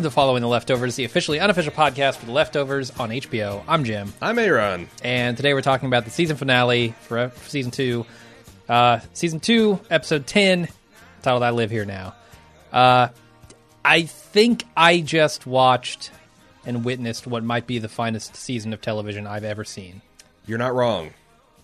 Welcome to Following the Leftovers, the officially unofficial podcast for the Leftovers on HBO. I'm Jim, I'm Aaron. and today we're talking about the season finale for, for season two, uh, season two, episode ten, titled "I Live Here Now." Uh, I think I just watched and witnessed what might be the finest season of television I've ever seen. You're not wrong.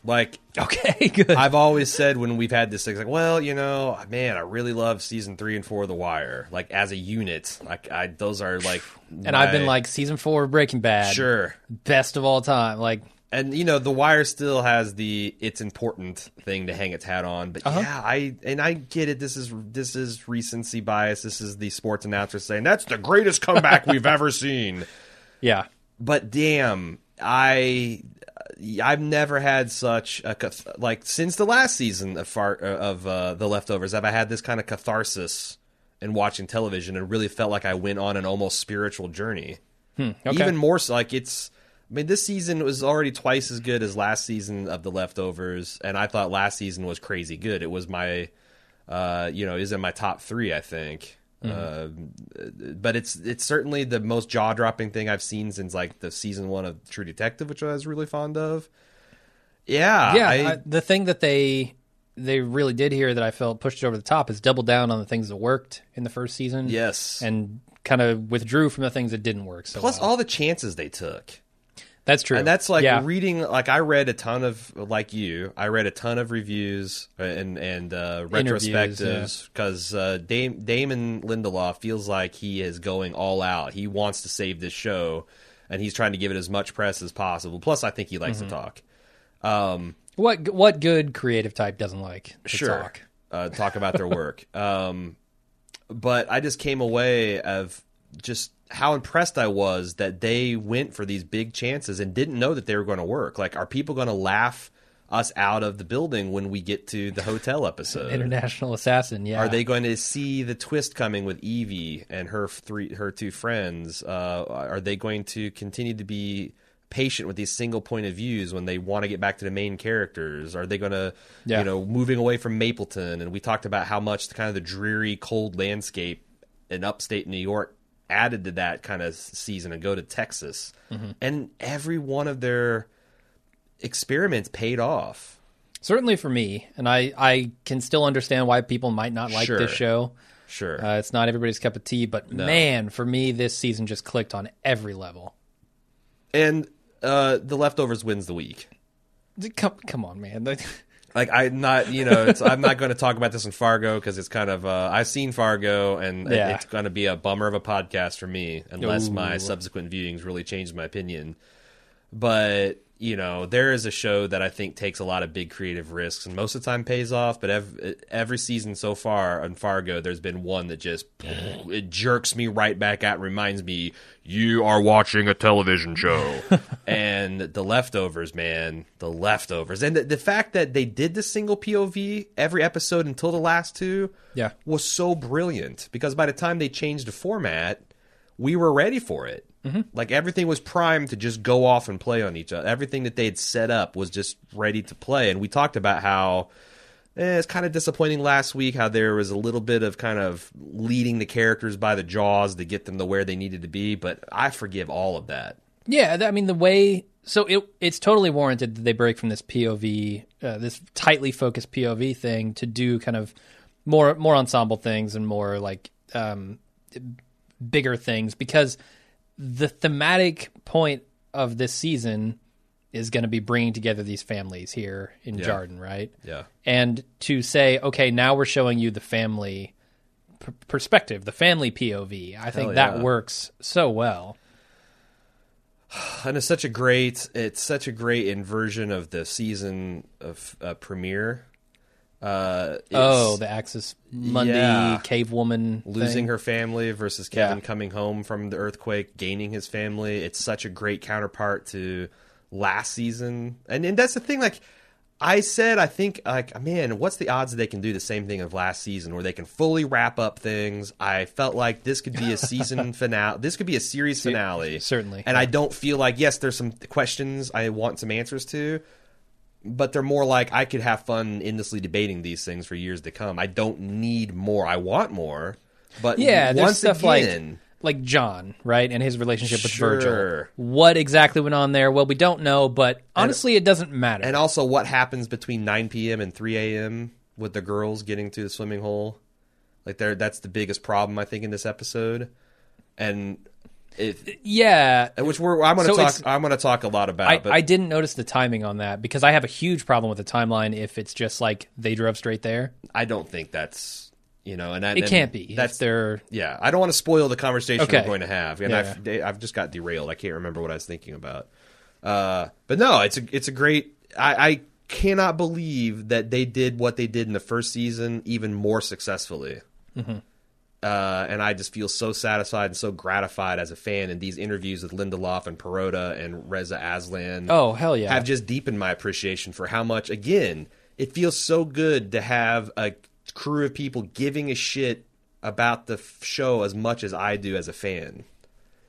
Like Okay, good. I've always said when we've had this thing, like, well, you know, man, I really love season three and four of The Wire, like as a unit. Like, I those are like, and I've been like season four of Breaking Bad, sure. best of all time. Like, And you know, The Wire still has the it's important thing to hang its hat on. But Uh-huh. yeah, I and I get it. This is this is recency bias. This is the sports announcer saying that's the greatest comeback we've ever seen. yeah, but damn, I I've never had such a like since the last season of far, of uh, the leftovers. Have I had this kind of catharsis in watching television and really felt like I went on an almost spiritual journey. okay. Even more so, like it's. I mean, this season was already twice as good as last season of the leftovers, and I thought last season was crazy good. It was my, uh, you know, is in my top three, I think. Uh, but it's it's certainly the most jaw dropping thing I've seen since like the season one of True Detective, which I was really fond of. Yeah, yeah. I- I, the thing that they they really did here that I felt pushed it over the top is double down on the things that worked in the first season, yes. and kind of withdrew from the things that didn't work. So Plus well. all the chances they took. That's true, And that's like yeah. reading. Like I read a ton of like you. I read a ton of reviews and and uh, retrospectives because uh, Dame, Damon Lindelof feels like he is going all out. He wants to save this show, and he's trying to give it as much press as possible. Plus, I think he likes Mm-hmm. to talk. Um, what what good creative type doesn't like to sure, talk? Uh, talk about their work. um, but I just came away of just how impressed I was that they went for these big chances and didn't know that they were going to work. Like, are people going to laugh us out of the building when we get to the hotel episode? International assassin, yeah. Are they going to see the twist coming with Evie and her three, her two friends? Uh, are they going to continue to be patient with these single point of views when they want to get back to the main characters? Are they going to, Yeah. you know, moving away from Mapleton? And we talked about how much the kind of the dreary, cold landscape in upstate New York added to that kind of season and go to Texas. Mm-hmm. And every one of their experiments paid off. Certainly for me, and I I can still understand why people might not like Sure. this show. Sure. Uh, it's not everybody's cup of tea, but man, for me, this season just clicked on every level. and uh, the leftovers wins the week. Come, come on, man. like I'm not, you know, it's, I'm not going to talk about this in Fargo because it's kind of uh, I've seen Fargo and Yeah. it's going to be a bummer of a podcast for me unless my subsequent viewings really change my opinion. But you know, there is a show that I think takes a lot of big creative risks and most of the time pays off. But every, every season so far on Fargo, there's been one that just it jerks me right back out, and reminds me you are watching a television show. and the leftovers, man, the leftovers, and the, the fact that they did the single POV every episode until the last two, Yeah. was so brilliant because by the time they changed the format, we were ready for it. Mm-hmm. Like everything was primed to just go off and play on each other. Everything that they had set up was just ready to play. And we talked about how eh, it's kind of disappointing last week how there was a little bit of kind of leading the characters by the jaws to get them to where they needed to be. But I forgive all of that. Yeah, I mean the way so it it's totally warranted that they break from this POV, uh, this tightly focused POV thing to do kind of more more ensemble things and more like um, bigger things because the thematic point of this season is going to be bringing together these families here in Jarden, right? Yeah. and to say, okay, now we're showing you the family p- perspective, the family POV. I think that works so well. and it's such a great it's such a great inversion of the season of uh, premiere uh Oh, the Axis Mundi Yeah. cave woman losing thing. her family versus kevin Yeah. coming home from the earthquake gaining his family it's such a great counterpart to last season and and that's the thing like I said, I think, like, man, what's the odds that they can do the same thing of last season, where they can fully wrap up things? I felt like this could be a season finale. This could be a series finale, certainly, And I don't feel like, yes, there's some questions I want some answers to, but they're more like I could have fun endlessly debating these things for years to come. I don't need more. I want more, but Yeah, there's once stuff again, like like John, right, and his relationship with Virgil. What exactly went on there? Well, we don't know, but honestly, it doesn't matter. And also, what happens between 9 p.m. and 3 a.m. with the girls getting to the swimming hole? Like, there, that's the biggest problem I think in this episode. And it, yeah, which we're I'm going to So talk. I'm going to talk a lot about. I, but I didn't notice the timing on that because I have a huge problem with the timeline if it's just like they drove straight there. I don't think that's you know, and I, It and can't be. That's their yeah. I don't want to spoil the conversation Okay. we're going to have, and Yeah, I've I've just got derailed. I can't remember what I was thinking about. Uh, but no, it's a it's a great. I, I cannot believe that they did what they did in the first season even more successfully. Mm-hmm. Uh, and I just feel so satisfied and so gratified as a fan. And these interviews with Lindelof and Perrotta and Reza Aslan Oh hell yeah! have just deepened my appreciation for how much again it feels so good to have a crew of people giving a shit about the f- show as much as I do as a fan.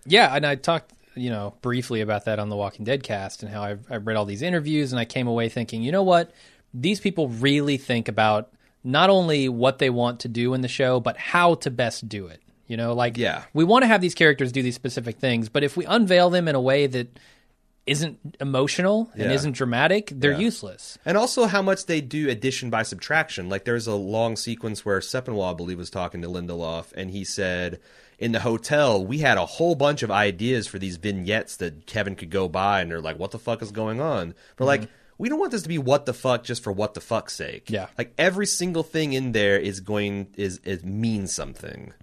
Yeah, and I talked, you know, briefly about that on the Walking Dead cast and how I I read all these interviews and I came away thinking, you know what, these people really think about not only what they want to do in the show, but how to best do it. You know, like Yeah. we want to have these characters do these specific things, but if we unveil them in a way that isn't emotional and Yeah. isn't dramatic, they're Yeah. useless. And also how much they do addition by subtraction. Like there's a long sequence where Sepinwall, I believe, was talking to Lindelof, and he said, "In the hotel, we had a whole bunch of ideas for these vignettes that Kevin could go by, and they're like, what the fuck is going on?" But like, mm-hmm. we don't want this to be what the fuck just for what the fuck's sake. Yeah. like every single thing in there is going is it means something.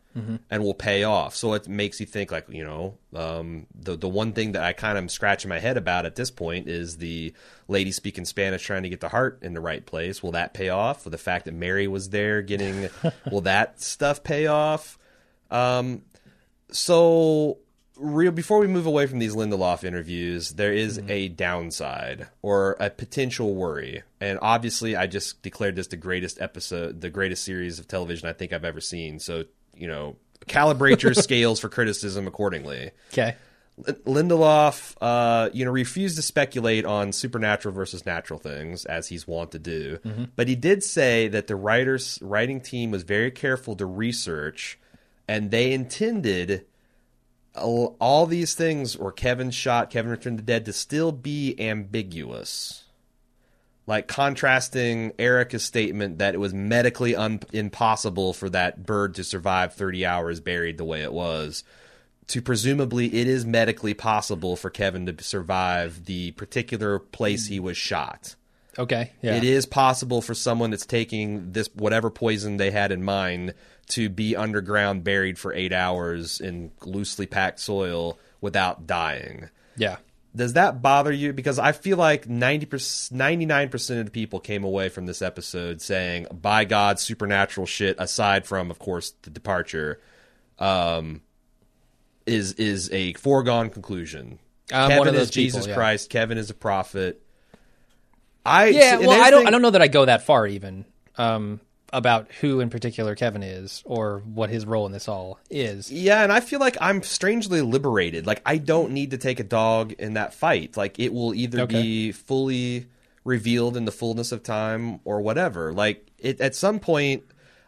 And will pay off, so it makes you think. Like you know, um, the the one thing that I kind of am scratching my head about at this point is the lady speaking Spanish trying to get the heart in the right place. Will that pay off? Will the fact that Mary was there getting, will that stuff pay off? Um, so real before we move away from these Lindelof interviews, there is a downside or a potential worry. And obviously I just declared this the greatest episode, the greatest series of television I think I've ever seen. So, you know, calibrate your scales for criticism accordingly. Okay. L- Lindelof, uh, you know, refused to speculate on supernatural versus natural things as he's wont to do, but he did say that the writers writing team was very careful to research, and they intended all, all these things, or Kevin shot, Kevin returned to dead, to still be ambiguous. Like contrasting Erica's statement that it was medically un- impossible for that bird to survive 30 hours buried the way it was to presumably it is medically possible for Kevin to survive the particular place he was shot. Okay. Yeah. It is possible for someone that's taking this whatever poison they had in mind to be underground buried for 8 hours in loosely packed soil without dying. Yeah. Does that bother you? Because I feel like 90%, 99% of the people came away from this episode saying, by God, supernatural shit, aside from, of course, the departure, um, is is a foregone conclusion. I'm Kevin one of is those people, Jesus yeah. Christ. Kevin is a prophet. I Yeah, well, I don't. I don't know that I go that far even um, about who in particular Kevin is or what his role in this all is. Yeah, and I feel like I'm strangely liberated. Like I don't need to take a dog in that fight. Like it will either Okay. be fully revealed in the fullness of time or whatever. Like it at some point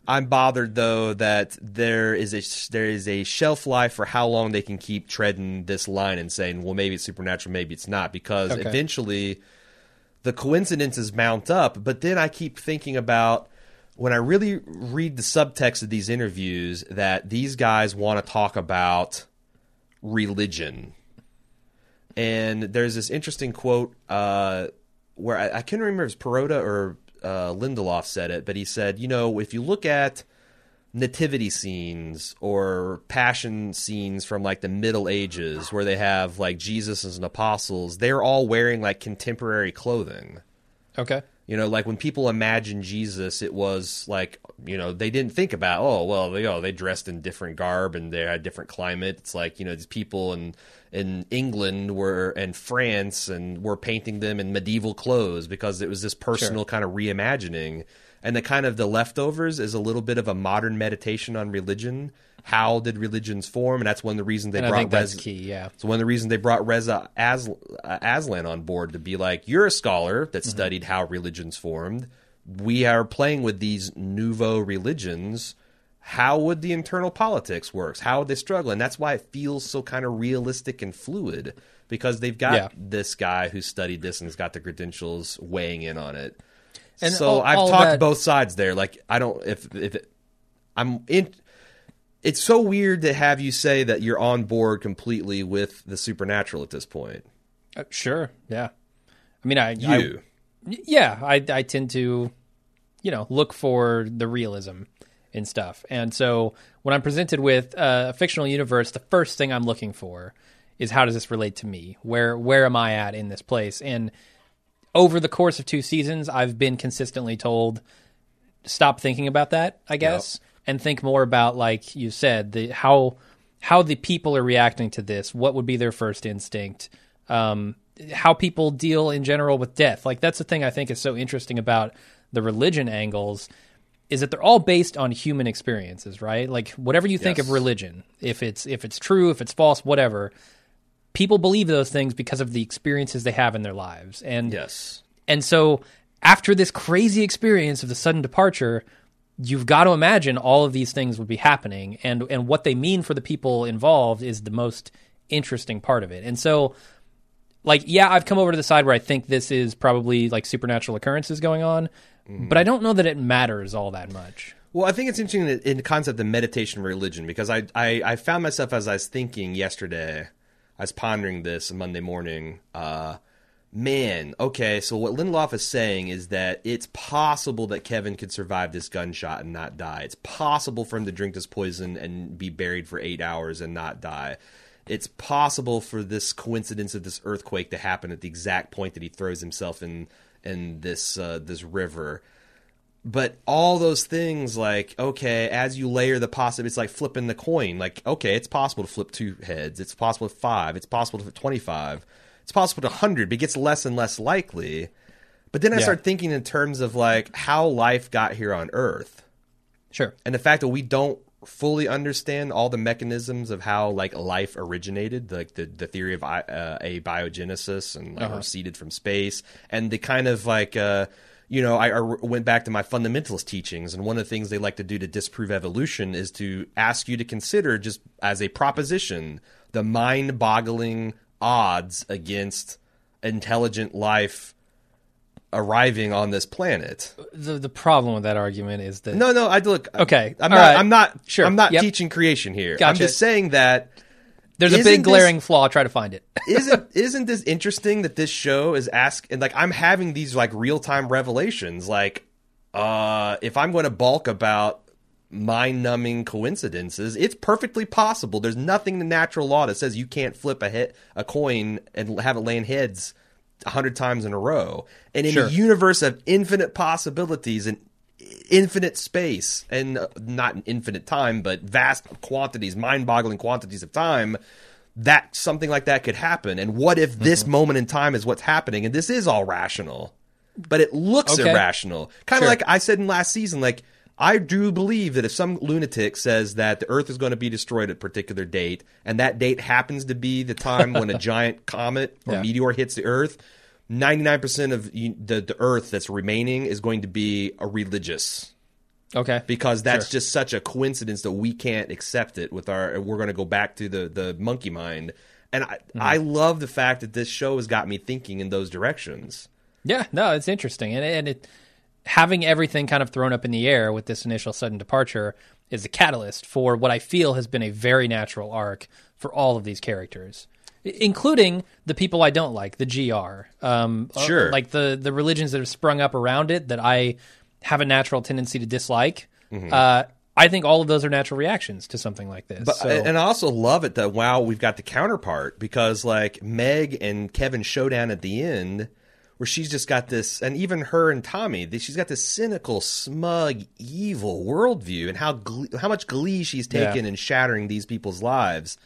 I'm bothered though that there is a there is a shelf life for how long they can keep treading this line and saying, well, maybe it's supernatural, maybe it's not, because Okay. eventually the coincidences mount up. But then I keep thinking about when I really read the subtext of these interviews that these guys want to talk about religion. And there's this interesting quote uh, where I, I can't remember if it's Perrotta or uh, Lindelof said it, but he said, you know, if you look at nativity scenes or passion scenes from like the Middle Ages where they have like Jesus and apostles, they're all wearing like contemporary clothing. Okay. You know, like when people imagine Jesus, it was like, you know, they didn't think about, oh, well, they, oh, they dressed in different garb and they had different climate. It's like, you know, these people in in England were and France and were painting them in medieval clothes because it was this personal kind of reimagining. And the kind of the leftovers is a little bit of a modern meditation on religion. How did religions form? And that's one of the reasons they And I brought think that's key. Yeah. so one of the reasons they brought Reza As- uh, Aslan on board to be like, you're a scholar that studied how religions formed. We are playing with these nouveau religions. how would the internal politics works? How would they struggle? And that's why it feels so kind of realistic and fluid because they've got Yeah. this guy who studied this and has got the credentials weighing in on it. And so all- I've all talked that- both sides there. Like I don't if if it, I'm in. It's so weird to have you say that you're on board completely with the supernatural at this point. Uh, sure, yeah. I mean, I, I You, yeah, I I tend to, you know, look for the realism and stuff, and so when I'm presented with a fictional universe, the first thing I'm looking for is how does this relate to me? Where where am I at in this place? And over the course of two seasons, I've been consistently told stop thinking about that, I guess, and think more about like you said, the how how the people are reacting to this, what would be their first instinct, um, how people deal in general with death. Like that's the thing I think is so interesting about the religion angles is that they're all based on human experiences, right? Like whatever you think Yes. of religion, if it's if it's true, if it's false, whatever, people believe those things because of the experiences they have in their lives. And yes, and so after this crazy experience of the sudden departure, you've got to imagine all of these things would be happening and and what they mean for the people involved is the most interesting part of it. And so like yeah, I've come over to the side where I think this is probably like supernatural occurrences going on, but I don't know that it matters all that much. Well, I think it's interesting in- in the concept of meditation religion because I, I, I found myself as I was thinking yesterday, I was pondering this Monday morning. Uh, man, okay, so what Lindelof is saying is that it's possible that Kevin could survive this gunshot and not die. It's possible for him to drink this poison and be buried for eight hours and not die. It's possible for this coincidence of this earthquake to happen at the exact point that he throws himself in in this uh, this river. But all those things like okay as you layer the possible it's like flipping the coin. Like okay it's possible to flip two heads. It's possible to five. It's possible to flip 25 it's possible to 100 but it gets less and less likely but then i Yeah. start thinking in terms of like how life got here on earth Sure. and the fact that we don't fully understand all the mechanisms of how like life originated like the, the theory of uh, abiogenesis and like we're seeded from space and the kind of like uh you know I, I went back to my fundamentalist teachings and one of the things they like to do to disprove evolution is to ask you to consider just as a proposition the mind-boggling odds against intelligent life arriving on this planet The the problem with that argument is that no, no. I look. Okay, I'm not. right. I'm not. Sure, I'm not yep. teaching creation here. I'm just saying that there's a big this- glaring flaw. Try to find it. isn't isn't this interesting that this show is ask and like I'm having these like real time revelations. Like, uh, if I'm going to balk about mind numbing coincidences, it's perfectly possible. There's nothing in the natural law that says you can't flip a hit a coin and have it land heads a hundred times in a row. And in Sure. a universe of infinite possibilities and infinite space and uh, not infinite time, but vast quantities, mind-boggling quantities of time, that something like that could happen. And what if this Mm-hmm. moment in time is what's happening and this is all rational, but it looks Okay. irrational? Kind of Sure. like I said in last season, like. I do believe that if some lunatic says that the Earth is going to be destroyed at a particular date, and that date happens to be the time when a giant comet or Yeah. meteor hits the Earth, 99% of the, the Earth that's remaining is going to be a religious Okay. because that's Sure. just such a coincidence that we can't accept it with our we're going to go back to the the monkey mind and I, Mm-hmm. I love the fact that this show has got me thinking in those directions Yeah, no, it's interesting, and and it having everything kind of thrown up in the air with this initial sudden departure is a catalyst for what I feel has been a very natural arc for all of these characters, including the people I don't like, the GR, um, uh, Sure. like the the religions that have sprung up around it that I have a natural tendency to dislike. Uh, I think all of those are natural reactions to something like this. But So- and I also love it that wow, we've got the counterpart because like Meg and Kevin showdown at the end, where she's just got this, and even her and Tommy, she's got this cynical, smug, evil worldview, and how glee, how much glee she's Yeah. taken in shattering these people's lives.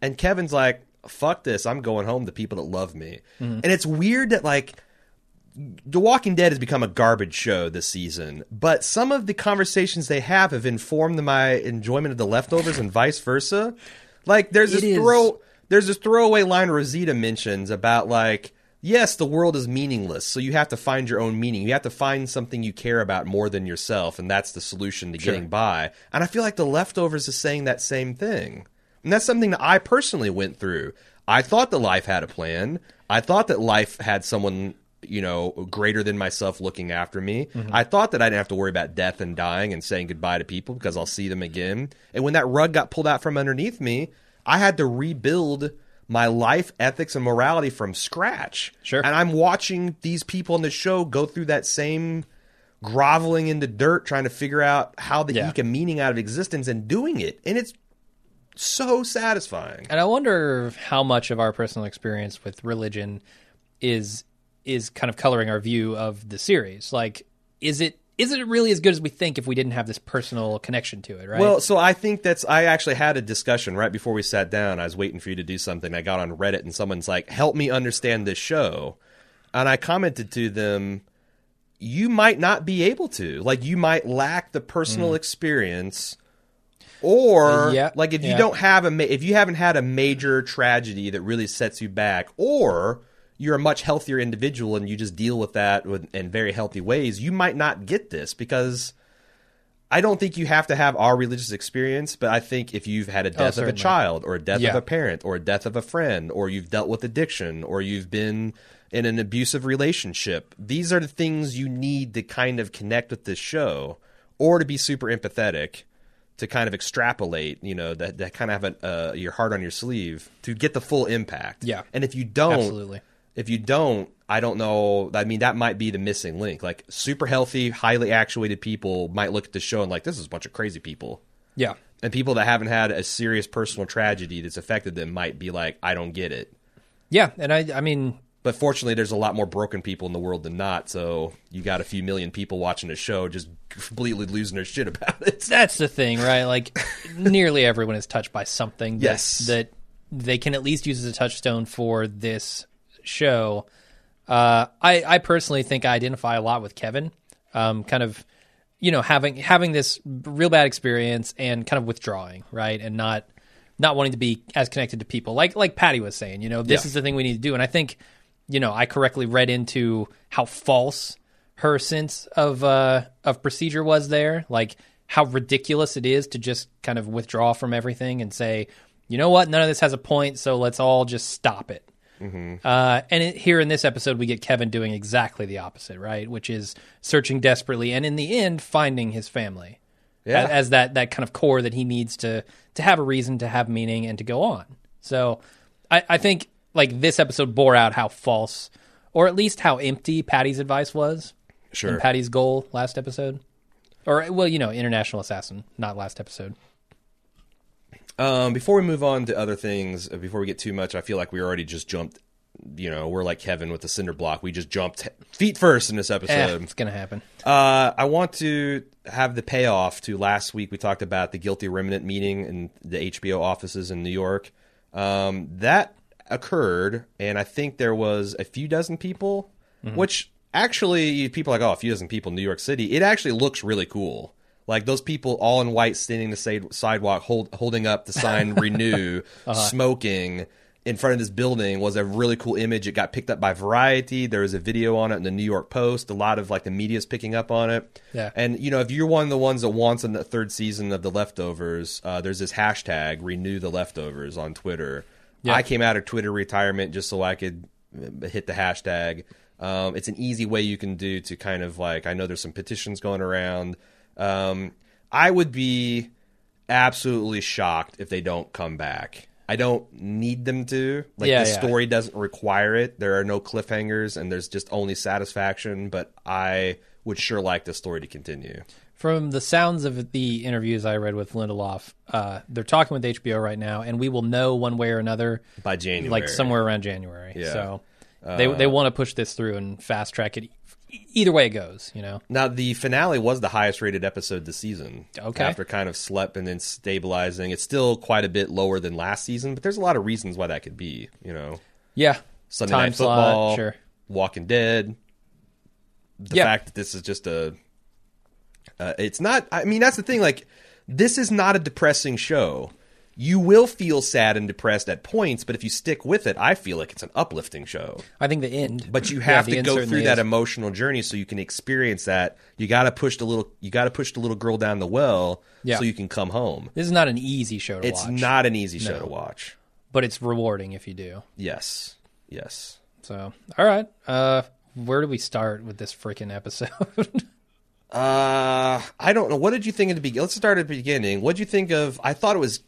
And Kevin's like, "Fuck this! I'm going home to people that love me." Mm-hmm. And it's weird that like the Walking Dead has become a garbage show this season, but some of the conversations they have have informed my enjoyment of the leftovers and vice versa. Like there's this It is- throw there's this throwaway line Rosita mentions about like yes, the world is meaningless, so you have to find your own meaning. You have to find something you care about more than yourself, and that's the solution to Sure. getting by. And I feel like the leftovers is saying that same thing. And that's something that I personally went through. I thought that life had a plan. I thought that life had someone, you know, greater than myself looking after me. Mm-hmm. I thought that I didn't have to worry about death and dying and saying goodbye to people because I'll see them again. And when that rug got pulled out from underneath me, I had to rebuild my life ethics and morality from scratch. Sure. And I'm watching these people on the show go through that same groveling in the dirt trying to figure out how to Yeah. eke a meaning out of existence and doing it. And it's so satisfying. And I wonder how much of our personal experience with religion is is kind of coloring our view of the series. Like, is it is it really as good as we think if we didn't have this personal connection to it? Right. Well, so I think that's. I actually had a discussion right before we sat down. I was waiting for you to do something. I got on Reddit and someone's like, "Help me understand this show," and I commented to them, "You might not be able to. Like, you might lack the personal hmm. experience." Or Yeah, like if you don't have a ma- if you haven't had a major tragedy that really sets you back, or you're a much healthier individual and you just deal with that with, in very healthy ways, you might not get this because I don't think you have to have our religious experience, but I think if you've had a death of a child or a death Yeah. of a parent or a death of a friend or you've dealt with addiction or you've been in an abusive relationship, these are the things you need to kind of connect with this show or to be super empathetic to kind of extrapolate, you know, that, that kind of have a, uh, your heart on your sleeve to get the full impact. Yeah. And if you don't, Absolutely. If you don't, I don't know. I mean, that might be the missing link. Like super healthy, highly actuated people might look at the show and like, this is a bunch of crazy people. yeah. And people that haven't had a serious personal tragedy that's affected them might be like, I don't get it. Yeah, and I I mean But fortunately, there's a lot more broken people in the world than not. So you got a few million people watching a show just completely losing their shit about it. that's the thing, right? Like nearly everyone is touched by something that, Yes. that they can at least use as a touchstone for this show. Uh, I, I personally think I identify a lot with Kevin. Um, kind of, you know, having having this real bad experience and kind of withdrawing, right, and not not wanting to be as connected to people. Like like Patti was saying, you know, this Yeah. is the thing we need to do. And I think, you know, I correctly read into how false her sense of uh, of procedure was there. Like how ridiculous it is to just kind of withdraw from everything and say, you know what, none of this has a point, so let's all just stop it. Uh, and it, here in this episode, we get Kevin doing exactly the opposite, right? Which is searching desperately and in the end finding his family Yeah. as, as that that kind of core that he needs to to have a reason to have meaning and to go on. So I, I think like this episode bore out how false or at least how empty Patti's advice was Sure. and Patti's goal last episode. Or well, you know, international assassin, not last episode. Um, before we move on to other things, uh, before we get too much, I feel like we already just jumped. You know, we're like Kevin with the cinder block. We just jumped feet first in this Eh, episode. it's gonna happen. Uh, I want to have the payoff to last week. We talked about the guilty remnant meeting in the HBO offices in New York. Um, that occurred, and I think there was a few dozen people, which actually people are like, oh, a few dozen people in New York City. It actually looks really cool. Like those people all in white standing the sidewalk, hold, holding up the sign "Renew," smoking in front of this building was a really cool image. It got picked up by Variety. There was a video on it in the New York Post. A lot of like the media's picking up on it. Yeah. And you know, if you're one of the ones that wants in the third season of The Leftovers, uh, there's this hashtag "Renew the Leftovers" on Twitter. Yeah. I came out of Twitter retirement just so I could uh, hit the hashtag. Um, it's an easy way you can do to kind of like I know there's some petitions going around. Um, I would be absolutely shocked if they don't come back. I don't need them to. Like Yeah, the yeah. story doesn't require it. There are no cliffhangers and there's just only satisfaction, but I would sure like the story to continue. From the sounds of the interviews I read with Lindelof, uh, they're talking with HBO right now, and we will know one way or another, By January. like somewhere around January. Yeah. So they they want to push this through and fast track it. Either way it goes, you know. Now the finale was the highest rated episode this season. Okay. After kind of slept and then stabilizing. It's still quite a bit lower than last season, but there's a lot of reasons why that could be, you know. Yeah, Sunday time night football, slot, sure. Walking Dead. The Yeah. fact that this is just a uh, it's not I mean that's the thing like this is not a depressing show. You will feel sad and depressed at points, but if you stick with it, I feel like it's an uplifting show. I think the end. But you have the to go through that is. emotional journey so you can experience that. You got to push the little you got to push the little girl down the well Yeah. so you can come home. This is not an easy show to It's watch, not an easy show No. to watch. but it's rewarding if you do. Yes. Yes. So, all right. Uh, where do we start with this freaking episode? Uh, I don't know. What did you think at the beginning? Let's start at the beginning. What did you think of? I thought it was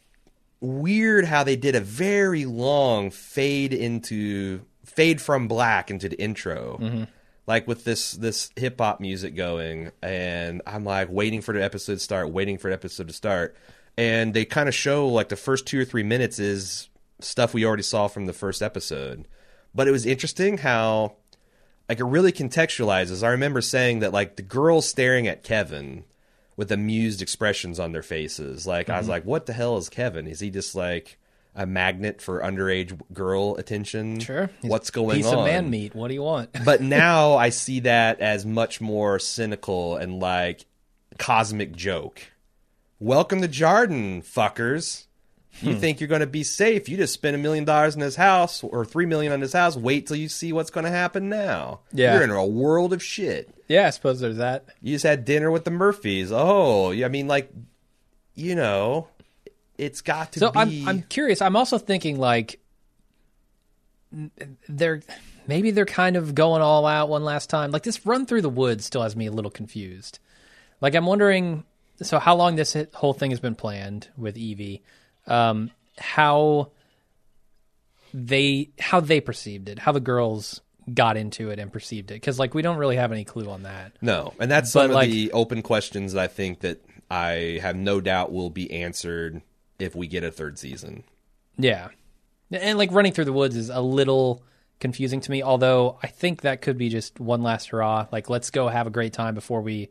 weird how they did a very long fade into fade from black into the intro, mm-hmm. like with this this hip hop music going, and I'm like waiting for the episode to start, waiting for the episode to start, and they kind of show like the first two or three minutes is stuff we already saw from the first episode, but it was interesting how like it really contextualizes. I remember saying that like the girls staring at Kevin with amused expressions on their faces. Like I was Mm-hmm. like, what the hell is Kevin? Is he just like a magnet for underage girl attention? sure. What's going piece on? Piece of man meat. What do you want? but now I see that as much more cynical and like cosmic joke. Welcome to Jarden, fuckers. You Hmm. think you're going to be safe? You just spent a million dollars in his house or three million on his house. Wait till you see what's going to happen now. Yeah. you're in a world of shit. Yeah, I suppose there's that. You just had dinner with the Murphys. Oh, I mean, like, you know, it's got to be. So be. I'm I'm curious. I'm also thinking like they're maybe they're kind of going all out one last time. Like this run through the woods still has me a little confused. Like I'm wondering so how long this whole thing has been planned with Evie, um, how they how they perceived it, how the girls got into it and perceived it, because like we don't really have any clue on that. No, and that's But, some of like- the open questions that I think that I have no doubt will be answered if we get a third season. Yeah. And like running through the woods is a little confusing to me, although I think that could be just one last hurrah. Like, let's go have a great time before we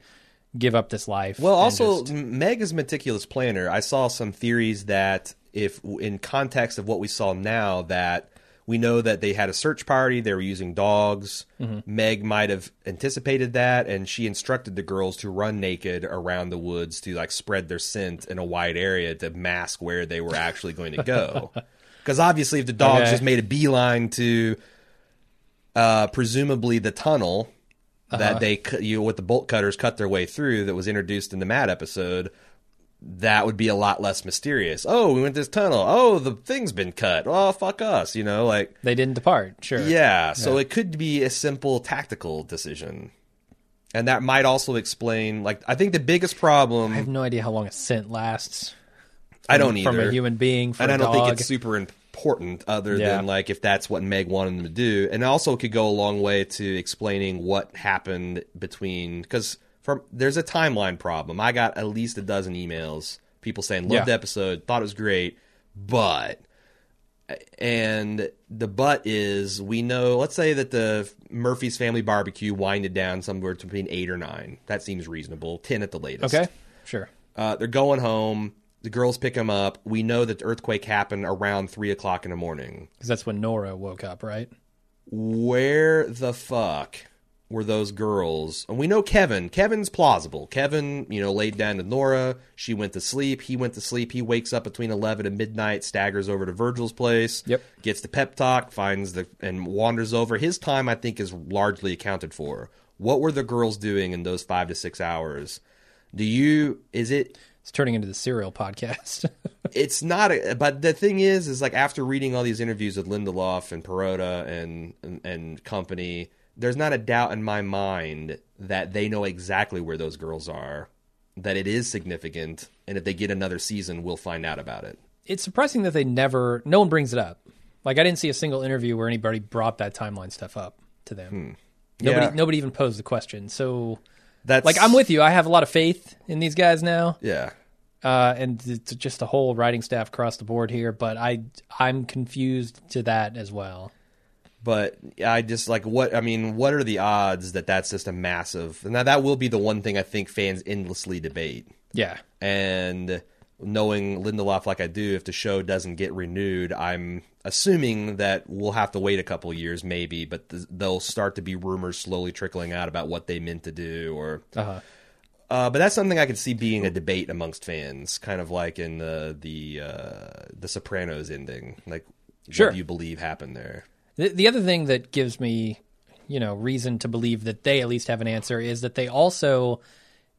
give up this life. Well, also just- Meg is meticulous planner. I saw some theories that if in context of what we saw now that we know that they had a search party, they were using dogs. Mm-hmm. Meg might have anticipated that and she instructed the girls to run naked around the woods to like spread their scent in a wide area to mask where they were actually going to go. Cuz obviously if the dogs Okay. just made a beeline to uh presumably the tunnel Uh-huh. that they you with the bolt cutters cut their way through that was introduced in the Mad episode, that would be a lot less mysterious. Oh, we went this tunnel. Oh, the thing's been cut. Oh, fuck us. You know, like they didn't depart. Sure. yeah. So it could be a simple tactical decision, and that might also explain. Like, I think the biggest problem. I have no idea how long a scent lasts. I don't either. From a human being, from and I don't dog. think it's super important other Yeah. than like if that's what Meg wanted them to do. And also could go a long way to explaining what happened between because from there's a timeline problem. I got at least a dozen emails, people saying loved Yeah. the episode, thought it was great, but and the but is we know let's say that the Murphy's family barbecue winded down somewhere between eight or nine. That seems reasonable. Ten at the latest. okay. Sure. Uh, they're going home. The girls pick them up. We know that the earthquake happened around three o'clock in the morning. Because that's when Nora woke up, right? Where the fuck were those girls? And we know Kevin. Kevin's plausible. Kevin, you know, laid down to Nora. She went to sleep. He went to sleep. He wakes up between eleven and midnight. Staggers over to Virgil's place. Yep. Gets the pep talk. Finds the and wanders over. His time, I think, is largely accounted for. What were the girls doing in those five to six hours? Do you? Is it? It's turning into the serial podcast. it's not a, but the thing is is like after reading all these interviews with Lindelof and Perrotta and, and and company there's not a doubt in my mind that they know exactly where those girls are that it is significant and if they get another season we'll find out about it it's surprising that they never, no one brings it up. Like, I didn't see a single interview where anybody brought that timeline stuff up to them. Nobody, Yeah. nobody even posed the question. So, that's like, I'm with you. I have a lot of faith in these guys now. yeah uh, and it's just a whole writing staff across the board here. But I I'm confused to that as well. But I just like what I mean. What are the odds that that's just a massive? Now that will be the one thing I think fans endlessly debate. Yeah, and knowing Lindelof like I do, if the show doesn't get renewed, I'm assuming that we'll have to wait a couple years, maybe. But th- there'll start to be rumors slowly trickling out about what they meant to do, or uh-huh. Uh, but that's something I could see being a debate amongst fans, kind of like in the the uh, the Sopranos ending. Like, Sure. what do you believe happened there? The, the other thing that gives me, you know, reason to believe that they at least have an answer is that they also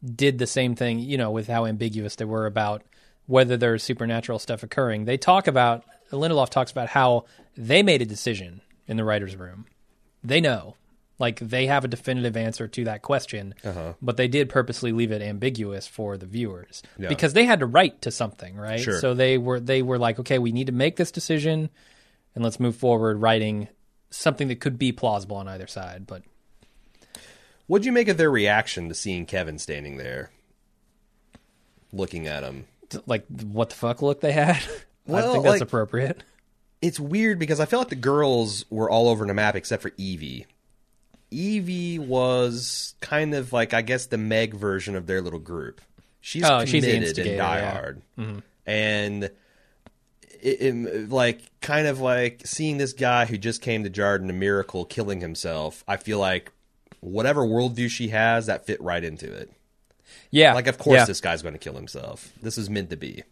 did the same thing, you know, with how ambiguous they were about whether there's supernatural stuff occurring. They talk about Lindelof talks about how they made a decision in the writers' room. They know. Like they have a definitive answer to that question, Uh-huh. but they did purposely leave it ambiguous for the viewers Yeah. because they had to write to something, right? Sure. So they were they were like, okay, we need to make this decision, and let's move forward writing something that could be plausible on either side. But What'd you make of their reaction to seeing Kevin standing there, looking at him? like, what the fuck look they had? I think that's like- appropriate. It's weird because I feel like the girls were all over the map except for Evie. Evie was kind of like I guess the Meg version of their little group. She's Oh, she's committed and instigator, yeah. diehard, mm-hmm. and it, it- like kind of like seeing this guy who just came to Jarden a miracle killing himself. I feel like whatever worldview she has that fit right into it. Yeah, Like of course yeah. this guy's going to kill himself. This is meant to be.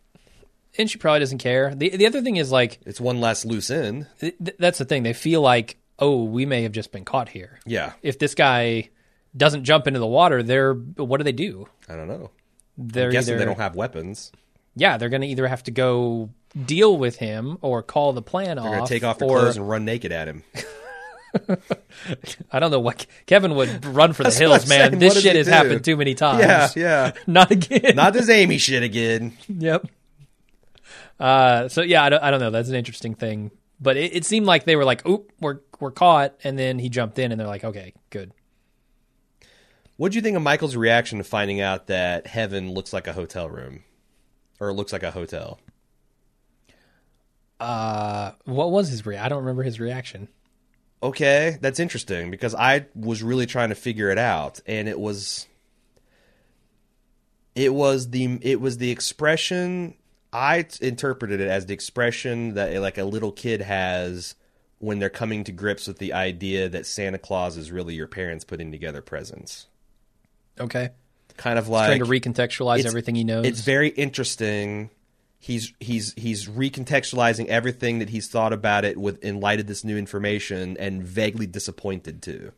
and she probably doesn't care. the The other thing is like It's one less loose end. th- th- that's the thing. They feel like, oh, we may have just been caught here. Yeah, If this guy doesn't jump into the water, they're what do they do? I don't know. They're I'm guessing either they don't have weapons. yeah, they're going to either have to go deal with him or call the plan They're off. to take off their or, clothes and run naked at him. I don't know what Kevin would run for the That's hills, man. saying. This shit has do? happened too many times. Yeah, yeah. not again. Not this Aimee shit again. Yep. Uh, so yeah, I don't, I don't know. That's an interesting thing, but it, it seemed like they were like, "Oop, we're we're caught," and then he jumped in, and they're like, "Okay, good." What do you think of Michael's reaction to finding out that heaven looks like a hotel room, or looks like a hotel? Uh, what was his re? I don't remember his reaction. Okay, that's interesting because I was really trying to figure it out, and it was, it was the it was the expression I t- interpreted it as the expression that like a little kid has when they're coming to grips with the idea that Santa Claus is really your parents putting together presents. Okay, Kind of like trying to recontextualize everything he knows. It's very interesting. He's he's he's recontextualizing everything that he's thought about it with in light of this new information, and vaguely disappointed too,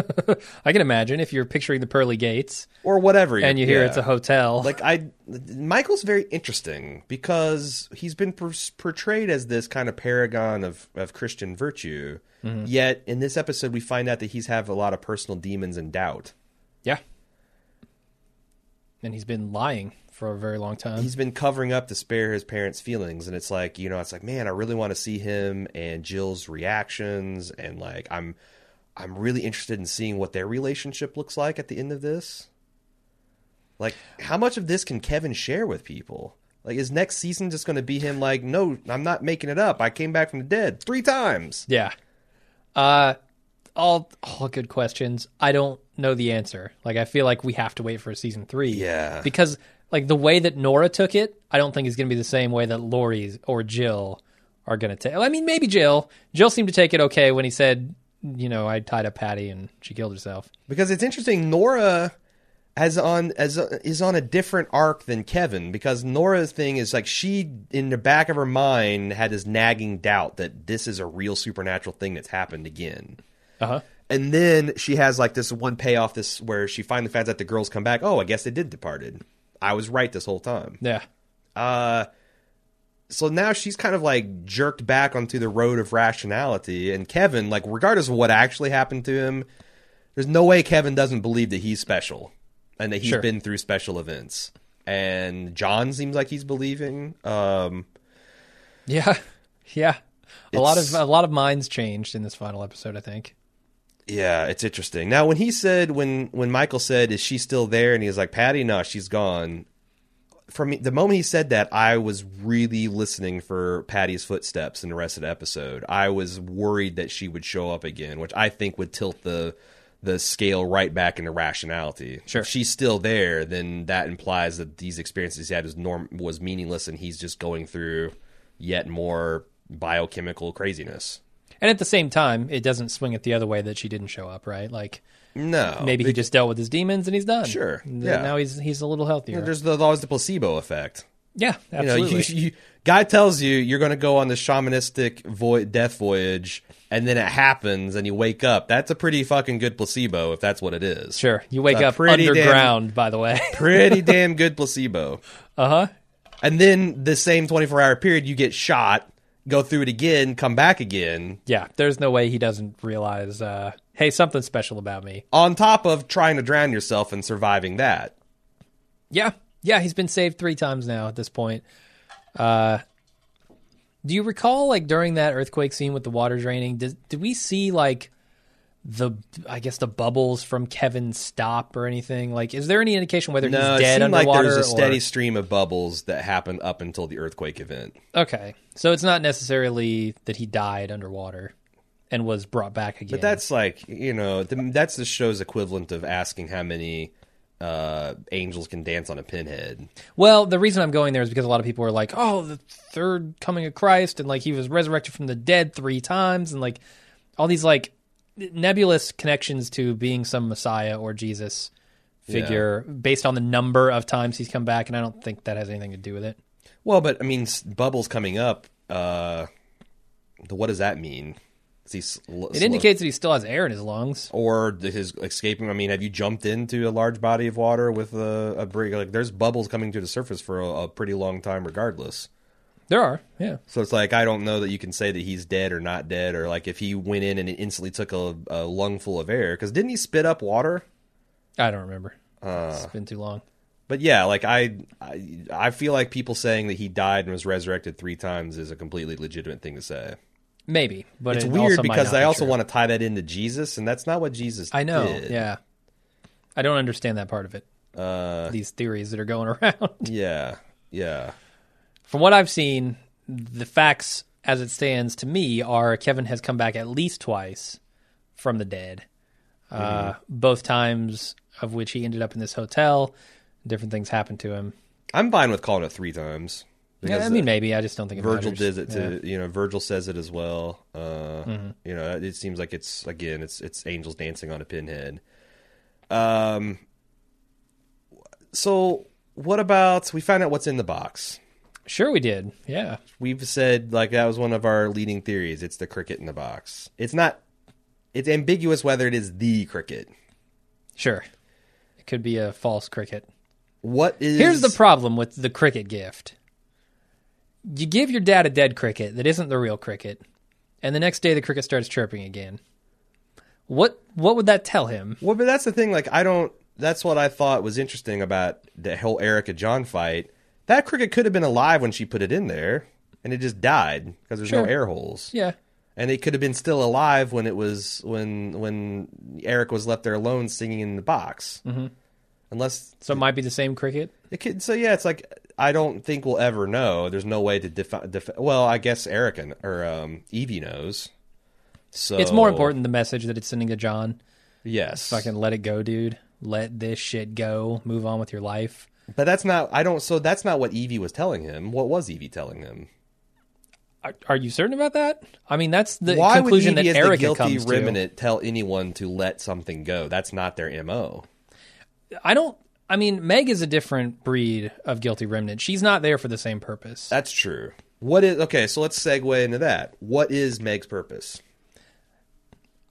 I can imagine if you're picturing the pearly gates or whatever. and you hear yeah. it's a hotel. Like I, Michael's very interesting because he's been per- portrayed as this kind of paragon of of Christian virtue. Mm-hmm. Yet in this episode, we find out that he's have a lot of personal demons and doubt. yeah, and he's been lying for a very long time. he's been covering up to spare his parents' feelings, and it's like you know, it's like man, I really want to see him and Jill's reactions, and like I'm, I'm really interested in seeing what their relationship looks like at the end of this. Like, how much of this can Kevin share with people? Like, is next season just going to be him like, no, I'm not making it up. I came back from the dead three times. Yeah. Uh all all good questions. I don't know the answer. Like I feel like we have to wait for season 3. Yeah. Because like the way that Nora took it, I don't think is going to be the same way that Laurie or Jill are going to take. I mean maybe Jill. Jill seemed to take it okay when he said, you know, I tied up Patti and she killed herself. because it's interesting. Nora has on as is on a different arc than Kevin because Nora's thing is like she in the back of her mind had this nagging doubt that this is a real supernatural thing that's happened again. Uh-huh. And then she has like this one payoff this where she finally finds out the girls come back. Oh, I guess they did departed. I was right this whole time. Yeah. Uh so now she's kind of like jerked back onto the road of rationality and Kevin like regardless of what actually happened to him there's no way Kevin doesn't believe that he's special and that he's Sure. been through special events. And John seems like he's believing um Yeah. Yeah. A lot of a lot of minds changed in this final episode, I think. Yeah, it's interesting. Now when he said when when Michael said is she still there and he was like Patti no, she's gone. From the moment he said that, I was really listening for Patti's footsteps in the rest of the episode. I was worried that she would show up again, which I think would tilt the the scale right back into rationality. Sure. If she's still there, then that implies that these experiences he had was norm was meaningless, and he's just going through yet more biochemical craziness. And at the same time, it doesn't swing it the other way that she didn't show up, right? Like No, Maybe he just dealt with his demons and he's done. Sure, yeah. Now he's he's a little healthier. there's the, always the placebo effect. yeah, You know, absolutely. you, you, guy tells you you're going to go on this shamanistic vo- death voyage, and then it happens, and you wake up. That's a pretty fucking good placebo if that's what it is. sure. You wake up pretty damn- underground, by the way. Pretty damn good placebo. uh huh. And then the same 24 hour period, you get shot, go through it again, come back again, Yeah. There's no way he doesn't realize. Uh, hey, something special about me. on top of trying to drown yourself and surviving that. Yeah, yeah, he's been saved three times now at this point. Uh, do you recall, like during that earthquake scene with the water draining? Did did we see like the I guess the bubbles from Kevin stop or anything? Like, is there any indication whether No, he's it dead like underwater? there's a steady or- stream of bubbles that happened up until the earthquake event. Okay, so it's not necessarily that he died underwater and was brought back again. But that's like, you know, the, that's the show's equivalent of asking how many uh, angels can dance on a pinhead. Well, the reason I'm going there is because a lot of people are like, "Oh, the third coming of Christ," and like he was resurrected from the dead three times, and like all these like nebulous connections to being some Messiah or Jesus figure based on the number of times he's come back, and I don't think that has anything to do with it. Well, but I mean, bubbles coming up. Uh, the, what does that mean? Is he sl- It indicates that he still has air in his lungs. or his escaping. I mean, have you jumped into a large body of water with a, a brig? Like, there's bubbles coming to the surface for a, a pretty long time, regardless. There are, yeah. So it's like I don't know that you can say that he's dead or not dead, or like if he went in and it instantly took a, a lung full of air. Because didn't he spit up water? I don't remember. Uh. it's been too long. But yeah, like I, I, I feel like people saying that he died and was resurrected three times is a completely legitimate thing to say. Maybe, but It's it weird because I also true. want to tie that into Jesus, and that's not what Jesus. I know, did. yeah. I don't understand that part of it. Uh, These theories that are going around. yeah, yeah. From what I've seen, the facts as it stands to me are Kevin has come back at least twice from the dead. Uh, both times of which he ended up in this hotel. Different things happened to him. I'm fine with calling it three times. Yeah, I mean, uh, maybe I just don't think it Virgil matters. did it Yeah. to you know Virgil says it as well. Uh, Mm-hmm. You know, it seems like it's again it's it's angels dancing on a pinhead. Um. So what about we found out what's in the box? Sure, we did. Yeah, We've said like that was one of our leading theories. It's the cricket in the box. It's not. It's ambiguous whether it is the cricket. sure. It could be a false cricket. What is Here's the problem with the cricket gift. You give your dad a dead cricket that isn't the real cricket, and the next day the cricket starts chirping again. What what would that tell him? Well, but that's the thing. Like, I don't. That's what I thought was interesting about the whole Erica John fight. That cricket could have been alive when she put it in there, and it just died because there's no air holes. Yeah. And it could have been still alive when it was when when Eric was left there alone singing in the box. Mm-hmm. Unless So it might be the same cricket. it could. So yeah, it's like I don't think we'll ever know. There's no way to define. Defi- well, I guess Eric and, or um, Evie knows. So It's more important the message that it's sending to John. Yes, Fucking let it go, dude. Let this shit go. Move on with your life. But that's not. I don't. So that's not what Evie was telling him. What was Evie telling him? Are, are you certain about that? I mean, that's the Why would conclusion Evie, that as the Erica guilty comes to. remnant, tell anyone to let something go? That's not their mo. I don't. I mean, Meg is a different breed of guilty remnant. She's not there for the same purpose. That's true. What is okay? So let's segue into that. What is Meg's purpose?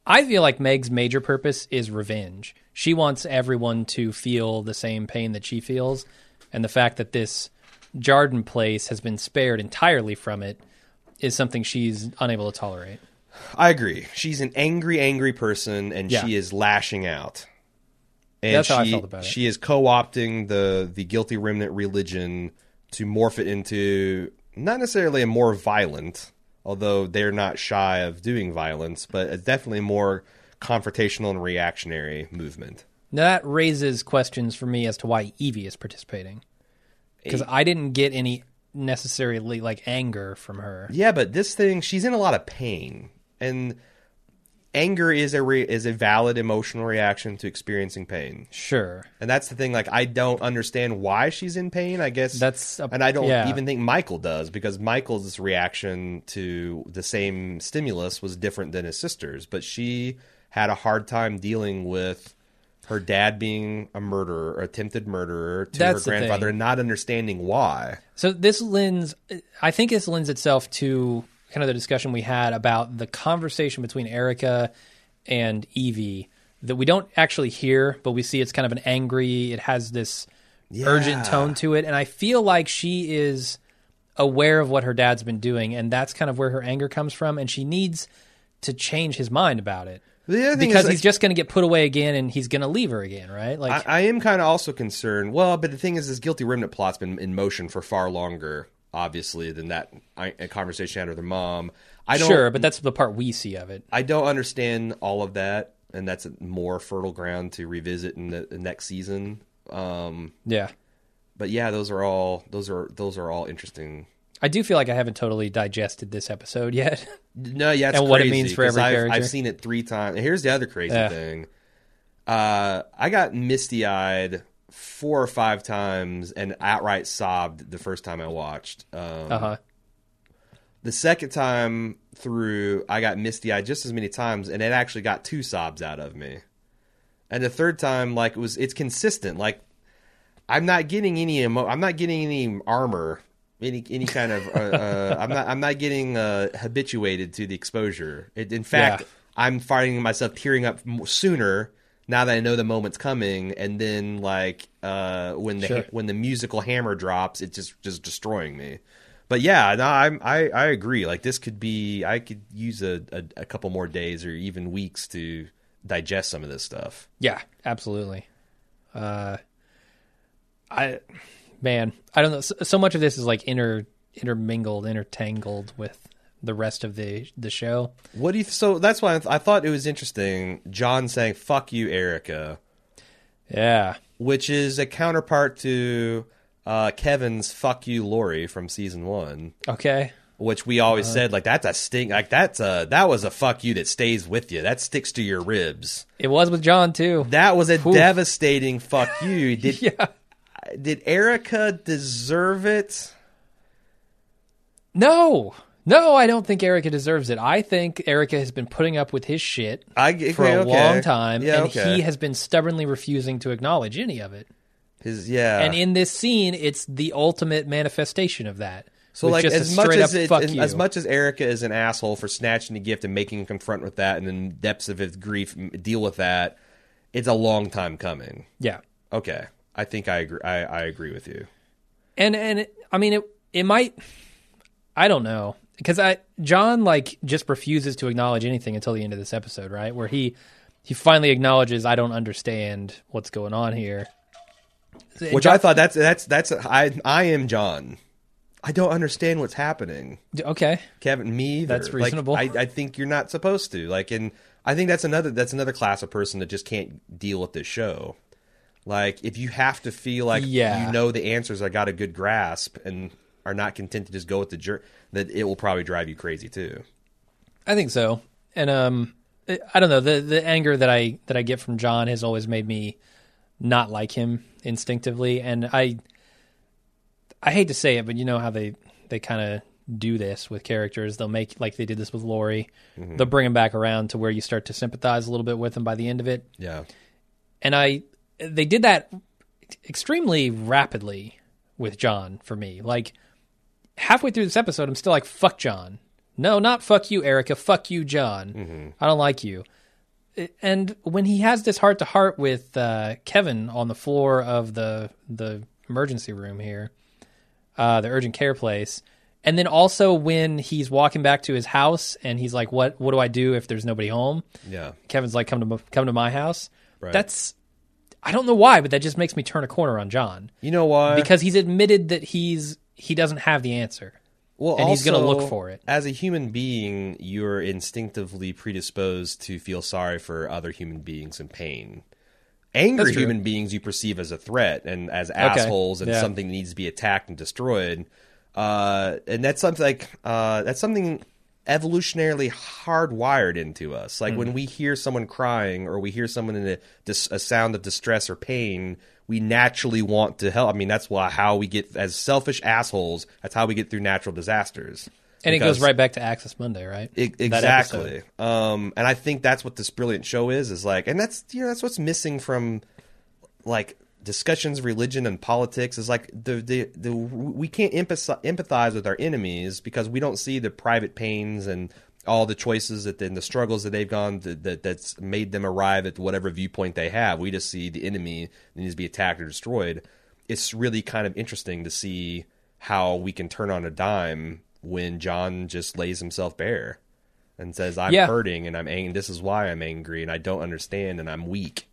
I feel like Meg's major purpose is revenge. She wants everyone to feel the same pain that she feels, and the fact that this Jarden place has been spared entirely from it is something she's unable to tolerate. I agree. She's an angry, angry person, and Yeah. she is lashing out. And That's she, how I felt about it. She is co-opting the the guilty remnant religion to morph it into not necessarily a more violent, although they're not shy of doing violence, but definitely more confrontational and reactionary movement. Now that raises questions for me as to why Evie is participating, because I didn't get any necessarily like anger from her. Yeah, but this thing, she's in a lot of pain, and anger is a re- is a valid emotional reaction to experiencing pain. Sure, And that's the thing. Like, I don't understand why she's in pain. I guess That's a- and I don't yeah. even think Michael does because Michael's reaction to the same stimulus was different than his sister's. But she had a hard time dealing with her dad being a murderer, or attempted murderer to That's her grandfather, and not understanding why. So this lends, I think this lends itself to kind of the discussion we had about the conversation between Erica and Evie that we don't actually hear, but we see it's kind of an angry. It has this urgent tone to it, and I feel like she is aware of what her dad's been doing, and that's kind of where her anger comes from, and she needs to change his mind about it The other thing because is, like, he's just going to get put away again, and he's going to leave her again, right? Like, I, I am kind of also concerned. Well, but the thing is, this guilty remnant plot's been in motion for far longer, obviously, than that I, a conversation I had with her mom. I don't, sure, but that's the part we see of it. I don't understand all of that, and that's more fertile ground to revisit in the, the next season. Um, Yeah. but yeah, those are all those are those are all interesting. I do feel like I haven't totally digested this episode yet. No, yeah, it's And what it means for every I've, character. I've seen it three times. And here's the other crazy Yeah. thing. Uh, I got misty eyed four or five times and outright sobbed the first time I watched. Um, Uh huh. The second time through, I got misty eyed just as many times, and it actually got two sobs out of me. And the third time, like it was, it's consistent. Like I'm not getting any emo- I'm not getting any armor, any any kind of. Uh, uh, I'm not. I'm not getting uh, habituated to the exposure. It, in fact, Yeah. I'm finding myself tearing up sooner now that I know the moment's coming, and then like uh, when the Sure. when the musical hammer drops, it's just just destroying me. But yeah, no, I'm, I I agree. Like this could be, I could use a, a, a couple more days or even weeks to digest some of this stuff. Yeah, absolutely. Uh, I, man, I don't know. So, so much of this is like inter intermingled, intertangled with the rest of the the show. What do you? So that's why I, th- I thought it was interesting. John saying "fuck you, Erica," Yeah, which is a counterpart to uh, Kevin's "fuck you, Laurie" from season one. okay. Which we always said like that's a sting, like that's a that was a fuck you that stays with you, that sticks to your ribs. It was with John too. That was a Oof. devastating fuck you. Did yeah. Did Erica deserve it? No, no, I don't think Erica deserves it. I think Erica has been putting up with his shit I for a okay, long time, Yeah, and okay. he has been stubbornly refusing to acknowledge any of it. His yeah. And in this scene, it's the ultimate manifestation of that. So like as much as it, as, as much as Erica is an asshole for snatching the gift and making him confront with that and in depths of his grief deal with that, it's a long time coming. yeah, Okay, I think I agree. I, I agree with you. and and it, I mean it it might I don't know because I John like just refuses to acknowledge anything until the end of this episode, right? Where he he finally acknowledges I don't understand what's going on here. Which I thought that's that's that's I I am John. I don't understand what's happening. okay, Kevin, me either. That's Like, reasonable. I, I think you're not supposed to. Like, and I think that's another that's another class of person that just can't deal with this show. Like, if you have to feel like Yeah. you know the answers, I got a good grasp, and are not content to just go with the jerk, that it will probably drive you crazy too. I think so. And um I don't know, the the anger that I that I get from John has always made me not like him instinctively and I I hate to say it, but you know how they they kind of do this with characters. They'll make like they did this with Laurie. They'll bring him back around to where you start to sympathize a little bit with him by the end of it. Yeah, And I they did that extremely rapidly with John for me. Like halfway through this episode, I'm still like, "Fuck John." No, not fuck you, Erica. Fuck you, John. I don't like you. And when he has this heart to heart with uh, Kevin on the floor of the the emergency room here, uh, the urgent care place, and then also when he's walking back to his house and he's like, "What? What do I do if there's nobody home?" yeah. Kevin's like, "Come to come to my house." Right. That's I don't know why, but that just makes me turn a corner on John You know why? because he's admitted that he's he doesn't have the answer. well, and he's gonna also, look for it. As a human being, you're instinctively predisposed to feel sorry for other human beings in pain. Angry That's true. human beings you perceive as a threat and as assholes and Yeah. something that needs to be attacked and destroyed. Uh, and that's something like uh, that's something evolutionarily hardwired into us. Like Hmm. when we hear someone crying or we hear someone in a, a sound of distress or pain, we naturally want to help. I mean, that's why how we get as selfish assholes. That's how we get through natural disasters. And it goes right back to Axis Mundi, right? I- That exactly. Um, and I think that's what this brilliant show is. Is like, and that's you know that's what's missing from like discussions religion and politics is like the the, the we can't empathize, with our enemies because we don't see the private pains and all the choices that and the struggles that they've gone to, that that's made them arrive at whatever viewpoint they have. We just see the enemy that needs to be attacked or destroyed. It's really kind of interesting to see how we can turn on a dime when John just lays himself bare and says, "I'm Yeah. hurting and I'm angry. This is why I'm angry and I don't understand and I'm weak."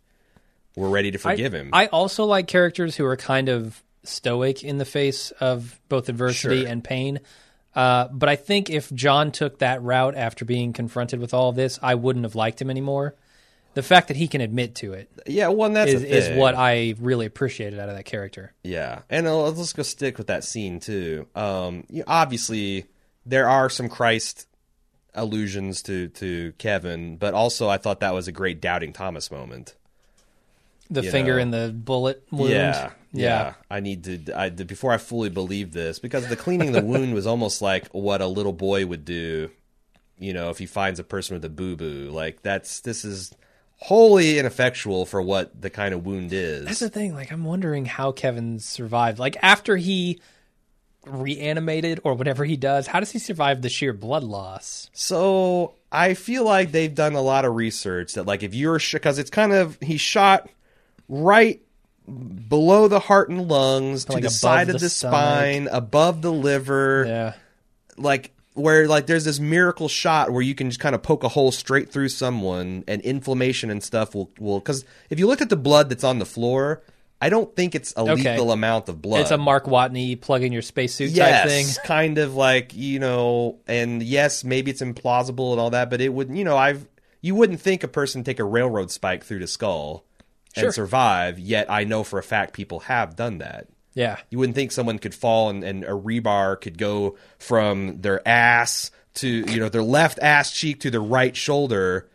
We're ready to I- forgive him. I also like characters who are kind of stoic in the face of both adversity Sure. and pain. Uh, but I think if John took that route after being confronted with all of this, I wouldn't have liked him anymore. The fact that he can admit to it yeah, well, that's is, is what I really appreciated out of that character. Yeah, and uh, let's go stick with that scene too. Um, you obviously, there are some Christ allusions to to Kevin, but also I thought that was a great doubting Thomas moment. The You finger know. in the bullet wound. Yeah, yeah. I need to. I before I fully believe this because the cleaning the wound was almost like what a little boy would do. You know, if he finds a person with a boo boo, like that's this is wholly ineffectual for what the kind of wound is. That's the thing. Like, I'm wondering how Kevin survived. Like, after he reanimated or whatever he does, how does he survive the sheer blood loss? So I feel like they've done a lot of research that, like, if you're because it's kind of he shot right below the heart and lungs to Like the side of the stomach. spine, above the liver, Yeah. like where like there's this miracle shot where you can just kind of poke a hole straight through someone and inflammation and stuff will will because if you look at the blood that's on the floor. I don't think it's a Okay. lethal amount of blood. It's a Mark Watney plug in your spacesuit yes, type thing. kind of like you know, and yes, maybe it's implausible and all that, but it would, you know, I've you wouldn't think a person take a railroad spike through the skull Sure. and survive. Yet I know for a fact people have done that. Yeah. You wouldn't think someone could fall and, and a rebar could go from their ass to you know their left ass cheek to their right shoulder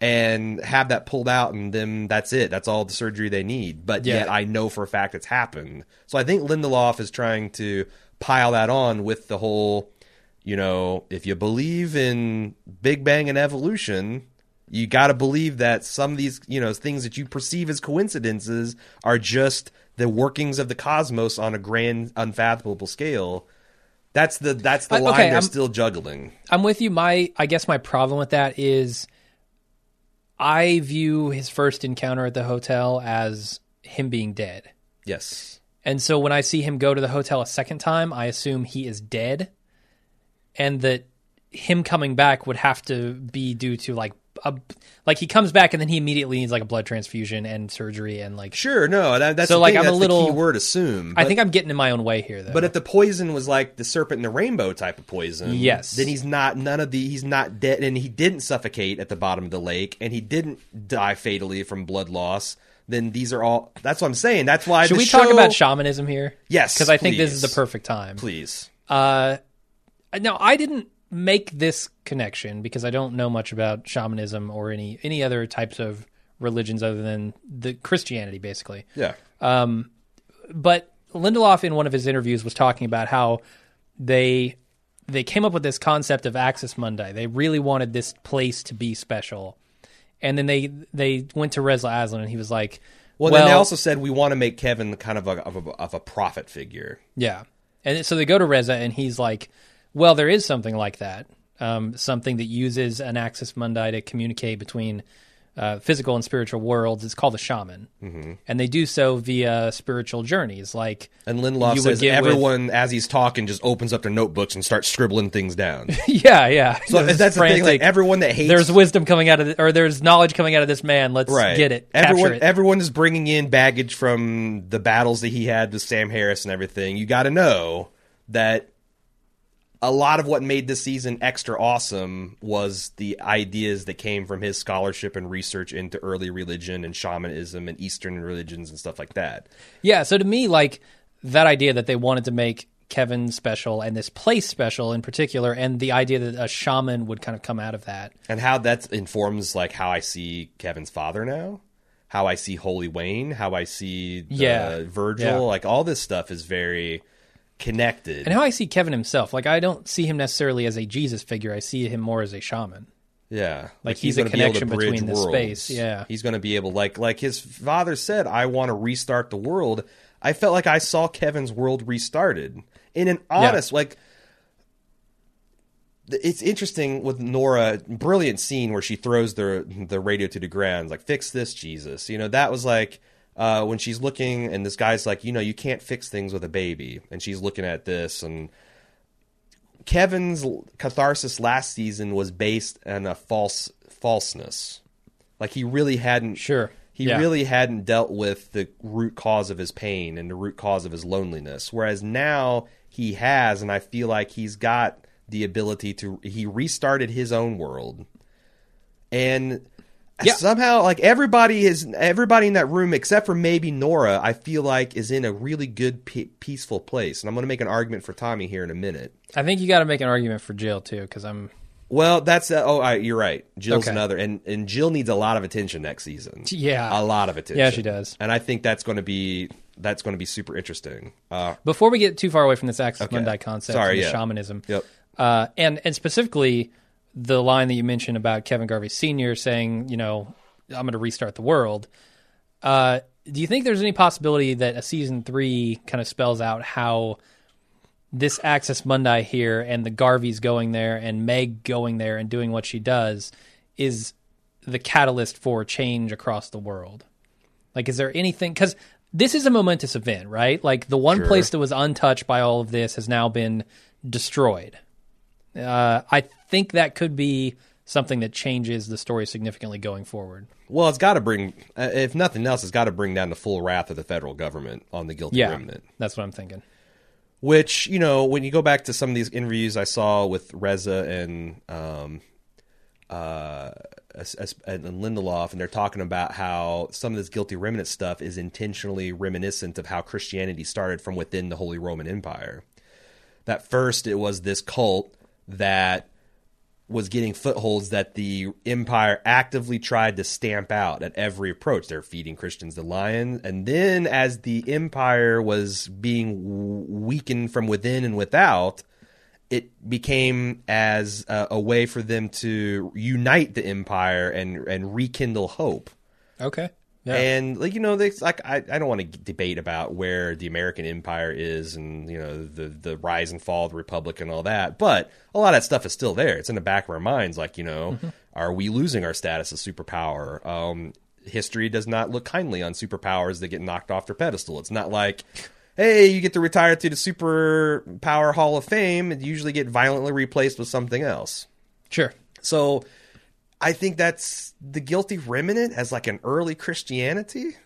and have that pulled out and then that's it. That's all the surgery they need. But Yeah. yet I know for a fact it's happened. So I think Lindelof is trying to pile that on with the whole, you know, if you believe in Big Bang and evolution, you got to believe that some of these, you know, things that you perceive as coincidences are just the workings of the cosmos on a grand, unfathomable scale. That's the that's the I- line okay, they're I'm- still juggling. I'm with you. My, I guess my problem with that is I view his first encounter at the hotel as him being dead. Yes. And so when I see him go to the hotel a second time, I assume he is dead and that him coming back would have to be due to like a, like he comes back and then he immediately needs like a blood transfusion and surgery and like Sure, no, that, that's So, the like, thing, I'm a little- key word assume. I think I'm getting in my own way here though. But if the poison was like the serpent and the rainbow type of poison, Yes. then he's not none of the he's not dead, and he didn't suffocate at the bottom of the lake, and he didn't die fatally from blood loss. Then these are all. That's what I'm saying. That's why. should we talk about shamanism here? Yes, because I think this is the perfect time. Please, Uh, no, I didn't make this connection because I don't know much about shamanism or any any other types of religions other than the Christianity, basically. yeah, Um, But Lindelof, in one of his interviews, was talking about how they they came up with this concept of Axis Mundi. They really wanted this place to be special, and then they they went to Reza Aslan, and he was like, Well, "Well, then they also said we want to make Kevin kind of a of a, of a prophet figure. Yeah. And so they go to Reza, and he's like, well, there is something like that. Um, something that uses an axis mundi to communicate between uh, physical and spiritual worlds. It's called a shaman. Mm-hmm. And they do so via spiritual journeys. Like, And Lindelof says get with- everyone, as he's talking, just opens up their notebooks and starts scribbling things down. yeah, yeah. So It's that's the thing. Like everyone that hates there's wisdom coming out of, the, or there's knowledge coming out of this man. Let's right. get it. Everyone, it. everyone is bringing in baggage from the battles that he had with Sam Harris and everything. You got to know that a lot of what made this season extra awesome was the ideas that came from his scholarship and research into early religion and shamanism and Eastern religions and stuff like that. Yeah, so to me, like that idea that they wanted to make Kevin special and this place special in particular, and the idea that a shaman would kind of come out of that. And how that informs like how I see Kevin's father now, how I see Holy Wayne, how I see the Yeah. Virgil, Yeah. like all this stuff is very connected. And how I see Kevin himself, like I don't see him necessarily as a Jesus figure. I see him more as a shaman. Yeah, Like, he's a gonna be connection between the space, yeah. he's going to be able, like, like his father said, "I want to restart the world." I felt like I saw Kevin's world restarted in an honest, like. It's interesting with Nora, brilliant scene where she throws the the radio to the ground, like "Fix this, Jesus." You know that was like uh, when she's looking, and this guy's like, "You know, you can't fix things with a baby," and she's looking at this, and Kevin's catharsis last season was based on a false falseness. Like he really hadn't Sure. he Yeah. really hadn't dealt with the root cause of his pain and the root cause of his loneliness. Whereas now he has, and I feel like he's got the ability to he restarted his own world. And Yeah. somehow like everybody is everybody in that room except for maybe Nora, I feel like is in a really good pe- peaceful place. And I'm going to make an argument for Tommy here in a minute. I think you got to make an argument for Jill too, because I'm Well, that's uh, oh, I, you're right. Jill's Okay. another, and and Jill needs a lot of attention next season. Yeah. a lot of attention. Yeah, she does. and I think that's going to be that's going to be super interesting. Uh, before we get too far away from this Axis Okay. Mundi concept, Sorry, yeah. shamanism, Yep. uh, and and specifically the line that you mentioned about Kevin Garvey Sr. saying, you know, I'm going to restart the world. Uh, do you think there's any possibility that a season three kind of spells out how this Axis Mundi here and the Garveys going there and Meg going there and doing what she does is the catalyst for change across the world? Like, is there anything? Because this is a momentous event, right? Like, the one Sure. place that was untouched by all of this has now been destroyed. Uh, I think that could be something that changes the story significantly going forward. well, it's got to bring, uh, if nothing else, it's got to bring down the full wrath of the federal government on the guilty Yeah, remnant. that's what I'm thinking. Which you know, when you go back to some of these interviews I saw with Reza and um, uh, and Lindelof, and they're talking about how some of this guilty remnant stuff is intentionally reminiscent of how Christianity started from within the Holy Roman Empire. That first, it was this cult that was getting footholds that the empire actively tried to stamp out at every approach. They're feeding Christians the lion, and then as the empire was being weakened from within and without, it became as a, a way for them to unite the empire and and rekindle hope. Okay. Yeah. And like you know, they, like I, I don't want to debate about where the American empire is and you know the the rise and fall of the republic and all that, but a lot of that stuff is still there. It's in the back of our minds. Like you know, are we losing our status as superpower? Um, history does not look kindly on superpowers that get knocked off their pedestal. It's not like. Hey, you get to retire to the Superpower Hall of Fame and usually get violently replaced with something else. sure. So I think that's the guilty remnant as like an early Christianity.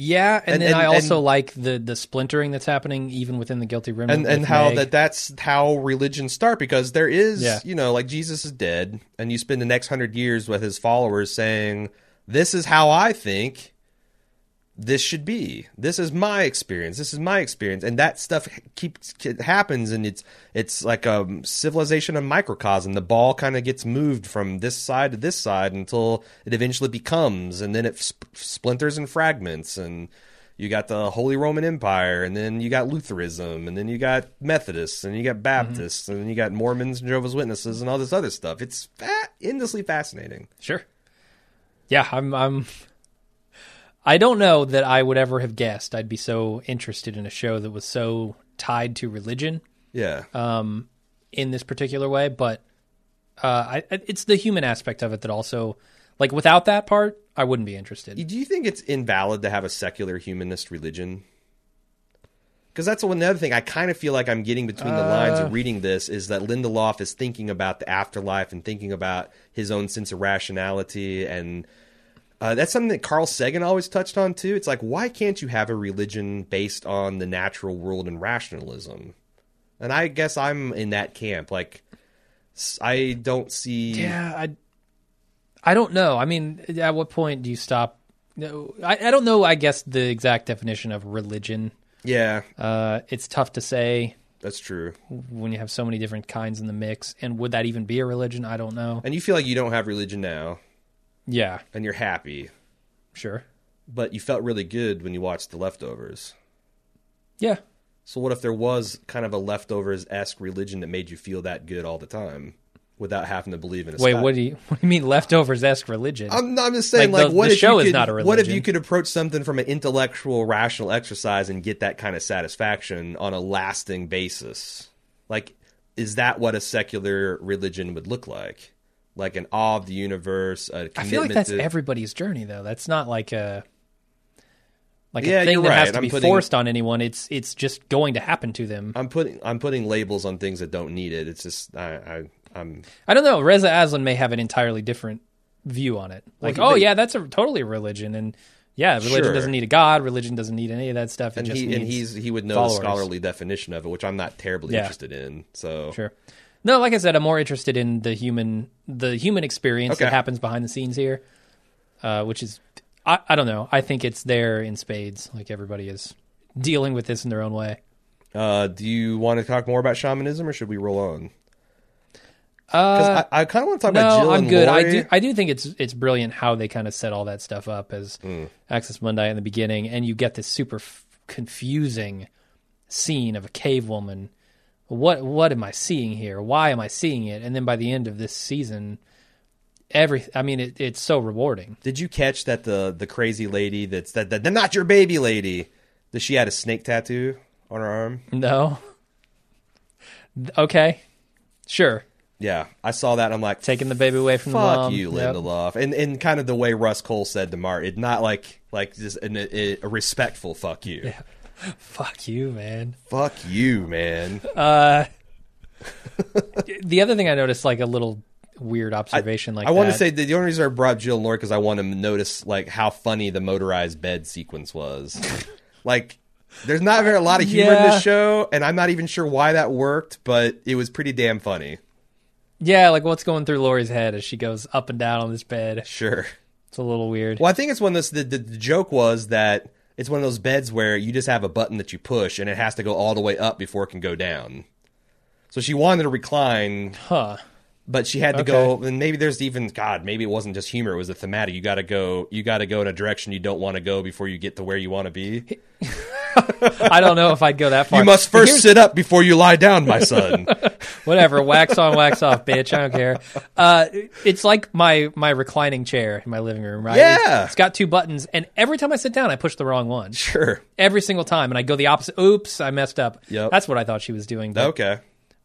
Yeah, and, And- then and- I also and- like the the splintering that's happening even within the guilty remnant, And and how Meg. that that's how religions start because there is Yeah. you know like Jesus is dead and you spend the next 100 years with his followers saying this is how I think this should be. This is my experience. This is my experience, and that stuff keeps it happens, and it's it's like a civilization of microcosm. The ball kind of gets moved from this side to this side until it eventually becomes, and then it sp- splinters and fragments, and you got the Holy Roman Empire, and then you got Lutheranism, and then you got Methodists, and you got mm-hmm. Baptists, and then you got Mormons and Jehovah's Witnesses, and all this other stuff. It's fa- endlessly fascinating. Sure. Yeah, I'm. I'm. I don't know that I would ever have guessed I'd be so interested in a show that was so tied to religion Yeah. Um, in this particular way, but uh, I, it's the human aspect of it that also, like, without that part, I wouldn't be interested. Do you think it's invalid to have a secular humanist religion? Because that's one the other thing I kind of feel like I'm getting between the lines of reading this is that Lindelof is thinking about the afterlife and thinking about his own sense of rationality, and uh, that's something that Carl Sagan always touched on too. It's like why can't you have a religion based on the natural world and rationalism? And I guess I'm in that camp. Like I don't see. Yeah, I, I don't know. I mean, at what point do you stop? No, I, I don't know. I guess the exact definition of religion. Yeah, Uh, it's tough to say that's true. when you have so many different kinds in the mix. And would that even be a religion? I don't know. And you feel like you don't have religion now, Yeah, and you're happy. sure. but you felt really good when you watched the leftovers. Yeah, So what if there was kind of a leftovers esque religion that made you feel that good all the time without having to believe in a Wait, sky- what do you what do you mean leftovers esque religion? I'm, I'm just saying, Like, like, the- what the if show you is could, not a religion. what if you could approach something from an intellectual, rational exercise and get that kind of satisfaction on a lasting basis? Like, is that what a secular religion would look like? Like an awe of the universe. A I feel like that's to, everybody's journey though. That's not like a like Yeah, a thing that has to I'm be putting- forced on anyone. It's it's just going to happen to them. I'm putting I'm putting labels on things that don't need it. It's just I, I I'm I don't know. Reza Aslan may have an entirely different view on it. Like, Well, oh he- yeah, that's a totally a religion, and yeah, religion Sure. doesn't need a god. Religion doesn't need any of that stuff. It and just he and he's he would know followers. the scholarly definition of it, which I'm not terribly Yeah. interested in. So Sure. No, like I said, I'm more interested in the human the human experience that happens behind the scenes here, uh, which is I, I don't know. I think it's there in spades. Like everybody is dealing with this in their own way. Uh, do you want to talk more about shamanism, or should we roll on? Because Uh, I, I kind of want to talk about no, Jill I'm and good. I Laurie. do. I do think it's it's brilliant how they kind of set all that stuff up as Mm. Axis Mundi in the beginning, and you get this super f- confusing scene of a cave woman. What what am I seeing here? Why am I seeing it? And then by the end of this season, every I mean, it, it's so rewarding. Did you catch that the the crazy lady that's that, that the not your baby lady that she had a snake tattoo on her arm? No. Okay. Sure. Yeah, I saw that. I'm like, Taking the baby away from the fuck mom. you, Yep. Lindelof, and and kind of the way Rust Cohle said to Martin, not like like just an, a, a respectful fuck you. Fuck you, man. Fuck you, man. Uh, the other thing I noticed, like a little weird observation, like I want to say that the only reason I brought Jill and Laurie because I want to notice like how funny the motorized bed sequence was. like, there's not very a lot of humor in Yeah. this show, and I'm not even sure why that worked, but it was pretty damn funny. yeah, like what's going through Laurie's head as she goes up and down on this bed. Sure. It's a little weird. Well, I think it's when those. The, the, the joke was that it's one of those beds where you just have a button that you push, and it has to go all the way up before it can go down. So she wanted to recline, Huh. But she had to Okay. go. And maybe there's even God. Maybe it wasn't just humor; it was the thematic. You got to go. You got to go in a direction you don't want to go before you get to where you want to be. I don't know if I'd go that far. You must first sit up before you lie down, my son. whatever. Wax on, wax off, bitch. I don't care. Uh, it's like my my reclining chair in my living room, right? Yeah. It's- it's got two buttons, and every time I sit down, I push the wrong one. sure. Every single time, and I go the opposite. Oops, I messed up. Yep. That's what I thought she was doing. But, Okay.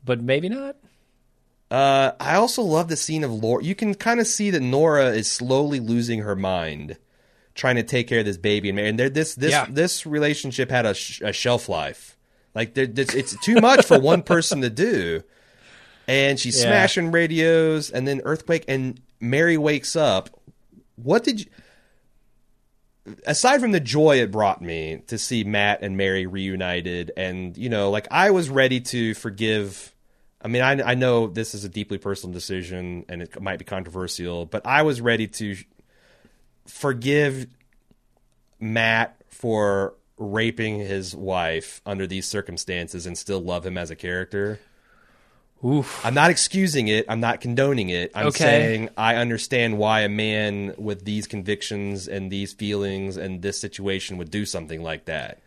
but maybe not. Uh, I also love the scene of Laura. You can kind of see that Nora is slowly losing her mind, trying to take care of this baby. And Mary. and this this Yeah. this relationship had a, sh- a shelf life. Like it's too much for one person to do. And she's Yeah. smashing radios, and then earthquake, and Mary wakes up. What did you? aside from the joy it brought me to see Matt and Mary reunited, and you know, like I was ready to forgive. I mean, I, I know this is a deeply personal decision and it might be controversial, but I was ready to forgive Matt for raping his wife under these circumstances and still love him as a character. Oof. I'm not excusing it. I'm not condoning it. I'm Okay. saying I understand why a man with these convictions and these feelings and this situation would do something like that.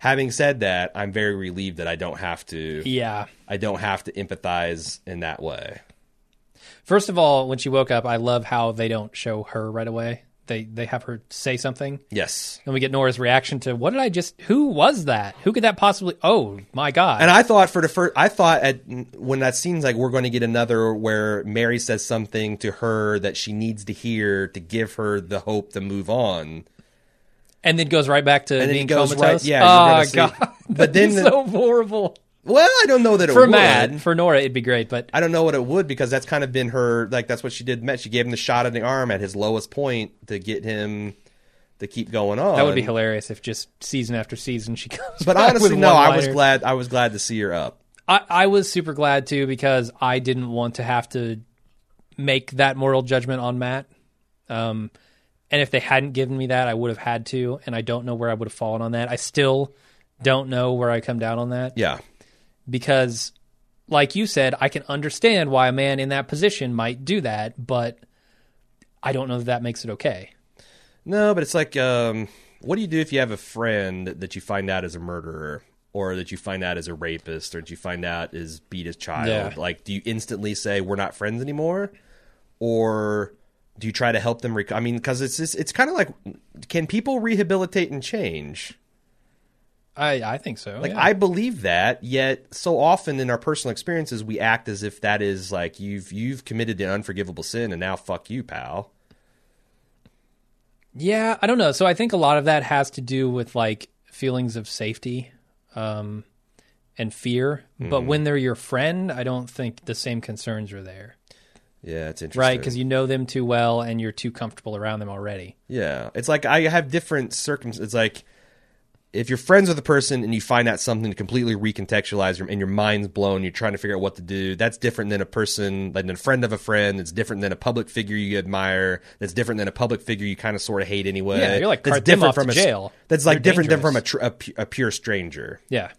Having said that, I'm very relieved that I don't have to. Yeah. I don't have to empathize in that way. First of all, when she woke up, I love how they don't show her right away. They they have her say something, Yes. and we get Nora's reaction to what did I just? Who was that? Who could that possibly? Oh my god! And I thought for the first, I thought at when that seems like we're going to get another where Mary says something to her that she needs to hear to give her the hope to move on. And then goes right back to then being goes comatose. right- yeah, oh god, but then the- so horrible Well, I don't know that it for would. Matt. For Nora, it'd be great, but I don't know what it would because that's kind of been her like that's what she did. Met she gave him the shot in the arm at his lowest point to get him to keep going on. that would be hilarious if just season after season she comes. But honestly, no, I was glad. I was glad to see her up. I, I was super glad too because I didn't want to have to make that moral judgment on Matt. Um, and if they hadn't given me that, I would have had to, and I don't know where I would have fallen on that. I still don't know where I come down on that Yeah, because, like you said, I can understand why a man in that position might do that, but I don't know that that makes it okay. no, but it's like, um, what do you do if you have a friend that you find out is a murderer, or that you find out is a rapist, or that you find out is beat his child, Yeah. like do you instantly say we're not friends anymore, or do you try to help them? Rec- I mean, because it's just, it's kind of like, can people rehabilitate and change? I I think so. Like yeah. I believe that, yet so often in our personal experiences we act as if that is like you've you've committed an unforgivable sin and now fuck you, pal. Yeah, I don't know. So I think a lot of that has to do with like feelings of safety um, and fear. Mm-hmm. But when they're your friend, I don't think the same concerns are there, Yeah, it's interesting. right? Because you know them too well and you're too comfortable around them already. Yeah, it's like I have different circumstances. It's like if you're friends with a person and you find out something to completely recontextualize and your mind's blown, you're trying to figure out what to do. That's different than a person, than a friend of a friend. It's different than a public figure you admire. That's different than a public figure you kind of sort of hate anyway. Yeah, you're like, that's off to a, jail. That's like They're different than from a, tr- a, a pure stranger. Yeah,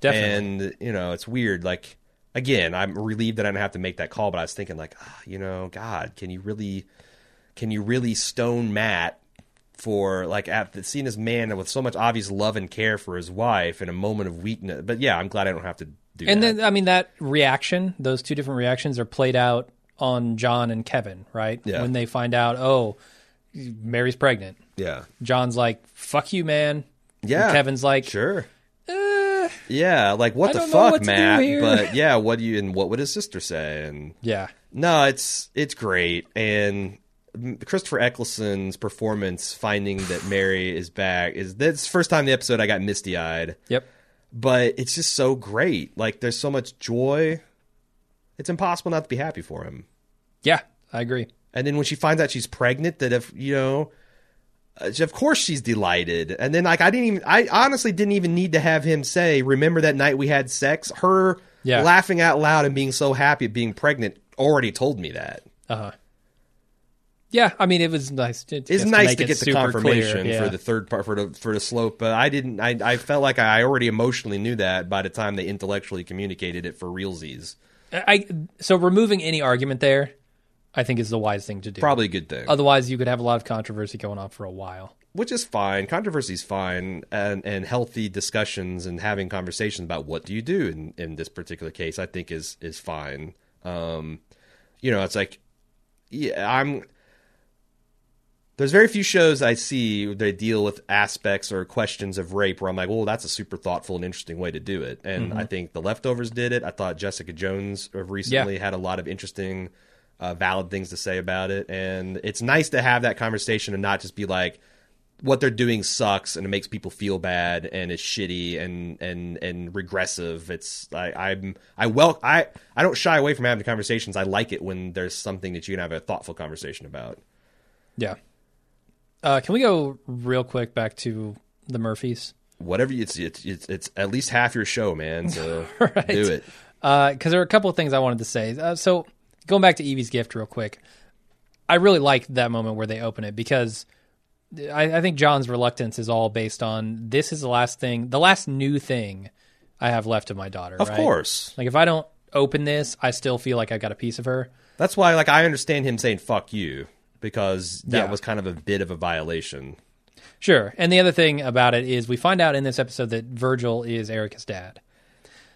definitely. And you know, it's weird. Like again, I'm relieved that I don't have to make that call, but I was thinking like, ah, you know, God, can you really, can you really stone Matt for like at the seeing this man with so much obvious love and care for his wife in a moment of weakness? But yeah, I'm glad I don't have to do that. and that. then I mean that reaction, those two different reactions are played out on John and Kevin, right? Yeah. When they find out, oh, Mary's pregnant. yeah, John's like, "Fuck you, man." yeah. And Kevin's like, sure. Yeah, like what I the fuck, what Matt? But yeah, what do you and what would his sister say? And yeah, No, it's it's great, and Christopher Eccleston's performance, finding that Mary is back, is that's first time in the episode I got misty eyed. yep. But it's just so great. Like there's so much joy. It's impossible not to be happy for him. Yeah, I agree. And then when she finds out she's pregnant, that if you know, of course she's delighted. And then like I didn't even, I honestly didn't even need to have him say, "Remember that night we had sex." Her Yeah. laughing out loud and being so happy at being pregnant already told me that. Uh huh. Yeah, I mean, it was nice. To, It's nice make to get the confirmation yeah. for the third part for the for the slope, but I didn't. I I felt like I already emotionally knew that by the time they intellectually communicated it for realsies. I so removing any argument there, I think is the wise thing to do. Probably a good thing, Otherwise, you could have a lot of controversy going on for a while. which is fine. Controversy's fine, and and healthy discussions and having conversations about what do you do in in this particular case, I think is is fine. Um, you know, it's like, yeah, I'm. There's very few shows I see that deal with aspects or questions of rape where I'm like, well, that's a super thoughtful and interesting way to do it. And I think The Leftovers did it. I thought Jessica Jones recently had a lot of interesting, uh, valid things to say about it. And it's nice to have that conversation and not just be like, what they're doing sucks and it makes people feel bad and it's shitty and and and regressive. It's I, I'm I well I I don't shy away from having conversations. I like it when there's something that you can have a thoughtful conversation about. Yeah. Uh, can we go real quick back to the Murphys? Whatever it's it's it's, it's at least half your show, man. So Right. do it. because there are a couple of things I wanted to say. Uh, so going back to Evie's gift real quick, I really liked that moment where they open it because I, I think John's reluctance is all based on this is the last thing, the last new thing I have left of my daughter. Of right? course. Like if I don't open this, I still feel like I got a piece of her. That's why like I understand him saying fuck you because that Yeah. was kind of a bit of a violation. Sure. And the other thing about it is we find out in this episode that Virgil is Erica's dad.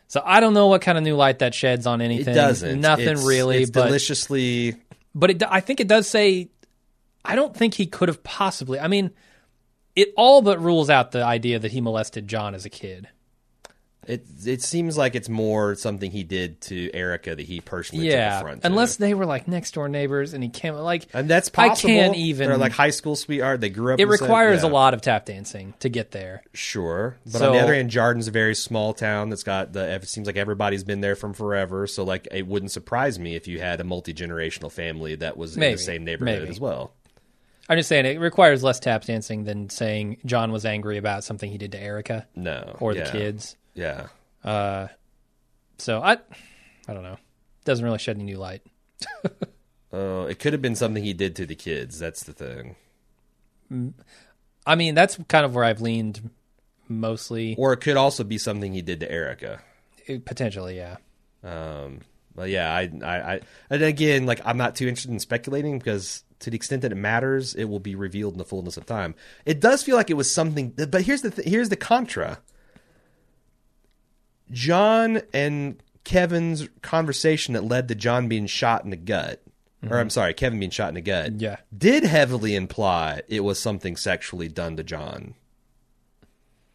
So I don't know what kind of new light that sheds on anything. It doesn't. Nothing It's- really. It's but deliciously but it, I think it does say. I don't think he could have possibly. I mean, it all but rules out the idea that he molested John as a kid. It it seems like it's more something he did to Erica that he personally took yeah, affront to. unless they were like next door neighbors, and he can't like. and that's possible. I can't even. They're like high school sweetheart. They grew up. it requires yeah. a lot of tap dancing to get there. Sure, but So- on the other hand, Jarden's a very small town that's got the. It seems like everybody's been there from forever. So like, it wouldn't surprise me if you had a multi generational family that was in the same neighborhood maybe. as well. I'm just saying it requires less tap dancing than saying John was angry about something he did to Erica No, or yeah, the kids. Yeah, Uh, So I, I don't know. Doesn't really shed any new light. uh, it could have been something he did to the kids. That's the thing. I mean, that's kind of where I've leaned mostly. Or it could also be something he did to Erica. Potentially, yeah. Um, but yeah, I, I, I, and again, like I'm not too interested in speculating because to the extent that it matters, it will be revealed in the fullness of time. It does feel like it was something, but here's the th- here's the contra. John and Kevin's conversation that led to John being shot in the gut, or mm-hmm. I'm sorry, Kevin being shot in the gut, Yeah. did heavily imply it was something sexually done to John.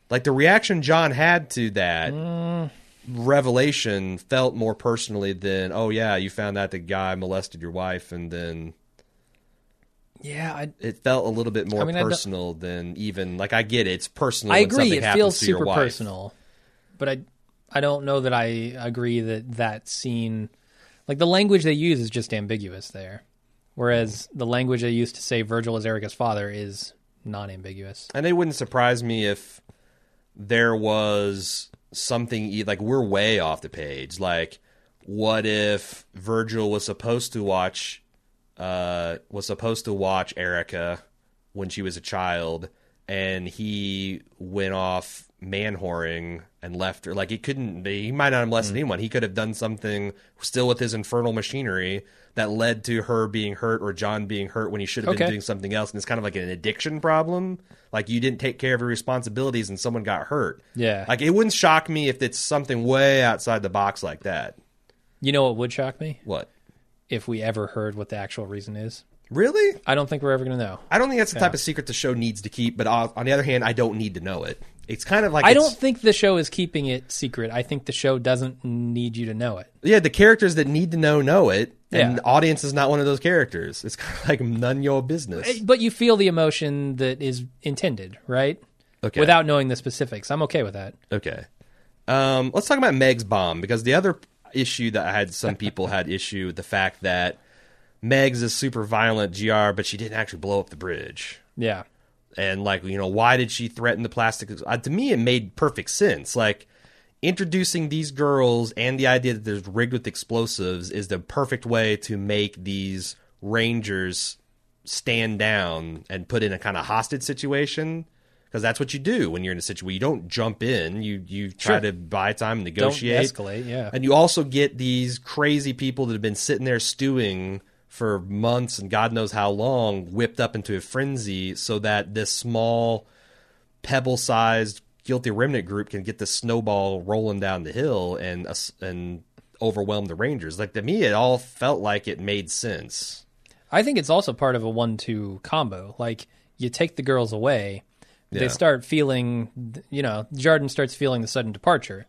Like the reaction John had to that mm. revelation felt more personally than, oh yeah, you found out the guy molested your wife, and then Yeah, I, it felt a little bit more I mean, personal than even like I get it. It's personal. I agree. It feels super personal, but I I don't know that I agree that that scene, like the language they use, is just ambiguous there, whereas the language they use to say Virgil is Erica's father is non-ambiguous. And it wouldn't surprise me if there was something like we're way off the page. Like, what if Virgil was supposed to watch, uh, was supposed to watch Erica when she was a child, and he went off man whoring and left her. Like, he couldn't. be, He might not have molested Mm. anyone. He could have done something still with his infernal machinery that led to her being hurt or John being hurt when he should have been doing something else. And it's kind of like an addiction problem. Like you didn't take care of your responsibilities and someone got hurt. Yeah. Like it wouldn't shock me if it's something way outside the box like that. You know what would shock me What? if we ever heard what the actual reason is. Really? I don't think we're ever going to know. I don't think that's the type of secret the show needs to keep. But on on the other hand, I don't need to know it. It's kind of like I don't think the show is keeping it secret. I think the show doesn't need you to know it. Yeah, the characters that need to know know it, and Yeah. the audience is not one of those characters. It's kind of like none your business. But you feel the emotion that is intended, right? Okay. Without knowing the specifics. I'm okay with that. Okay. Um, let's talk about Meg's bomb because the other issue that I had some people had issue with the fact that Meg's a super violent GR, but she didn't actually blow up the bridge. Yeah. And like, you know, why did she threaten the plastic? Uh, to me, it made perfect sense. Like introducing these girls and the idea that there's rigged with explosives is the perfect way to make these rangers stand down and put in a kind of hostage situation because that's what you do when you're in a situation where you don't jump in you you try Sure. to buy time and Don't negotiate escalate. Yeah. and you also get these crazy people that have been sitting there stewing for months and God knows how long, whipped up into a frenzy so that this small, pebble sized guilty remnant group can get the snowball rolling down the hill and us- and overwhelm the Rangers. Like to me, it all felt like it made sense. I think it's also part of a one-two combo. Like you take the girls away, Yeah. they start feeling, you know, Jarden starts feeling the sudden departure.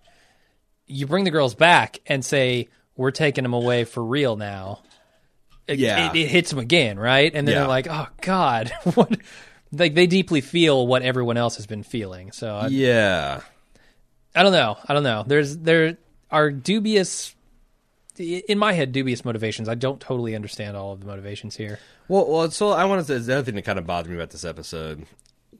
You bring the girls back and say, "We're taking them away for real now." It, Yeah. it, it hits them again, right? And then Yeah. they're like, "Oh God, what?" Like they deeply feel what everyone else has been feeling. So I, Yeah. I don't know. I don't know. There's there are dubious, in my head, dubious motivations. I don't totally understand all of the motivations here. Well, well, so I wanted to. Say the other thing that kind of bothered me about this episode: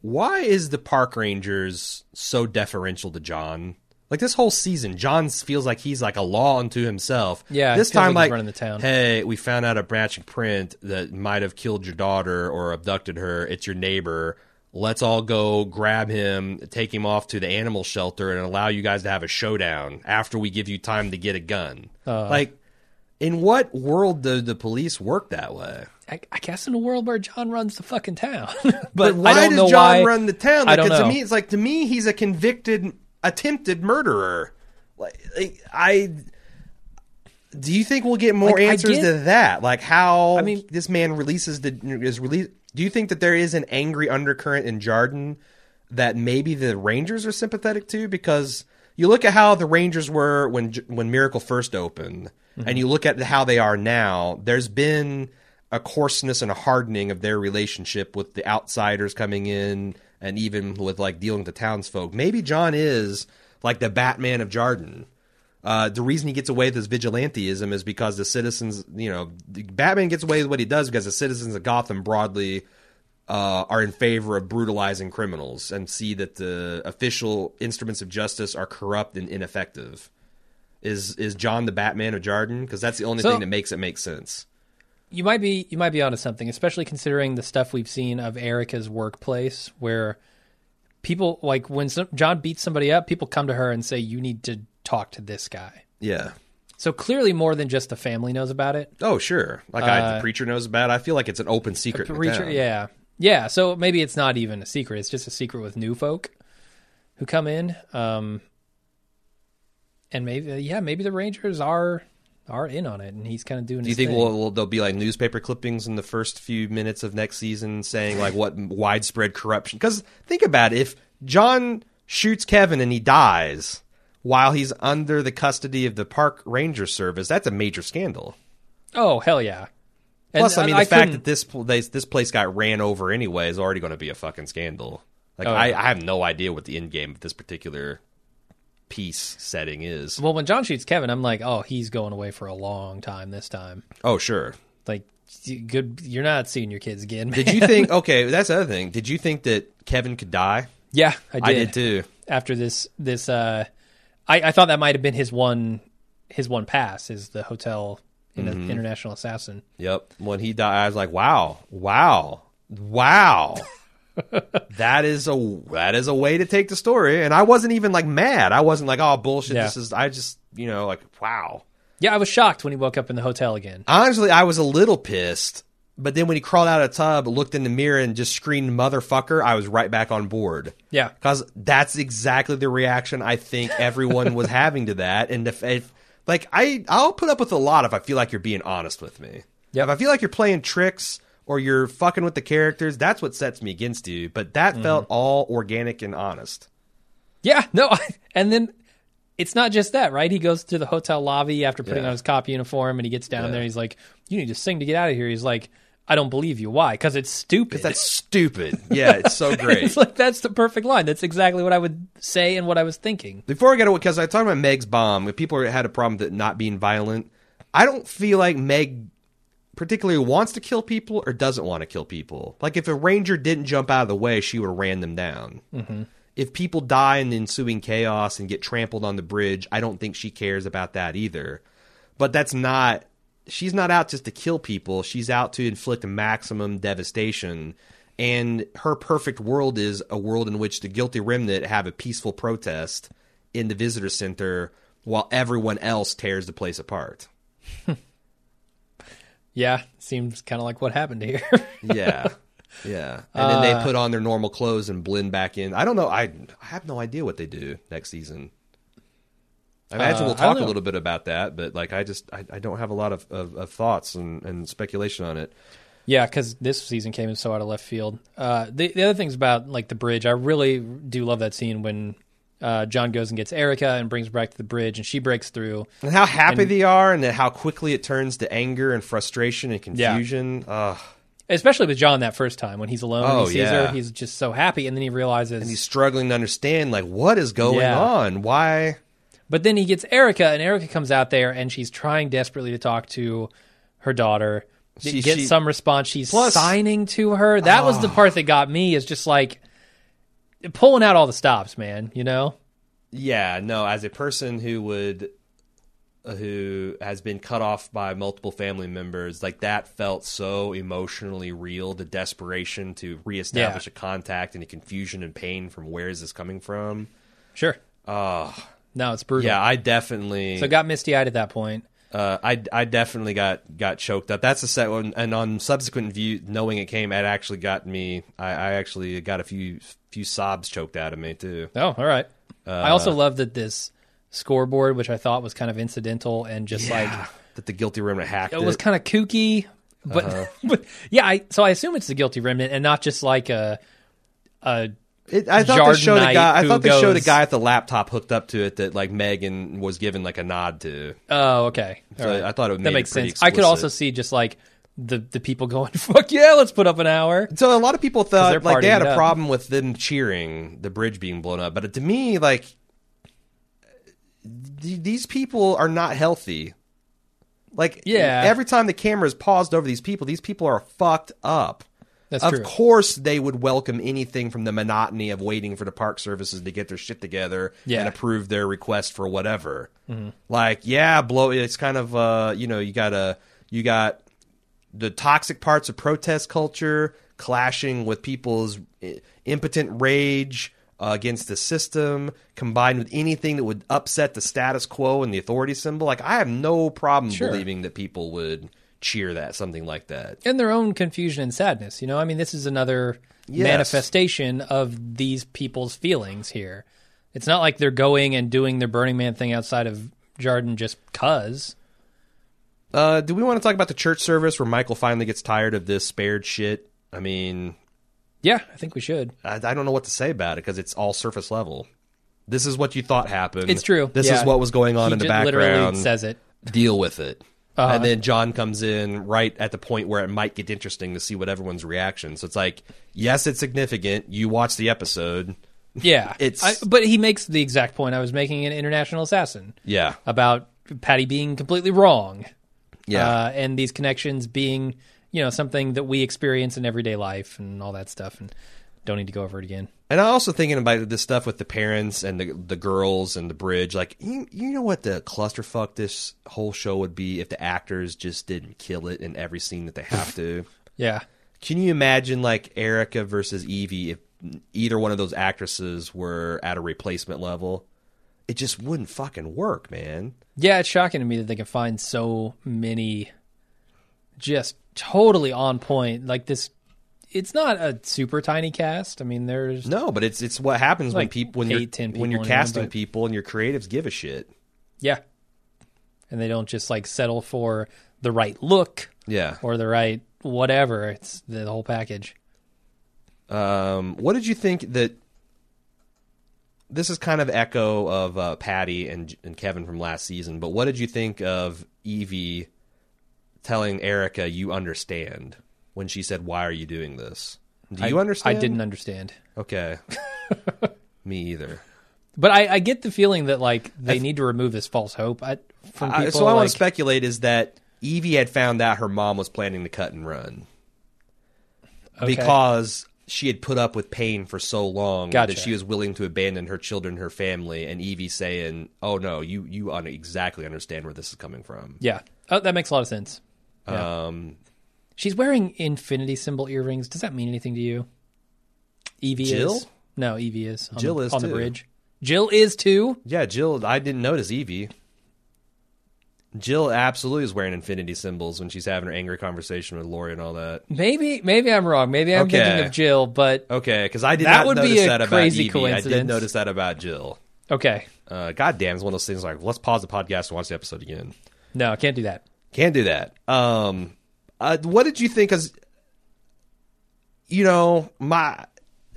why is the park rangers so deferential to John? Like this whole season, John feels like he's like a law unto himself. Yeah, this time like like, running the town. hey, we found out a branching print that might have killed your daughter or abducted her. It's your neighbor. Let's all go grab him, take him off to the animal shelter, and allow you guys to have a showdown after we give you time to get a gun. Uh. like, in what world do the police work that way? I, I guess in a world where John runs the fucking town, but, But why I don't does John why. run the town? I don't know. To me, it's like to me, he's a convicted, attempted murderer. Like, like, I. Do you think we'll get more Like, answers get- to that? Like how I mean- this man releases the is release. Do you think that there is an angry undercurrent in Jarden that maybe the Rangers are sympathetic to? Because you look at how the Rangers were when when Miracle first opened, Mm-hmm. and you look at how they are now. There's been a coarseness and a hardening of their relationship with the outsiders coming in, and even with like dealing with the townsfolk. Maybe John is like the Batman of Jarden. Uh, the reason he gets away with his vigilanteism is because the citizens, you know, Batman gets away with what he does because the citizens of Gotham broadly uh, are in favor of brutalizing criminals and see that the official instruments of justice are corrupt and ineffective. Is is John the Batman of Jarden? Because that's the only So- thing that makes it make sense. You might be you might be onto something, especially considering the stuff we've seen of Erica's workplace, where people like when some, John beats somebody up, people come to her and say, "You need to talk to this guy." Yeah. So clearly, more than just the family knows about it. Oh, sure. Like I, Uh, the preacher knows about. it. I feel like it's an open secret. Preacher, yeah, yeah. So maybe it's not even a secret; it's just a secret with new folk who come in. Um, and maybe yeah, maybe the Rangers are are in on it, and he's kind of doing. Do you think we'll, we'll, there'll be like newspaper clippings in the first few minutes of next season saying like what widespread corruption? Because think about it, if John shoots Kevin and he dies while he's under the custody of the park ranger service, that's a major scandal. Oh hell yeah! Plus, And I mean, I the fact couldn't- that this place this place got ran over anyway is already going to be a fucking scandal. Like Oh, I, yeah. I have no idea what the end game of this particular piece setting is. well, when John shoots Kevin, I'm like, oh, he's going away for a long time this time. Oh sure. Like, good, you're not seeing your kids again. Man. Did you think? Okay, that's the other thing. Did you think that Kevin could die? Yeah, I did. I did too. After this, this, uh, I, I thought that might have been his one, his one pass is the hotel in Mm-hmm. international assassin. Yep. When he died, I was like, wow, wow, wow. that is a that is a way to take the story. And I wasn't even like mad. I wasn't like, oh bullshit. Yeah. This is. I just you know like wow. Yeah, I was shocked when he woke up in the hotel again. Honestly, I was a little pissed. But then when he crawled out of the tub, looked in the mirror, and just screamed "motherfucker," I was right back on board. Yeah, because that's exactly the reaction I think everyone was having to that. And if, if like I, I'll put up with a lot if I feel like you're being honest with me. Yeah, If I feel like you're playing tricks or you're fucking with the characters, that's what sets me against you. But that mm-hmm. felt all organic and honest. yeah, no, and then it's not just that, right? He goes to the hotel lobby after putting Yeah. on his cop uniform, and he gets down Yeah. there. He's like, "You need to sing to get out of here." He's like, "I don't believe you. Why? Because it's stupid." That's stupid. Yeah, it's so great. it's like that's the perfect line. That's exactly what I would say and what I was thinking. Before I get away, because I talked about Meg's bomb, if people had a problem with it not being violent, I don't feel like Meg particularly wants to kill people or doesn't want to kill people. Like if a ranger didn't jump out of the way, she would have ran them down. Mm-hmm. If people die in the ensuing chaos and get trampled on the bridge, I don't think she cares about that either. But that's not. She's not out just to kill people. She's out to inflict maximum devastation. And her perfect world is a world in which the guilty remnant have a peaceful protest in the visitor center while everyone else tears the place apart. Yeah, seems kind of like what happened here. Yeah. Yeah. And then they put on their normal clothes and blend back in. I don't know. I, I have no idea what they do next season. I imagine Uh, we'll talk a little bit about that, but like I just I, I don't have a lot of, of, of thoughts and, and speculation on it. Yeah, because this season came in so out of left field. Uh, the the other things about like the bridge, I really do love that scene when uh, John goes and gets Erica and brings her back to the bridge, and she breaks through. And how happy they are and how quickly it turns to anger and frustration and Yeah. confusion. Ugh. Especially with John that first time when he's alone Oh, and he sees yeah. her, he's just so happy, and then he realizes. and he's struggling to understand like what is going Yeah. on why but then he gets Erica, and Erica comes out there, and she's trying desperately to talk to her daughter. She- gets she- some response. She's Plus- signing to her. That was the part that got me. Is just like pulling out all the stops, man. You know. yeah no as a person who would uh, who has been cut off by multiple family members like that felt so emotionally real the desperation to reestablish Yeah. a contact and the confusion and pain from where is this coming from Sure. oh No, it's brutal. yeah i definitely So got misty eyed at that point. uh, I I definitely got got choked up. That's the set one, and on subsequent view, knowing it came, it actually got me. I, I actually got a few few sobs choked out of me too. Oh, all right. Uh, I also love that this scoreboard, which I thought was kind of incidental and just like that the guilty remnant hacked it it. was kind of kooky, but Uh-huh. but yeah. I so I assume it's the guilty remnant and not just like a a It- I thought they showed a guy. I thought they showed a guy at the laptop hooked up to it that like Megan was given like a nod to. oh okay. So right. I thought it that makes sense. I could also see just like the the people going fuck yeah, let's put up an hour. So a lot of people thought like they had a up. problem with them cheering the bridge being blown up, but to me, like th- these people are not healthy. Like Yeah. every time the camera is paused over these people, these people are fucked up. That's of true. course, they would welcome anything from the monotony of waiting for the park services to get their shit together Yeah. and approve their request for whatever. Like, yeah, blow. It's kind of uh, you know, you gotta you got the toxic parts of protest culture clashing with people's impotent rage uh, against the system, combined with anything that would upset the status quo and the authority symbol. Like, I have no problem Sure. believing that people would cheer that something like that. and their own confusion and sadness. You know, I mean, this is another Yes. manifestation of these people's feelings here. It's not like they're going and doing their Burning Man thing outside of Jarden just cuz. Uh, do we want to talk about the church service where Michael finally gets tired of this spared shit? I mean, Yeah, I think we should. I, I don't know what to say about it because it's all surface level. This is what you thought happened. It's true. This Yeah. is what was going on He in the just literally background. says it. Deal with it. Uh-huh. And then John comes in right at the point where it might get interesting to see what everyone's reaction. So it's like, yes, it's significant. You watch the episode. Yeah, It's- I, but he makes the exact point I was making in International Assassin Yeah. about Patti being completely wrong. Yeah. uh, and these connections being you know something that we experience in everyday life and all that stuff and don't need to go over it again And I'm also thinking about this stuff with the parents and the the girls and the bridge. Like, you, you know what the clusterfuck this whole show would be if the actors just didn't kill it in every scene that they have to. yeah Can you imagine like Erica versus Evie if either one of those actresses were at a replacement level? It just wouldn't fucking work, man. yeah it's shocking to me that they can find so many just totally on point like this it's not a super tiny cast i mean there's No, but it's it's what happens when people when eight, you're 10 when you're people in there, casting but- people and your creatives give a shit. yeah and they don't just like settle for the right look Yeah. or the right whatever it's the whole package Um, what did you think that? This is kind of echo of uh, Patti and and Kevin from last season, but what did you think of Evie telling Erica you understand when she said, "Why are you doing this?" Do you I, understand? i didn't understand Okay. Me either. But I, I get the feeling that like they need to remove this false hope I, from people. I, so I want to speculate is that Evie had found out her mom was planning to cut and run okay. because she had put up with pain for so long Gotcha. that she was willing to abandon her children, her family, and Evie saying, "Oh no, you you un- exactly understand where this is coming from." yeah, oh, that makes a lot of sense. Um, She's wearing infinity symbol earrings. Does that mean anything to you? Evie Jill? is. No, Evie is. On Jill the, is on the bridge. Jill is too. yeah, Jill. I didn't notice Evie. Jill absolutely is wearing infinity symbols when she's having her angry conversation with Laurie and all that. Maybe maybe I'm wrong. Maybe I'm Okay. thinking of Jill, but Okay, because I did That not would be a that crazy Evie. I did notice that about Jill. okay. Uh, God damn, it's one of those things like let's pause the podcast and watch the episode again. No, I can't do that. Can't do that. Um, uh, what did you think? Because you know, my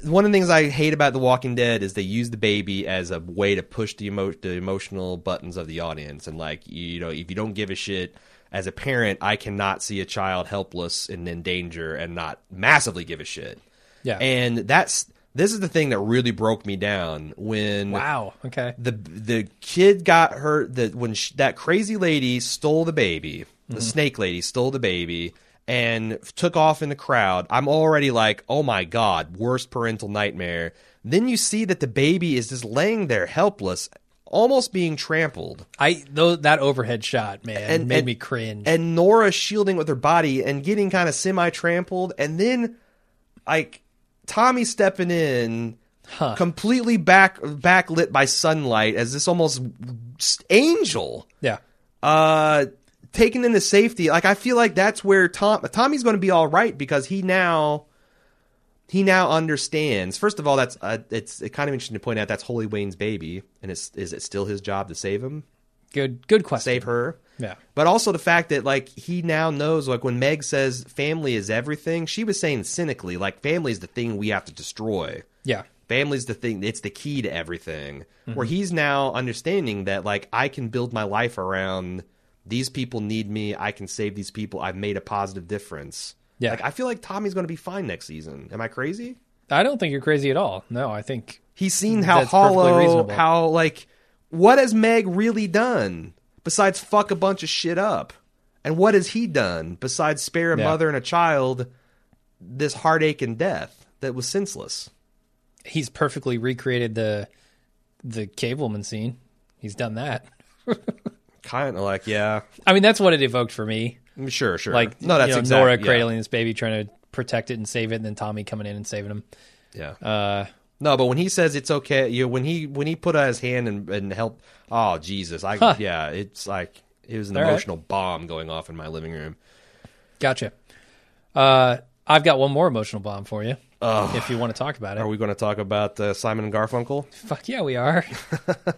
one of the things I hate about The Walking Dead is they use the baby as a way to push the emo- the emotional buttons of the audience, and like you know, if you don't give a shit. As a parent, I cannot see a child helpless and in danger and not massively give a shit. Yeah. And that's this is the thing that really broke me down when wow. Okay. the the kid got hurt that when sh that crazy lady stole the baby the mm-hmm. snake lady stole the baby and took off in the crowd i'm already like oh my god worst parental nightmare then you see that the baby is just laying there helpless almost being trampled I though that overhead shot, man, And- made and- me cringe. and nora shielding with her body and getting kind of semi trampled and then like tommy stepping in Huh. completely back backlit by sunlight as this almost angel yeah. uh taken into safety like i feel like that's where tom tommy's going to be all right because he now he now understands first of all that's uh, it's kind of interesting to point out that's holy wayne's baby and it's is it still his job to save him Good. Good question. save her Yeah. but also the fact that like he now knows like when meg says family is everything she was saying cynically like family is the thing we have to destroy Yeah. Family's the thing, it's the key to everything. Where he's now understanding that, like, I can build my life around these people need me. I can save these people. I've made a positive difference. Yeah. Like, I feel like Tommy's going to be fine next season. Am I crazy? I don't think you're crazy at all. No, I think He's seen how hollow, how, like, what has Meg really done besides fuck a bunch of shit up? And what has he done besides spare a Yeah. mother and a child this heartache and death that was senseless? he's perfectly recreated the the cableman scene. He's done that. Kind of like, yeah, I mean, that's what it evoked for me. sure, sure. Like, no, that's you know, exact- Nora yeah. cradling this baby, trying to protect it and save it, and then Tommy coming in and saving him. Yeah. Uh, no, but when he says it's okay, you know, when he when he put out his hand and, and helped, oh Jesus, I Huh. yeah, it's like it was an All right. emotional bomb going off in my living room. gotcha. Uh, I've got one more emotional bomb for you. Ugh. If you want to talk about it. Are we going to talk about uh, Simon and Garfunkel? Fuck yeah, we are.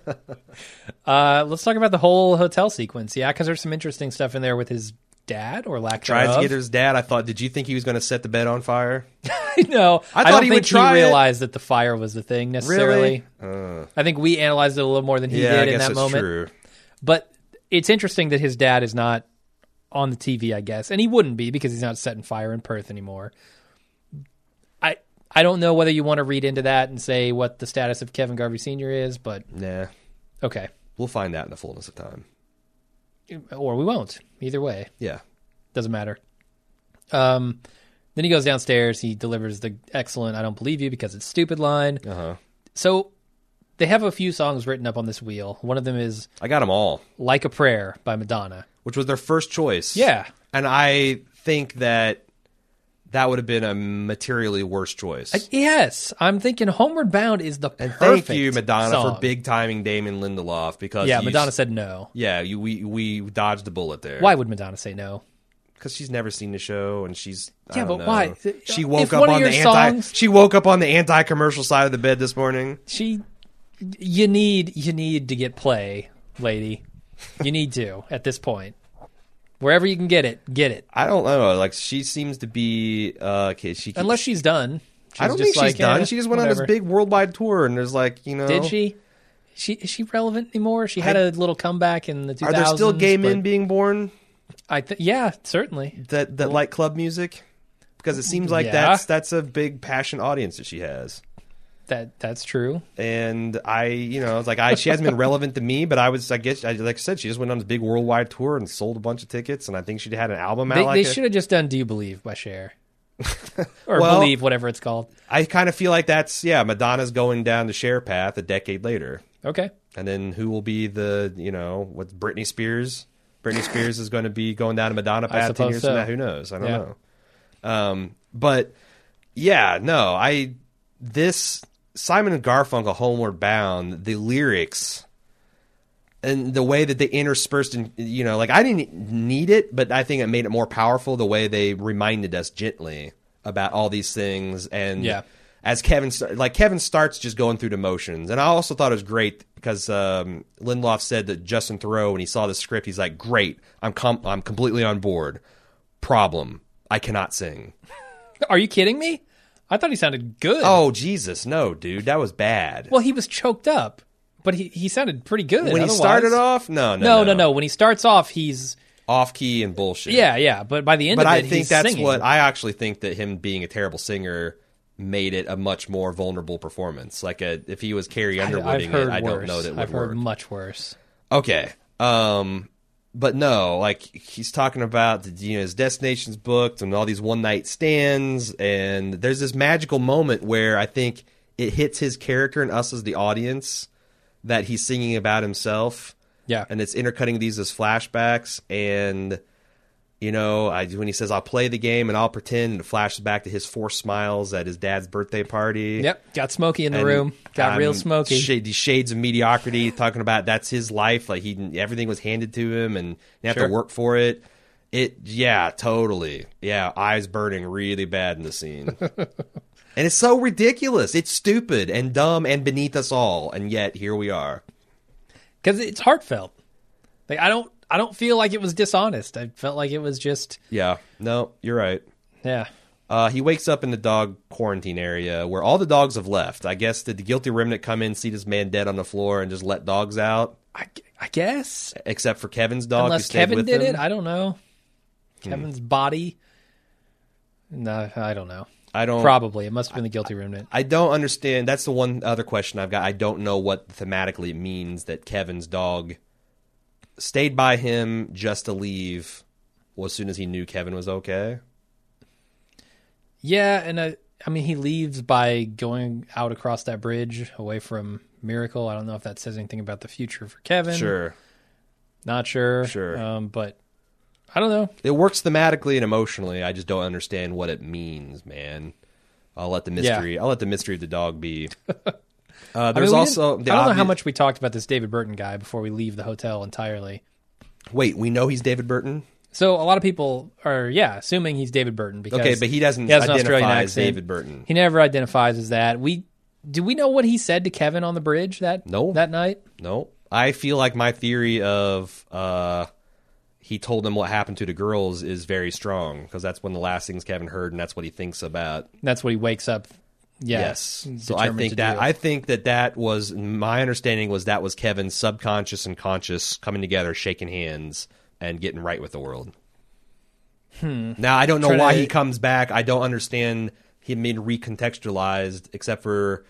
uh, let's talk about the whole hotel sequence. Yeah, because there's some interesting stuff in there with his dad or lack Tried thereof. to get his dad. I thought. Did you think he was going to set the bed on fire? no, I I, thought don't he think would try he it. realized that the fire was the thing necessarily. Uh, I think we analyzed it a little more than he yeah, I did in that that's moment. true. But it's interesting that his dad is not on the TV, I guess, and he wouldn't be because he's not setting fire in Perth anymore. I don't know whether you want to read into that and say what the status of Kevin Garvey Sr. is, but Nah, okay, we'll find out in the fullness of time. or we won't. Either way, Yeah. doesn't matter. Um, then he goes downstairs. He delivers the excellent "I don't believe you" because it's stupid line. Uh huh. So they have a few songs written up on this wheel. One of them is I got them all, "Like a Prayer" by Madonna. which was their first choice. Yeah, and I think that that would have been a materially worse choice. Uh, yes, I'm thinking Homeward Bound is the and perfect thank you, Madonna, song. for big timing Damon Lindelof because Yeah, Madonna said no. Yeah, you, we we dodged the bullet there. Why would Madonna say no? Because she's never seen the show, and she's I Yeah, but know. why? She woke one up on the anti. songs- She woke up on the anti-commercial side of the bed this morning. She, you need you need to get play, lady. You need to at this point. Wherever you can get it, get it. I don't know. Like she seems to be. Uh, okay, she Unless she's done. She's I don't just think she's like, done. eh, she just went on this big worldwide tour, and there's like you know. Did she? She is she relevant anymore? She had I- a little comeback in the 2000s. Are there still gay men being born I th- yeah, certainly. that that like club music? Because it seems like Yeah. that's that's a big passion audience that she has. That that's true. and I, you know, it's like I she hasn't been relevant to me, but I was, I guess, I, like I said, she just went on this big worldwide tour and sold a bunch of tickets, and I think she had an album out. They, like they should have just done "Do You Believe" by Cher, or Well- "Believe," whatever it's called. I kind of feel like that's yeah, Madonna's going down the Cher path a decade later, Okay, and then who will be the, you know, what's Britney Spears? Britney Spears is going to be going down a Madonna path ten years so. from now. Who knows? I don't Yeah. know. Um, but yeah, no, I this Simon and Garfunkel, Homeward Bound, the lyrics and the way that they interspersed and you know like i didn't need it but i think it made it more powerful the way they reminded us gently about all these things. And Yeah. as kevin like kevin starts just going through the motions. And i also thought it was great because um, lindelof said that justin theroux when he saw the script he's like great i'm com- i'm completely on board. Problem. I cannot sing. Are you kidding me? I thought he sounded good. oh jesus no dude that was bad well, he was choked up, but he, he sounded pretty good. when he started off no no no, no, no. When he starts off, he's off key and bullshit yeah, yeah. But by the end but of it, I think that's singing. what I actually think that him being a terrible singer made it a much more vulnerable performance. Like a, if he was Carrie I- Underwooding I've it, I don't know that it would I've work. heard much worse. Okay. Um but no, like he's talking about the, you know his destination's booked and all these one night stands and there's this magical moment where I think it hits his character and us as the audience that he's singing about himself. Yeah, and it's intercutting these as flashbacks and you know I, when he says i'll play the game and i'll pretend and it flashes back to his four smiles at his dad's birthday party yep. Got Smokey in the And, room. Got real um, Smokey. sh- these shades of mediocrity talking about that's his life like he everything was handed to him and you have Sure. to work for it it yeah totally yeah eyes burning really bad in the scene and it's so ridiculous it's stupid and dumb and beneath us all and yet here we are because it's heartfelt. Like I don't, I don't feel like it was dishonest. I felt like it was just, yeah no you're right yeah, Uh, he wakes up in the dog quarantine area where all the dogs have left. I guess did the guilty remnant come in, see this man dead on the floor, and just let dogs out, I, I guess except for Kevin's dog. who unless stayed Kevin with did him. it, I don't know. Kevin's body. No, I don't know. I don't. Probably it must have been the guilty remnant. I don't understand. That's the one other question I've got. I don't know what thematically it means that Kevin's dog stayed by him just to leave well, as soon as he knew Kevin was okay. Yeah, and I, I mean, he leaves by going out across that bridge away from Miracle. I don't know if that says anything about the future for Kevin. Sure. not sure. Sure. um, but I don't know. It works thematically and emotionally. I just don't understand what it means, man. I'll let the mystery. I'll let the mystery of the dog be. Uh, I mean, there's also. the I don't know how much we talked about this David Burton guy before we leave the hotel entirely. Wait, we know he's David Burton. So a lot of people are, yeah, assuming he's David Burton because Okay, but he doesn't he has an Australian identify as accent. David Burton. He never identifies as that. We do we know what he said to Kevin on the bridge that No. that night? No, I feel like my theory of uh, he told them what happened to the girls is very strong because that's one of the last things Kevin heard, and that's what he thinks about. That's what he wakes up. Yeah, Yes. So I think that. I think that that was my understanding was that was Kevin's subconscious and conscious coming together, shaking hands, and getting right with the world. Now I don't know why to- he comes back. I don't understand him being recontextualized, except for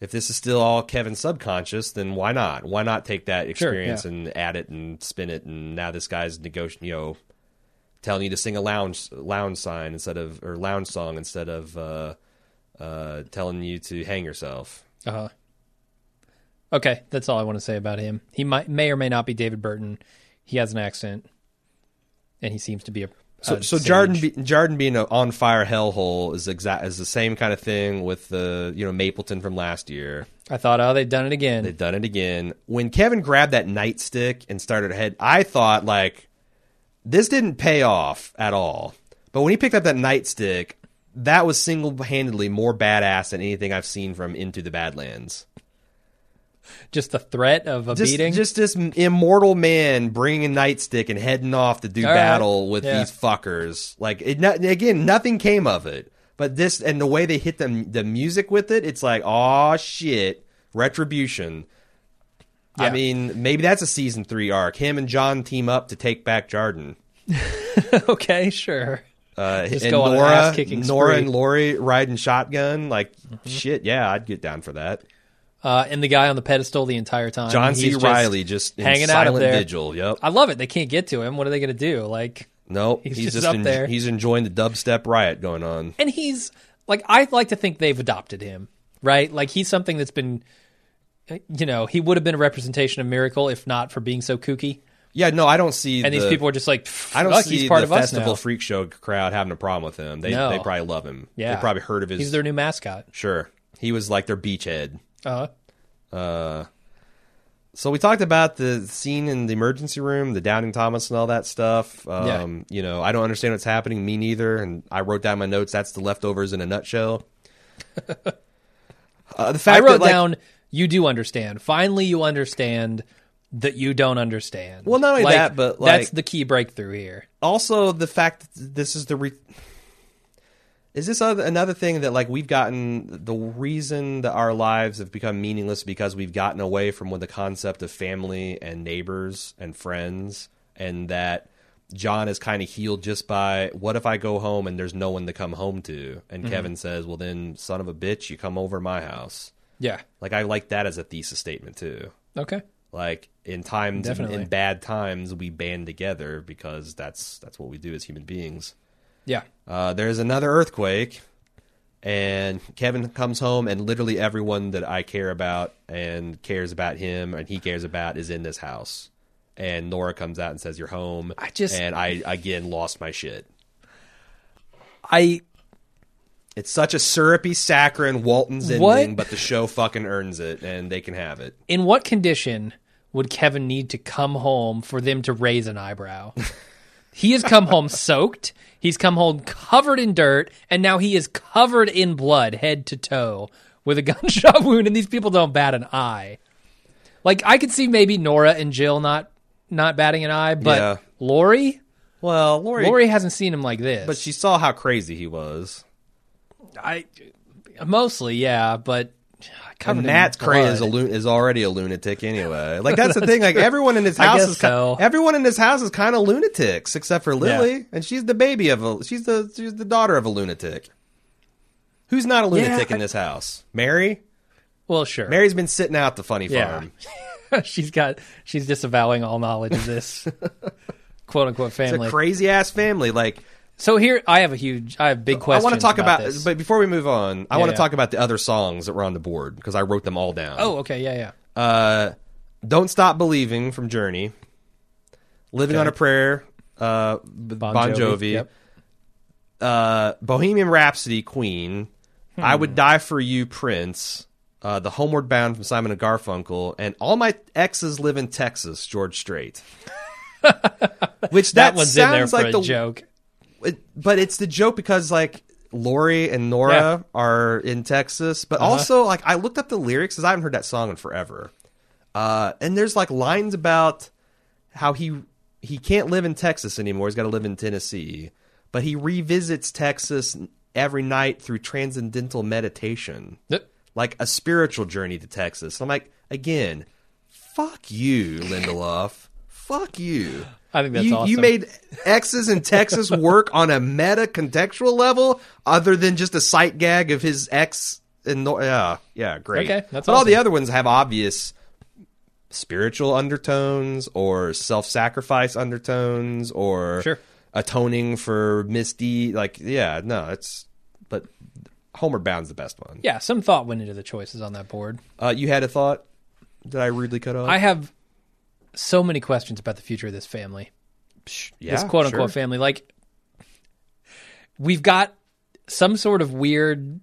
if this is still all Kevin's subconscious, then why not? Why not take that experience yeah. and add it and spin it? And now this guy's negotiating, you know, telling you to sing a lounge lounge sign instead of or lounge song instead of uh, uh, telling you to hang yourself. Uh-huh. Okay, that's all I want to say about him. He might may or may not be David Burton. He has an accent, and he seems to be a. So, a so sage. Jarden, be, Jarden being an on fire hellhole is exact is the same kind of thing with the you know Mapleton from last year. I thought, oh, they've done it again. They've done it again. When Kevin grabbed that nightstick and started ahead, I thought like this didn't pay off at all. But when he picked up that nightstick, that was single handedly more badass than anything I've seen from Into the Badlands. Just the threat of a Just, beating. just this immortal man bringing a nightstick and heading off to do All right. battle with Yeah. these fuckers. Like it, again, nothing came of it. But this and the way they hit the the music with it, it's like, oh shit, retribution. I mean, maybe that's a season three arc. Him and John team up to take back Jarden. okay, sure. Uh, Just and go on an Nora, ass-kicking Nora spree. and Laurie riding shotgun. Like Mm-hmm. shit, yeah, I'd get down for that. Uh, and the guy on the pedestal the entire time. John C. he's just Riley just in hanging out up silent there. vigil. Yep. I love it. They can't get to him. What are they going to do? Like, Nope. He's just, up en- there. he's enjoying the dubstep riot going on. and he's like, I like to think they've adopted him, right? Like he's something that's been, you know, he would have been a representation of Miracle if not for being so kooky. Yeah, no, I don't see. And these people are just like, I don't "Fuck, see he's part the of us festival now. freak show crowd having a problem with him. They No. they probably love him. Yeah, they probably heard of his. He's their new mascot. sure, he was like their beachhead. Uh, Uh, so we talked about the scene in the emergency room, the Downing Thomas, and all that stuff. Um, You know, I don't understand what's happening. Me neither. And I wrote down my notes. That's the leftovers in a nutshell. uh, the fact I wrote that, like, down, you do understand. Finally, you understand that you don't understand. Well, not only Like, that, but, that's the key breakthrough here. also the fact that this is the re- is this other, another thing that like we've gotten the reason that our lives have become meaningless because we've gotten away from what the concept of family and neighbors and friends and that John is kind of healed just by what if I go home and there's no one to come home to and mm-hmm. Kevin says well then son of a bitch you come over my house Yeah. like I like that as a thesis statement too Okay. Like in times in, Definitely. in bad times we band together because that's that's what we do as human beings Yeah. uh, there's another earthquake and kevin comes home and literally everyone that i care about and cares about him and he cares about is in this house and nora comes out and says you're home I just- and i again lost my shit I it's such a syrupy saccharine walton's ending What? but the show fucking earns it and they can have it in what condition would Kevin need to come home for them to raise an eyebrow? he has come home soaked. He's come home covered in dirt, and now he is covered in blood, head to toe, with a gunshot wound, and these people don't bat an eye. Like I could see maybe Nora and Jill not not batting an eye, but Yeah. Laurie, well laurie, Laurie hasn't seen him like this. but she saw how crazy he was I mostly, yeah, but covered in Matt Cray is a lu- is already a lunatic anyway. Like that's the thing. Like everyone in his house is ki- everyone in his house is kind of lunatics except for Lily, and she's the baby of a she's the she's the daughter of a lunatic. Who's not a lunatic I- in this house? Mary. well, sure. Mary's been sitting out the funny Yeah. farm. she's got she's disavowing all knowledge of this quote unquote It's a family. crazy ass family. Like so here I have a huge I have big questions. I want to talk about, this. but before we move on, I Yeah, want to yeah. talk about the other songs that were on the board because I wrote them all down. oh, okay, yeah, yeah. Uh, Don't Stop Believing from Journey. Living Okay. on a Prayer, uh, B- Bon, Jovi. Yep. Uh, Bohemian Rhapsody, Queen. I Hmm. Would Die for You, Prince. Uh, the Homeward Bound from Simon and Garfunkel. And All My Exes Live in Texas, George Strait. Which that that, one's in there for like a the joke. It, but it's the joke because like Laurie and Nora Yeah. are in Texas, but Uh-huh. also like I looked up the lyrics because I haven't heard that song in forever. Uh, and there's like lines about how he he can't live in Texas anymore. He's got to live in Tennessee, but he revisits Texas every night through transcendental meditation, Yep. like a spiritual journey to Texas. I'm like, again, fuck you, Lindelof. Fuck you. I think that's you, awesome. You made X's in Texas work on a meta contextual level other than just a sight gag of his ex. And no- yeah, yeah, great. Okay, that's but all the other ones have obvious spiritual undertones or self-sacrifice undertones or Sure. atoning for misdeed. Like, yeah, no, it's but Homeward Bound's the best one. Yeah, some thought went into the choices on that board. Uh, you had a thought? Did I rudely cut off? I have so many questions about the future of this family. yeah, this quote unquote sure. family. Like, we've got some sort of weird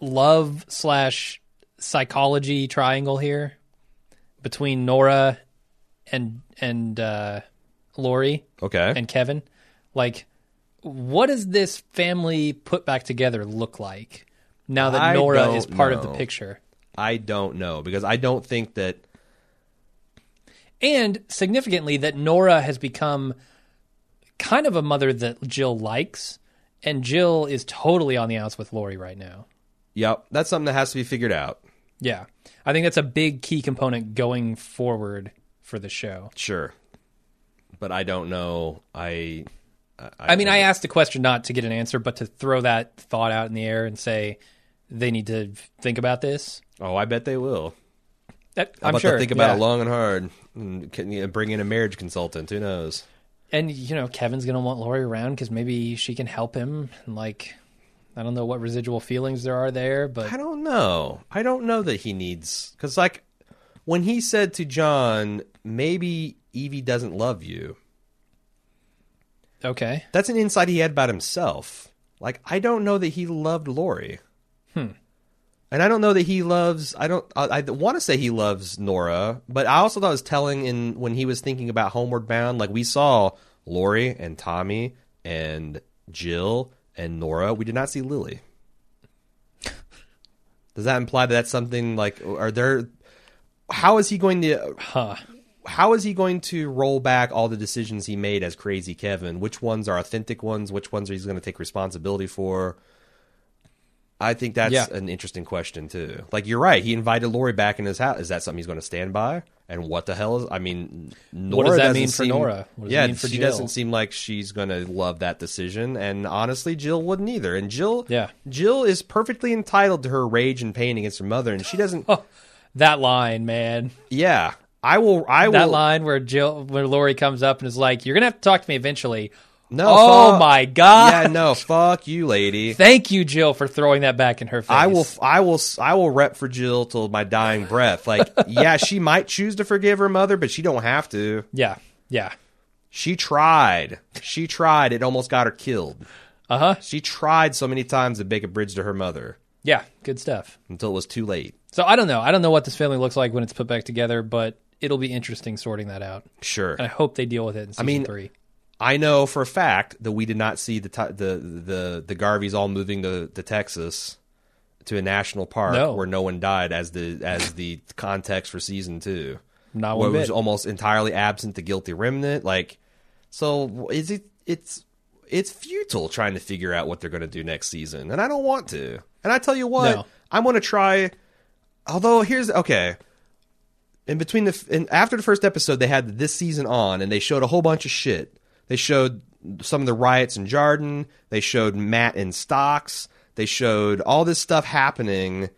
love slash psychology triangle here between Nora and and uh, Laurie Okay. and Kevin. Like, what does this family put back together look like now that I Nora is part of the picture? I don't know because I don't think that And significantly, that Nora has become kind of a mother that Jill likes, and Jill is totally on the outs with Laurie right now. Yep, that's something that has to be figured out. Yeah. I think that's a big key component going forward for the show. Sure, but I don't know. I, I, I mean, I asked the question not to get an answer, but to throw that thought out in the air and say they need to think about this. oh, I bet they will. That, I'm bet sure. they'll think about yeah. it long and hard, and can, you know, bring in a marriage consultant. Who knows? And you know, Kevin's gonna want Laurie around because maybe she can help him. And like, I don't know what residual feelings there are there, but I don't know. I don't know that he needs because, like, when he said to John, "Maybe Evie doesn't love you," okay. that's an insight he had about himself. Like, I don't know that he loved Laurie. Hmm. And I don't know that he loves. I don't. I, I want to say he loves Nora, but I also thought it was telling in when he was thinking about Homeward Bound. Like we saw Laurie and Tommy and Jill and Nora. We did not see Lily. Does that imply that that's something like? Are there? How is he going to? Huh. How is he going to roll back all the decisions he made as Crazy Kevin? Which ones are authentic ones? Which ones are he's going to take responsibility for? I think that's Yeah. an interesting question too. Like you're right, he invited Laurie back in his house. Is that something he's going to stand by? And what the hell is? I mean, Nora does that mean for seem- Nora? What does it yeah, mean for she Jill? doesn't seem like she's going to love that decision. And honestly, Jill wouldn't either. And Jill, Yeah. Jill is perfectly entitled to her rage and pain against her mother, and she doesn't. That line, man. yeah, I will. I will. That line where Jill, where Laurie comes up and is like, "You're gonna have to talk to me eventually." No. oh fuck- my god! Yeah, no. Fuck you, lady. Thank you, Jill, for throwing that back in her face. I will, I will, I will rep for Jill till my dying breath. Like, yeah, she might choose to forgive her mother, but she don't have to. Yeah, yeah. She tried. She tried. It almost got her killed. Uh huh. She tried so many times to make a bridge to her mother Yeah. Good stuff. until it was too late. So I don't know. I don't know what this family looks like when it's put back together, but it'll be interesting sorting that out. Sure. And I hope they deal with it in season mean, three. I know for a fact that we did not see the the the the Garveys all moving to, to Texas to a national park No. where no one died as the as the context for season two. Not where one it was almost entirely absent the guilty remnant. Like, so is it? It's it's futile trying to figure out what they're going to do next season, and I don't want to. And I tell you what, No. I'm going to try. Although here's okay. In between the in, after the first episode, they had this season on, and they showed a whole bunch of shit. They showed some of the riots in Jarden. They showed Matt in stocks. They showed all this stuff happening.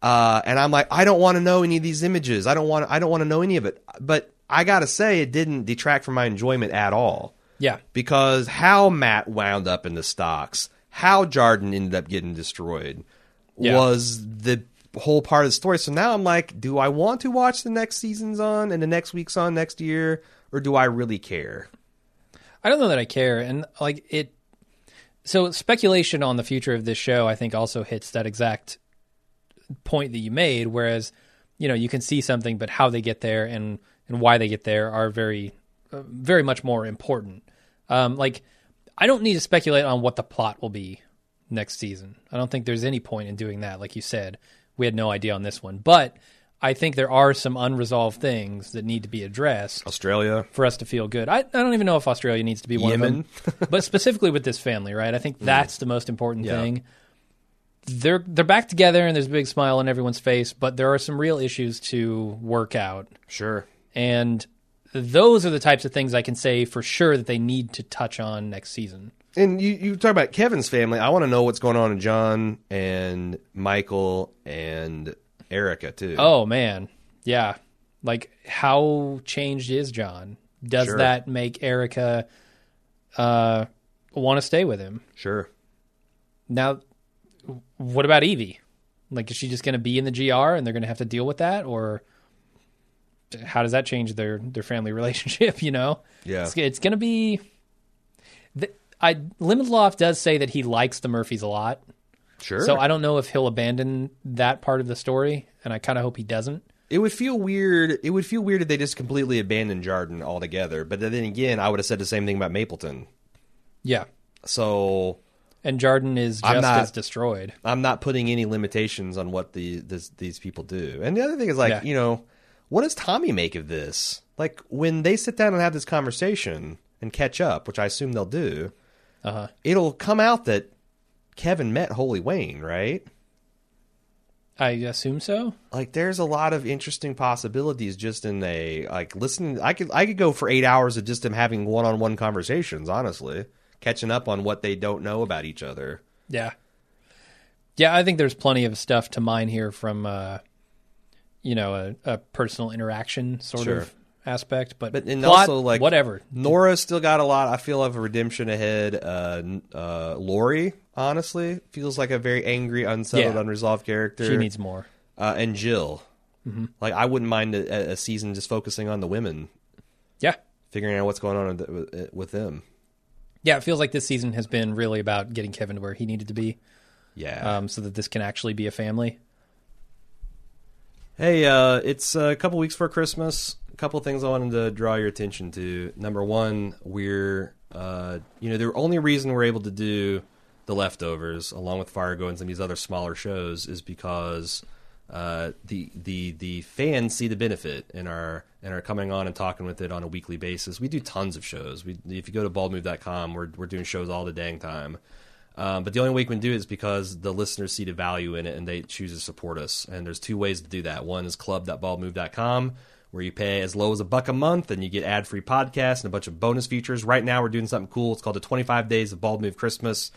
Uh, and I'm like, I don't want to know any of these images. I don't want. I don't want to know any of it. But I gotta say, it didn't detract from my enjoyment at all Yeah. because how Matt wound up in the stocks, how Jarden ended up getting destroyed, Yeah. was the whole part of the story. So now I'm like, do I want to watch the next season's on and the next week's on next year, or do I really care? I don't know that I care. And like it, so speculation on the future of this show, I think also hits that exact point that you made. Whereas, you know, you can see something, but how they get there and, and why they get there are very uh, very much more important. Um, like, I don't need to speculate on what the plot will be next season. I don't think there's any point in doing that. Like you said, we had no idea on this one, but I think there are some unresolved things that need to be addressed Australia. for us to feel good. I, I don't even know if Australia needs to be one Yemen. of them, but specifically with this family, right? I think mm-hmm. that's the most important Yeah. thing. They're they're back together and there's a big smile on everyone's face, but there are some real issues to work out, Sure. and those are the types of things I can say for sure that they need to touch on next season. And you, you talk about Kevin's family. I want to know what's going on in John and Michael and Erica too. Oh man, yeah. Like how changed is John? Does Sure. that make Erica uh, want to stay with him? sure. Now, what about Evie? Like, is she just going to be in the GR and they're going to have to deal with that, or how does that change their their family relationship? You know, Yeah. it's, it's going to be. The, I Lindelof does say that he likes the Murphys a lot, Sure. so I don't know if he'll abandon that part of the story, and I kind of hope he doesn't. It would feel weird. It would feel weird if they just completely abandoned Jarden altogether. But then again, I would have said the same thing about Mapleton. Yeah, So and Jarden is just not- as destroyed. I'm not putting any limitations on what the this, these people do. And the other thing is like, Yeah. you know, what does Tommy make of this? Like when they sit down and have this conversation and catch up, which I assume they'll do, Uh huh. it'll come out that Kevin met Holy Wayne, right? I assume so. like there's a lot of interesting possibilities just in a like listening i could i could go for eight hours of just them having one-on-one conversations honestly catching up on what they don't know about each other Yeah. Yeah, I think there's plenty of stuff to mine here from, uh, you know, a, a personal interaction sort Sure. of aspect. But, But- and plot, also, like- whatever. nora's still got a lot i feel of redemption ahead uh uh lori honestly feels like a very angry unsettled Yeah. unresolved character She needs more. uh and jill like i wouldn't mind a, a season just focusing on the women Yeah. figuring out what's going on with, with them Yeah, it feels like this season has been really about getting Kevin to where he needed to be yeah um, so that this can actually be a family. Hey, uh, it's a couple weeks for Christmas. A couple things I wanted to draw your attention to. Number one, we're, uh, you know, the only reason we're able to do the leftovers along with Fargo and some of these other smaller shows is because uh, the the the fans see the benefit and are and are coming on and talking with it on a weekly basis. We do tons of shows. We if you go to baldmove.com, we're we're doing shows all the dang time. Um, but the only way we can do it is because the listeners see the value in it and they choose to support us. And there's two ways to do that. One is club.baldmove.com, where you pay as low as a buck a month and you get ad free podcasts and a bunch of bonus features. Right now, we're doing something cool. It's called the 25 Days of Bald Move Christmas.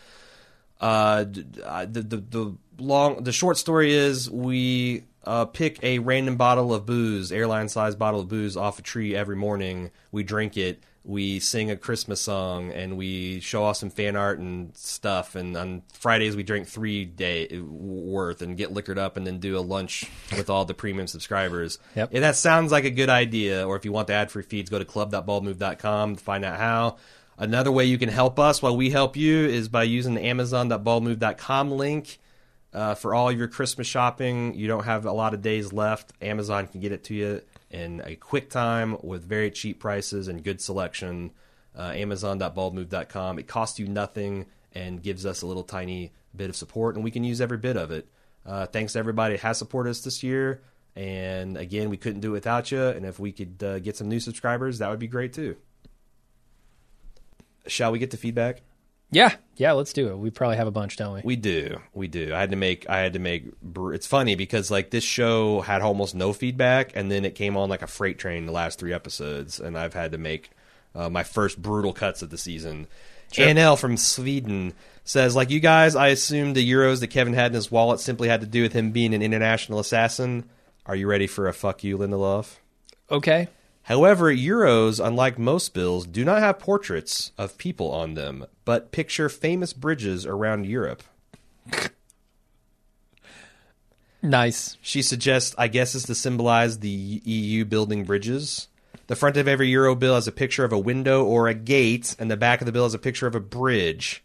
Uh, the, the the long the short story is we uh, pick a random bottle of booze, airline sized bottle of booze off a tree every morning. We drink it. We sing a Christmas song and we show off some fan art and stuff. And on Fridays we drink three day worth and get liquored up and then do a lunch with all the premium subscribers. Yep. If that sounds like a good idea, or if you want the ad free feeds, go to club.baldmove.com to find out how. Another way you can help us while we help you is by using the amazon.baldmove.com link uh, for all your Christmas shopping. You don't have a lot of days left. Amazon can get it to you in a quick time with very cheap prices and good selection. Uh, amazon.baldmove.com. It costs you nothing and gives us a little tiny bit of support, and we can use every bit of it. Uh, thanks to everybody that has supported us this year. And again, we couldn't do it without you. And if we could uh, get some new subscribers, that would be great too. Shall we get to feedback? Yeah, yeah, let's do it. We probably have a bunch, don't we? We do, we do. I had to make, I had to make. It's funny because like this show had almost no feedback, and then it came on like a freight train the last three episodes, and I've had to make uh, my first brutal cuts of the season. Anel from Sweden says, like you guys, I assumed the euros that Kevin had in his wallet simply had to do with him being an international assassin. Are you ready for a fuck you, Lindelof? okay. However, euros, unlike most bills, do not have portraits of people on them, but picture famous bridges around Europe. Nice. She suggests, I guess, is to symbolize the EU building bridges. The front of every euro bill has a picture of a window or a gate, and the back of the bill has a picture of a bridge.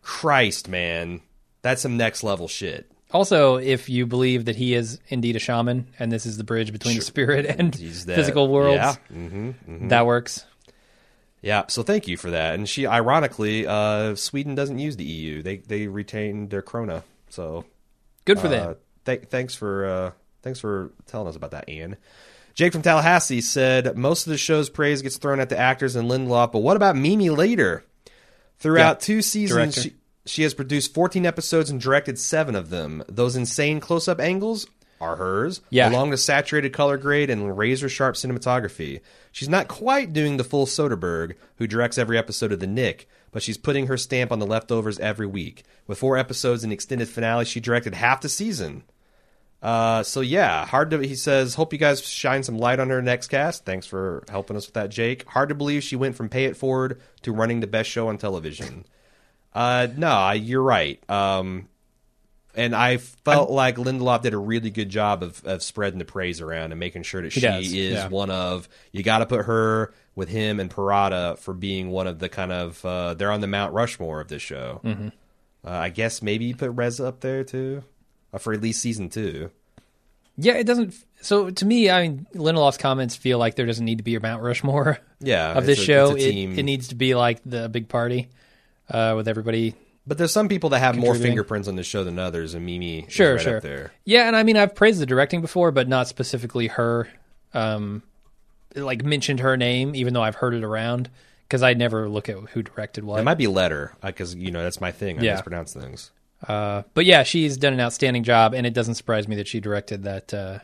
Christ, man. That's some next level shit. Also, if you believe that he is indeed a shaman and this is the bridge between the spirit and physical worlds, Yeah. hmm that works. Yeah, so thank you for that. And she, ironically, uh, Sweden doesn't use the EU. They they retained their krona. So Good for uh, them. th- thanks for uh, thanks for telling us about that, Ian. Jake from Tallahassee said most of the show's praise gets thrown at the actors and Lindelof, but what about Mimi Leder? Throughout Yeah, two seasons, director. she, she has produced 14 episodes and directed seven of them. Those insane close-up angles are hers, Yeah. along with saturated color grade and razor-sharp cinematography. She's not quite doing the full Soderbergh, who directs every episode of The Knick, but she's putting her stamp on the leftovers every week. With four episodes and extended finale, she directed half the season. Uh, so yeah, hard to. He says, hope you guys shine some light on her next cast. Thanks for helping us with that, Jake. Hard to believe she went from Pay It Forward to running the best show on television. Uh, no, you're right. Um, and I felt like Lindelof did a really good job of, of spreading the praise around and making sure that she does, is yeah. one of. You got to put her with him and Perrotta for being one of the kind of. Uh, they're on the Mount Rushmore of this show. Mm-hmm. Uh, I guess maybe you put Reza up there too, uh, for at least season two. Yeah, it doesn't. So to me, I mean, Lindelof's comments feel like there doesn't need to be a Mount Rushmore Yeah, of this a- show. It, it needs to be like the big party uh, with everybody. But there's some people that have more fingerprints on the show than others, and Mimi Sure, is right sure. up there. Yeah, and I mean, I've praised the directing before, but not specifically her. Um, like mentioned her name, even though I've heard it around because I never look at who directed what. It might be letter because you know that's my thing. I Yeah. mispronounce things. Uh, but yeah, she's done an outstanding job, and it doesn't surprise me that she directed that uh,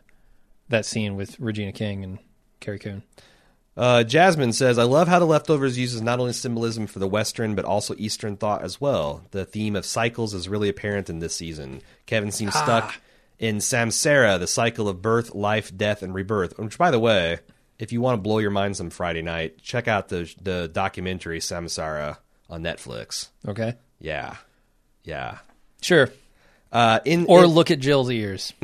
that scene with Regina King and Carrie Coon. Uh, Jasmine says, "I love how the leftovers uses not only symbolism for the Western but also Eastern thought as well. The theme of cycles is really apparent in this season. Kevin seems Ah. stuck in Samsara, the cycle of birth, life, death, and rebirth. Which, by the way, if you want to blow your mind some Friday night, check out the the documentary Samsara on Netflix. Okay, Yeah, yeah. sure. Uh, in Or in- look at Jill's ears.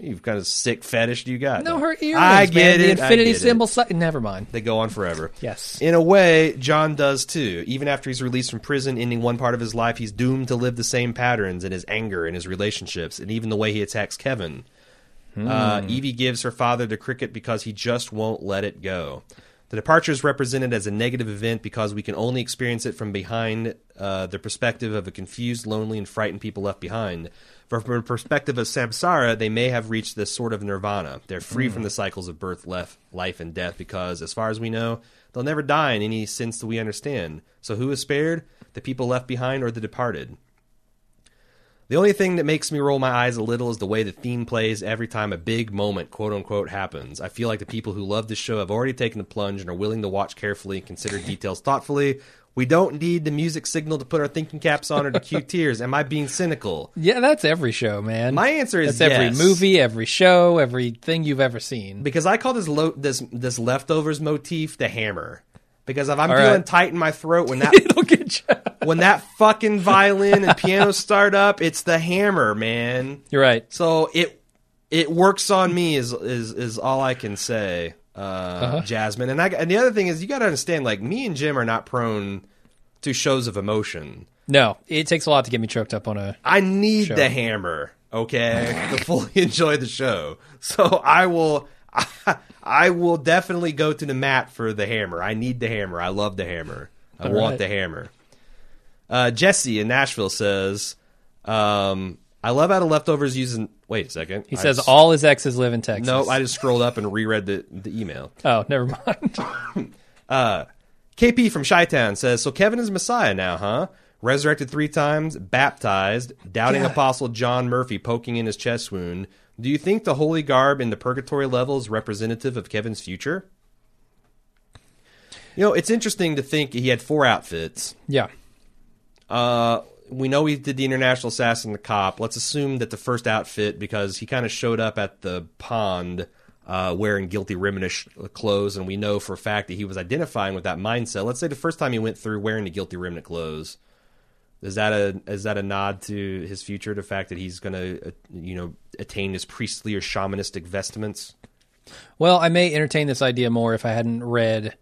You've kind of sick fetish you got. No, her earrings. I man. get The it. I infinity get it. symbol. si- Never mind. They go on forever. Yes. In a way, John does too. Even after he's released from prison, ending one part of his life, he's doomed to live the same patterns in his anger and his relationships, and even the way he attacks Kevin. Uh, Evie gives her father the cricket because he just won't let it go. The departure is represented as a negative event because we can only experience it from behind uh, the perspective of a confused, lonely, and frightened people left behind. From the perspective of samsara, they may have reached this sort of nirvana. They're free from the cycles of birth, left, life, and death because, as far as we know, they'll never die in any sense that we understand. So, who is spared? The people left behind or the departed? The only thing that makes me roll my eyes a little is the way the theme plays every time a big moment, quote unquote, happens. I feel like the people who love this show have already taken the plunge and are willing to watch carefully and consider details thoughtfully. We don't need the music signal to put our thinking caps on or to cue tears. Am I being cynical? Yeah, that's every show, man. My answer is that's every movie, every show, everything you've ever seen. because I call this lo- this this leftovers motif the hammer. Because if I'm All feeling right. tight in my throat when that It'll get you. when that fucking violin and piano start up, it's the hammer, man. You're right. So it it works on me is is is all I can say, uh, Uh-huh. Jasmine. And I and the other thing is you got to understand, like me and Jim are not prone to shows of emotion. No, it takes a lot to get me choked up on a. I need Sure. the hammer, okay, to fully enjoy the show. So I will. I will definitely go to the mat for the hammer. I need the hammer. I love the hammer. I All want right. the hammer. Uh, Jesse in Nashville says, um, "I love how the leftovers using." Wait a second. He I says just- all his exes live in Texas. No, I just scrolled up and reread the, the email. Oh, never mind. uh, KP from Chi Town says, So Kevin is Messiah now, huh? Resurrected three times, baptized, doubting God. apostle John Murphy poking in his chest wound. Do you think the holy garb in the purgatory level is representative of Kevin's future? You know, it's interesting to think he had four outfits. yeah. Uh, we know he did the international assassin, the cop. Let's assume that the first outfit, because he kind of showed up at the pond uh, wearing guilty Reminish clothes, and we know for a fact that he was identifying with that mindset. Let's say the first time he went through wearing the guilty remnant clothes, is that a is that a nod to his future? The fact that he's going to uh, you know attain his priestly or shamanistic vestments. Well, I may entertain this idea more if I hadn't read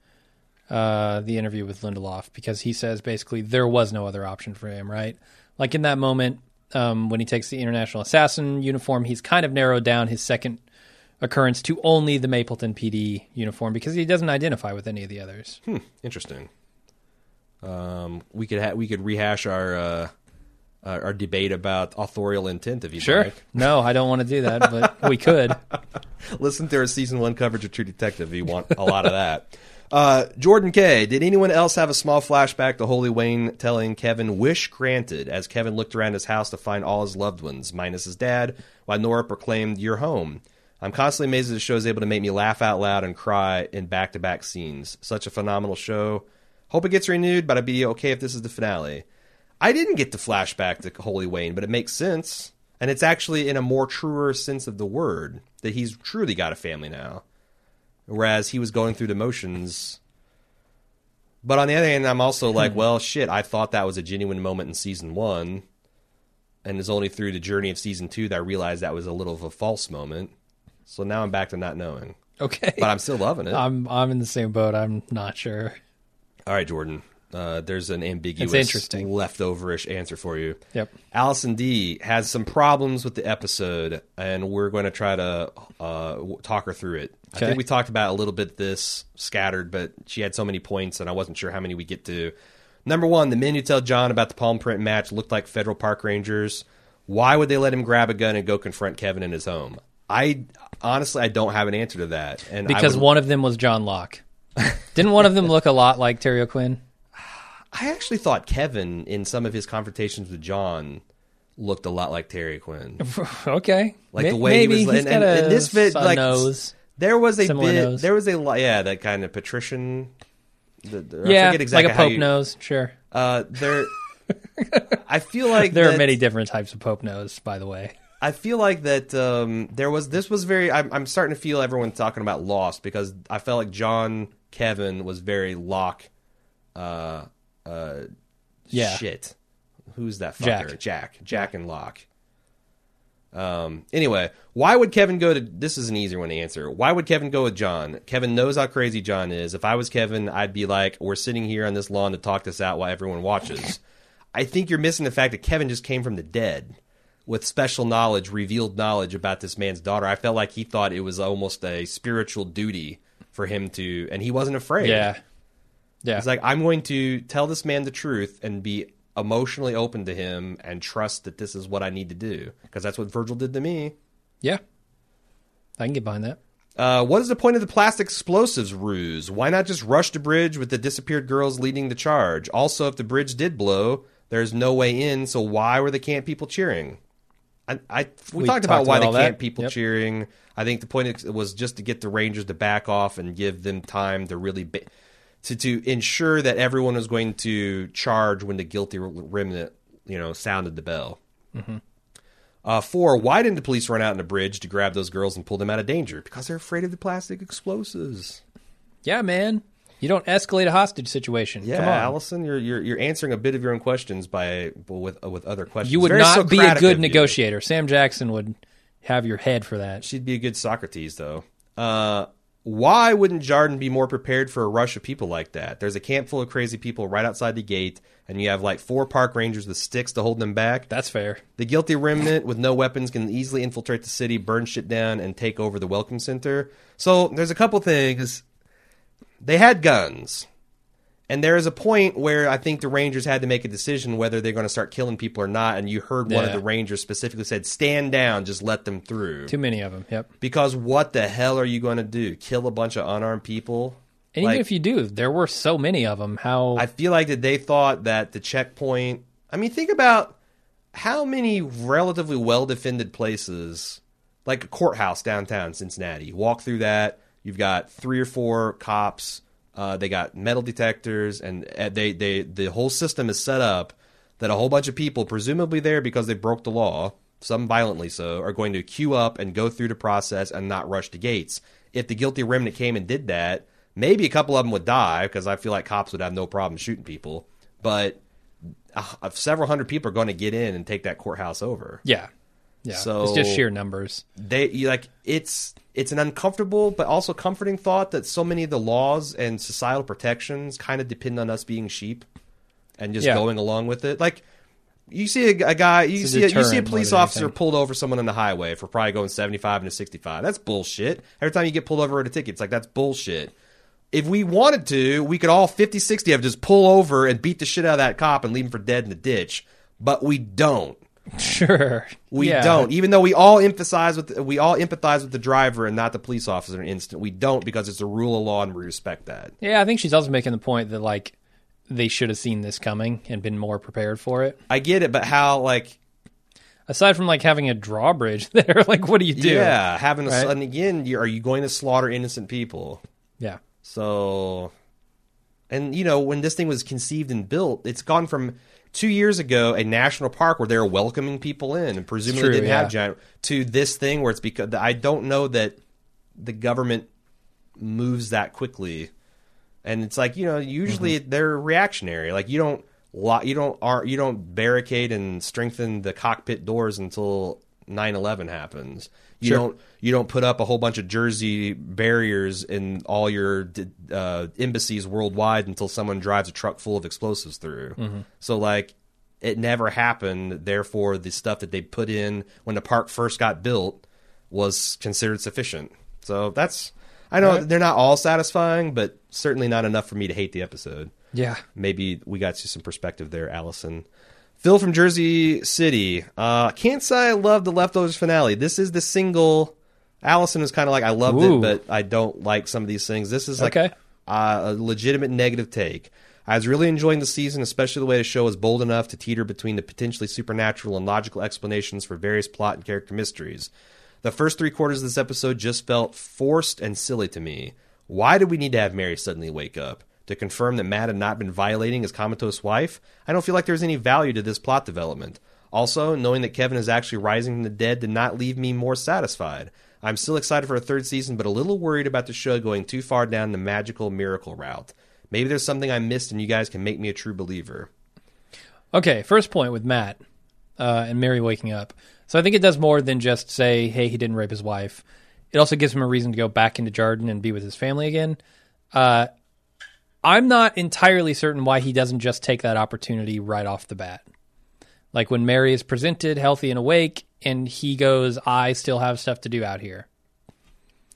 uh, the interview with Lindelof because he says basically there was no other option for him, right? Like in that moment um, when he takes the international assassin uniform, he's kind of narrowed down his second occurrence to only the Mapleton PD uniform because he doesn't identify with any of the others. Hmm, interesting. Um, we could ha- we could rehash our uh, our our debate about authorial intent if you Sure. like. No, I don't want to do that, but we could. Listen to our season one coverage of True Detective. if You want a lot of that. Uh, Jordan K. Did anyone else have a small flashback to Holy Wayne telling Kevin "wish granted" as Kevin looked around his house to find all his loved ones, minus his dad, while Nora proclaimed "You're home." I'm constantly amazed that the show is able to make me laugh out loud and cry in back-to-back scenes. Such a phenomenal show. Hope it gets renewed, but I'd be okay if this is the finale. I didn't get the flashback to Holy Wayne, but it makes sense. And it's actually in a more truer sense of the word that he's truly got a family now. Whereas he was going through the motions. But on the other hand, I'm also like, hmm. well, shit, I thought that was a genuine moment in season one. And it's only through the journey of season two that I realized that was a little of a false moment. So now I'm back to not knowing. Okay. But I'm still loving it. I'm I'm in the same boat. I'm not sure. All right, Jordan. Uh, there's an ambiguous, interesting. leftoverish answer for you. Yep. Allison D has some problems with the episode, and we're going to try to uh, talk her through it. I think we talked about a little bit this scattered, but she had so many points, and I wasn't sure how many we get to. Number one, the men who tell John about the palm print match looked like federal park rangers. Why would they let him grab a gun and go confront Kevin in his home? I honestly, I don't have an answer to that, and Because would- one of them was John Locke. Didn't one of them look a lot like Terry O'Quinn? I actually thought Kevin in some of his confrontations with John looked a lot like Terry Quinn. okay. Like May- the way maybe he was, he's and, and, got a and this bit, like nose. there was a Similar bit, nose. there was a yeah, that kind of patrician. The, the- I Yeah, forget exactly like a pope you- nose. Sure. Uh, there, I feel like There are many different types of pope nose, by the way. I feel like that um, there was this was very. I'm, I'm starting to feel everyone talking about Lost because I felt like John Kevin was very Locke. Uh, uh, Yeah. Shit. Who's that fucker? Jack. Jack. Jack and Locke. Um. Anyway, why would Kevin go to? This is an easier one to answer. Why would Kevin go with John? Kevin knows how crazy John is. If I was Kevin, I'd be like, "We're sitting here on this lawn to talk this out while everyone watches." I think you're missing the fact that Kevin just came from the dead with special knowledge, revealed knowledge about this man's daughter. I felt like he thought it was almost a spiritual duty for him to, and he wasn't afraid. Yeah. Yeah. He's like, I'm going to tell this man the truth and be emotionally open to him and trust that this is what I need to do because that's what Virgil did to me. yeah. I can get behind that. Uh, what is the point of the plastic explosives ruse? Why not just rush the bridge with the disappeared girls leading the charge? Also, if the bridge did blow, there's no way in, so why were the camp people cheering? I, I we, We talked about talked why the all that. camp people Yep. cheering. I think the point was just to get the Rangers to back off and give them time to really ba- to to ensure that everyone was going to charge when the guilty remnant you know sounded the bell. Mm-hmm. Uh, four, why didn't the police run out on the bridge to grab those girls and pull them out of danger? Because they're afraid of the plastic explosives. Yeah, man. You don't escalate a hostage situation. Yeah, Come on. Allison, you're, you're you're answering a bit of your own questions by with with other questions. You would Very not be a good negotiator. Sam Jackson would have your head for that. She'd be a good Socrates, though. Uh, why wouldn't Jarden be more prepared for a rush of people like that? There's a camp full of crazy people right outside the gate, and you have like four park rangers with sticks to hold them back. That's fair. The guilty remnant with no weapons can easily infiltrate the city, burn shit down, and take over the welcome center. So there's a couple things. They had guns. And there is a point where I think the Rangers had to make a decision whether they're going to start killing people or not. And you heard one of the Rangers specifically said, stand down, just let them through. Too many of them. Yep. Because what the hell are you going to do? Kill a bunch of unarmed people? And Like- even if you do, there were so many of them. How? I feel like that they thought that the checkpoint. I mean, think about how many relatively well defended places, like a courthouse downtown Cincinnati. You walk through that, you've got three or four cops. Uh, they got metal detectors, and uh, they they the whole system is set up that a whole bunch of people, presumably there because they broke the law, some violently so, are going to queue up and go through the process and not rush the gates. If the guilty remnant came and did that, maybe a couple of them would die because I feel like cops would have no problem shooting people. But uh, several hundred people are going to get in and take that courthouse over. yeah. Yeah. So- it's just sheer numbers. They like it's it's an uncomfortable but also comforting thought that so many of the laws and societal protections kind of depend on us being sheep and just Yeah. going along with it. Like you see a, a guy, you It's see a, you see a police officer pulled over someone on the highway for probably going 75 into 65. That's bullshit. Every time you get pulled over at a ticket, it's like that's bullshit. If we wanted to, we could all 50, 60 of just pull over and beat the shit out of that cop and leave him for dead in the ditch. But we don't. Sure. We Yeah. don't. Even though we all emphasize with we all empathize with the driver and not the police officer in an instant. We don't because it's a rule of law and we respect that. Yeah, I think she's also making the point that like they should have seen this coming and been more prepared for it. I get it, but how like Aside from like having a drawbridge there, like what do you do? yeah, having a Right. and again, are you going to slaughter innocent people? Yeah. So, and you know, when this thing was conceived and built, it's gone from two years ago a national park where they were welcoming people in and presumably true, didn't yeah. have giant to this thing where it's because I don't know that the government moves that quickly, and it's like you know, usually Mm-hmm. they're reactionary. Like you don't you don't are you don't barricade and strengthen the cockpit doors until 9-11 happens. You Sure. don't you don't put up a whole bunch of jersey barriers in all your uh, embassies worldwide until someone drives a truck full of explosives through. Mm-hmm. So like it never happened. Therefore, the stuff that they put in when the park first got built was considered sufficient. So that's I know Right. they're not all satisfying, but certainly not enough for me to hate the episode. Yeah. Maybe we got you some perspective there, Allison. Phil from Jersey City. Uh, can't say I love the leftovers finale. This is the single. Allison was kind of like, I loved Ooh. it, but I don't like some of these things. This is like Okay. uh, a legitimate negative take. I was really enjoying the season, especially the way the show was bold enough to teeter between the potentially supernatural and logical explanations for various plot and character mysteries. The first three quarters of this episode just felt forced and silly to me. Why did we need to have Mary suddenly wake up? To confirm that Matt had not been violating his comatose wife? I don't feel like there's any value to this plot development. Also, knowing that Kevin is actually rising from the dead did not leave me more satisfied. I'm still excited for a third season, but a little worried about the show going too far down the magical miracle route. Maybe there's something I missed and you guys can make me a true believer. Okay, first point with Matt uh, and Mary waking up. So I think it does more than just say, "Hey, he didn't rape his wife." It also gives him a reason to go back into Jarden and be with his family again. Uh, I'm not entirely certain why he doesn't just take that opportunity right off the bat. Like when Mary is presented healthy and awake, and he goes, "I still have stuff to do out here."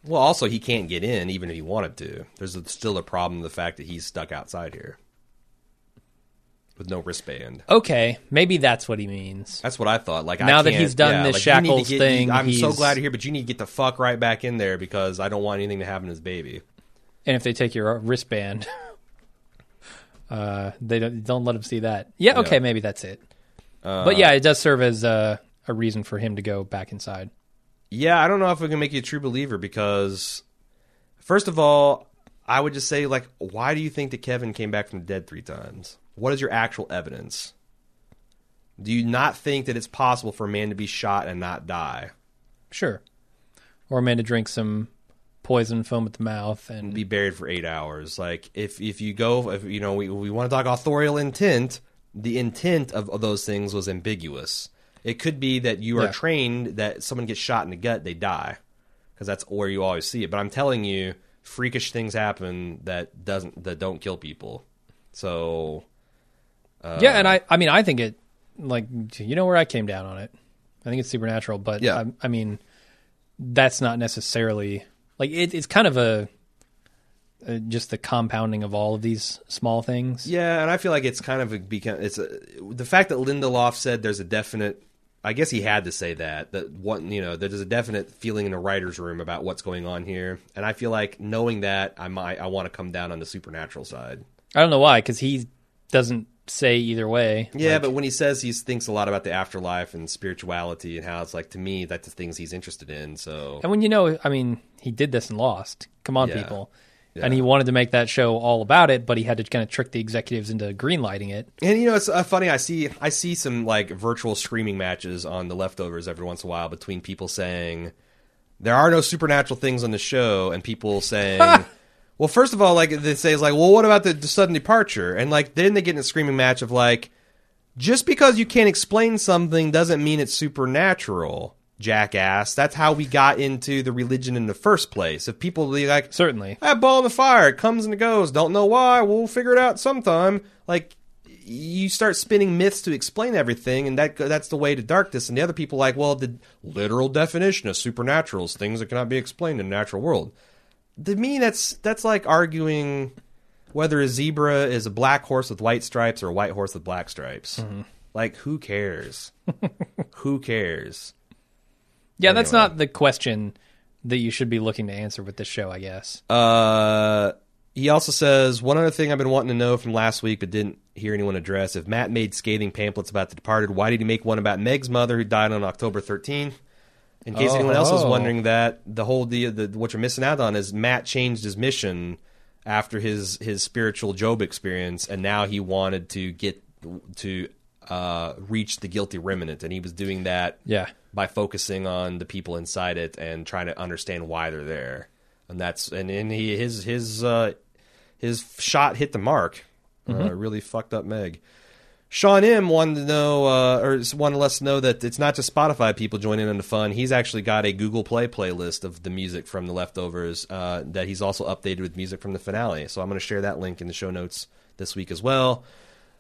Well, also, he can't get in even if he wanted to. There's still a problem the fact that he's stuck outside here with no wristband. Okay, maybe that's what he means. That's what I thought. Like I Now that he's done yeah, this like, you shackles get- thing, I'm so glad you're here, but you need to get the fuck right back in there because I don't want anything to happen to his baby. And if they take your wristband, uh, they don't, don't let him see that. Yeah, okay, Yeah. maybe that's it. but yeah, it does serve as a, a reason for him to go back inside. Yeah, I don't know if we can make you a true believer because, first of all, I would just say like, why do you think that Kevin came back from the dead three times? What is your actual evidence? Do you not think that it's possible for a man to be shot and not die? Sure. Or a man to drink some poison foam at the mouth and be buried for eight hours. Like if if you go, if you know, we we want to talk authorial intent. The intent of, of those things was ambiguous. It could be that you are Yeah. trained that someone gets shot in the gut, they die, because that's where you always see it. But I'm telling you, freakish things happen that doesn't that don't kill people. So uh, yeah, and I I mean I think it like you know where I came down on it. I think it's supernatural, but Yeah. I, I mean that's not necessarily like it, it's kind of a, uh just the compounding of all of these small things. Yeah, and I feel like it's kind of a become it's a, the fact that Lindelof said there's a definite. I guess he had to say that that one you know there's a definite feeling in the writers' room about what's going on here, and I feel like knowing that I might I want to come down on the supernatural side. I don't know why because he doesn't say either way. Yeah, Like, but when he says he thinks a lot about the afterlife and spirituality and how it's like to me that's the things he's interested in. So and when you know, I mean, he did this and lost. Come on, Yeah. people. Yeah. And he wanted to make that show all about it, but he had to kind of trick the executives into greenlighting it. And you know, it's uh, funny. I see, I see some like virtual screaming matches on the leftovers every once in a while between people saying there are no supernatural things on the show, and people saying, "Well, first of all, like they say, is like, well, what about the, the sudden departure?" And like then they get in a screaming match of like, just because you can't explain something doesn't mean it's supernatural. Jackass. That's how we got into the religion in the first place. If people be like, Certainly. that ball in the fire. It comes and it goes. Don't know why. We'll figure it out sometime. Like, you start spinning myths to explain everything, and that that's the way to darkness. And the other people are like, well, the literal definition of supernatural is things that cannot be explained in the natural world. To me, that's that's like arguing whether a zebra is a black horse with white stripes or a white horse with black stripes. Like, who cares? who cares? Yeah, that's not the question that you should be looking to answer with this show, I guess. Uh, he also says one other thing I've been wanting to know from last week, but didn't hear anyone address. If Matt made scathing pamphlets about The Departed, why did he make one about Meg's mother who died on October 13th? In case anyone else was Oh. wondering that, the whole deal, the, what you're missing out on is Matt changed his mission after his his spiritual Job experience, and now he wanted to get to uh, reach the guilty remnant, and he was doing that Yeah. by focusing on the people inside it and trying to understand why they're there. And that's and, and he his his uh, his shot hit the mark. Uh, really fucked up Meg. Sean M wanted to know, uh, or just wanted to let us know that it's not just Spotify people joining in the fun. He's actually got a Google Play playlist of the music from the leftovers uh, that he's also updated with music from the finale. So I'm going to share that link in the show notes this week as well.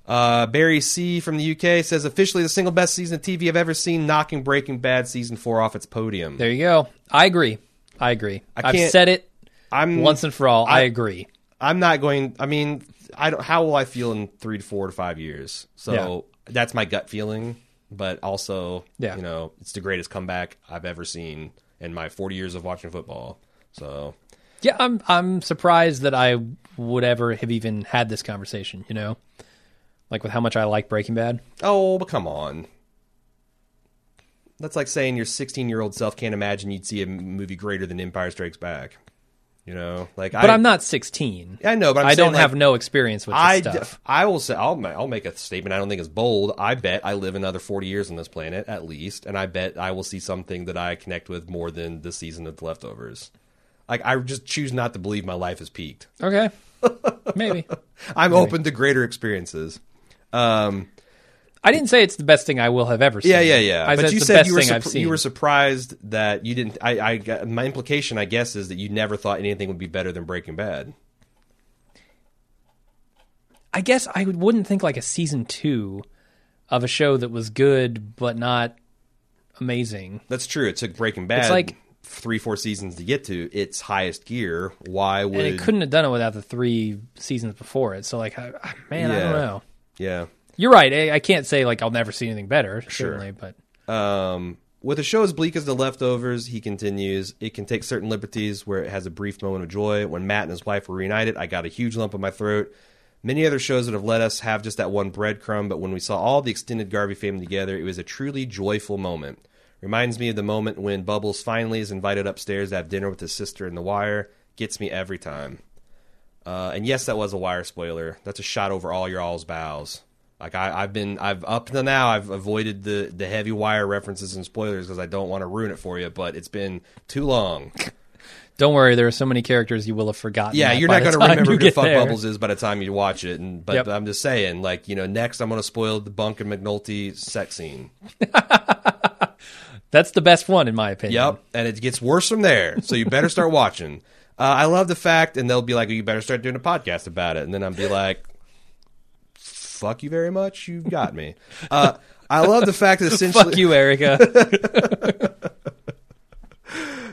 Uh, Barry C from the UK says officially the single best season of TV I've ever seen, knocking Breaking Bad season four off its podium. There you go. I agree. I agree. I I've can't- said it I'm once and for all. I, I- agree. I'm not going. I mean, I don't. How will I feel in three to four to five years? So that's my gut feeling. But also, Yeah. you know, it's the greatest comeback I've ever seen in my 40 years of watching football. So Yeah, I'm I'm surprised that I would ever have even had this conversation, you know? Like with how much I like Breaking Bad. Oh, but come on. That's like saying your 16 year old self can't imagine you'd see a movie greater than Empire Strikes Back. You know, like But I, I'm not 16. I know, but I'm I don't like, have no experience with this I, stuff. I will say I'll I'll make a statement. I don't think it's bold. I bet I live another 40 years on this planet at least, and I bet I will see something that I connect with more than the season of the leftovers. Like I just choose not to believe my life has peaked. Okay. Maybe. I'm open to greater experiences. Um, I didn't say it's the best thing I will have ever seen. Yeah, yeah, yeah. I but said you the said best you were thing I've surp- seen. you were surprised that you didn't. I, I my implication, I guess, is that you never thought anything would be better than Breaking Bad. I guess I wouldn't think like a season two of a show that was good but not amazing. That's true. It took Breaking Bad It's like- three, four seasons to get to its highest gear. Why would And it couldn't have done it without the three seasons before it. So like, man, I don't know. Yeah. You're right. I, I can't say like I'll never see anything better. Certainly, but Um, with a show as bleak as The Leftovers, he continues, it can take certain liberties where it has a brief moment of joy. When Matt and his wife were reunited, I got a huge lump in my throat. Many other shows that have let us have just that one breadcrumb, but when we saw all the extended Garvey family together, it was a truly joyful moment. Reminds me of the moment when Bubbles finally is invited upstairs to have dinner with his sister in The Wire. Gets me every time. Uh, and yes, that was a Wire spoiler. That's a shot over all your all's bows. Like I, I've been, I've up to now, I've avoided the the heavy Wire references and spoilers because I don't want to ruin it for you. But it's been too long. don't worry. There are so many characters you will have forgotten. Yeah, you're not going to remember who fuck there. Bubbles is by the time you watch it. And but Yep. I'm just saying, like you know, next I'm going to spoil the Bunk and McNulty sex scene. That's the best one in my opinion. Yep, and it gets worse from there. So you better start watching. Uh, I love the fact, and they'll be like, "You better start doing a podcast about it," and then I'll be like, "Fuck you very much, you got me." Uh, I love the fact that essentially, Fuck you, Erica.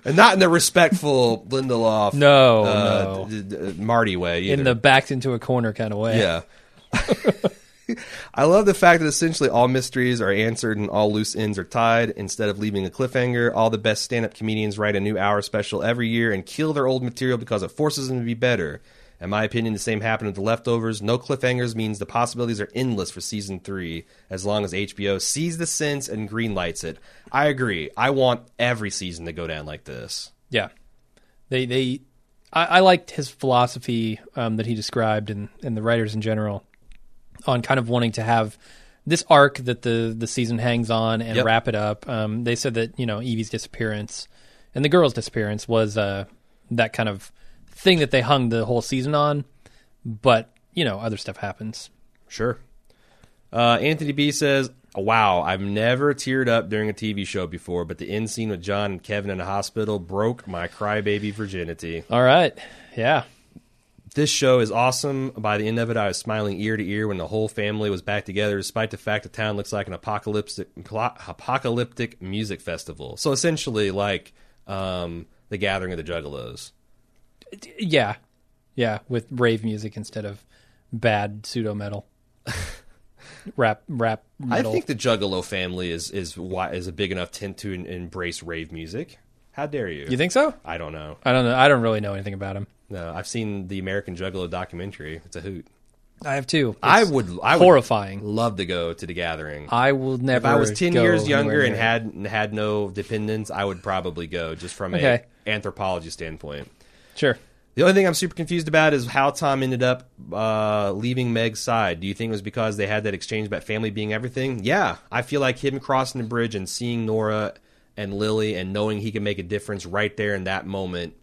and not in the respectful Lindelof, No, uh, no. d- d- Marty way, either. in the backed into a corner kind of way. Yeah. I love the fact that essentially all mysteries are answered and all loose ends are tied. Instead of leaving a cliffhanger, all the best stand up comedians write a new hour special every year and kill their old material because it forces them to be better. In my opinion, the same happened with The Leftovers. No cliffhangers means the possibilities are endless for season three, as long as HBO sees the sense and greenlights it. I agree. I want every season to go down like this. Yeah. They they I, I liked his philosophy um, that he described and, and the writers in general on kind of wanting to have this arc that the the season hangs on and Yep. wrap it up. Um, they said that, you know, Evie's disappearance and the girl's disappearance was uh, that kind of thing that they hung the whole season on. But, you know, other stuff happens. Sure. Uh, Anthony B says, "Wow, I've never teared up during a TV show before, but the end scene with John and Kevin in the hospital broke my crybaby virginity." All right. Yeah. This show is awesome. By the end of it, I was smiling ear to ear when the whole family was back together, despite the fact the town looks like an apocalyptic apocalyptic music festival. So essentially, like um, the Gathering of the Juggalos. Yeah, yeah, with rave music instead of bad pseudo metal. rap, rap. Metal. I think the Juggalo family is is why is a big enough tent to embrace rave music. How dare you? You think so? I don't know. I don't know. I don't really know anything about him. No, I've seen the American Juggalo documentary. It's a hoot. I have too. I would. I would horrifying. love to go to the Gathering. I will never. if I was ten years younger and had had no dependents, I would probably go just from Okay. a anthropology standpoint. Sure. The only thing I'm super confused about is how Tom ended up uh, leaving Meg's side. Do you think it was because they had that exchange about family being everything? Yeah, I feel like him crossing the bridge and seeing Nora and Lily and knowing he can make a difference right there in that moment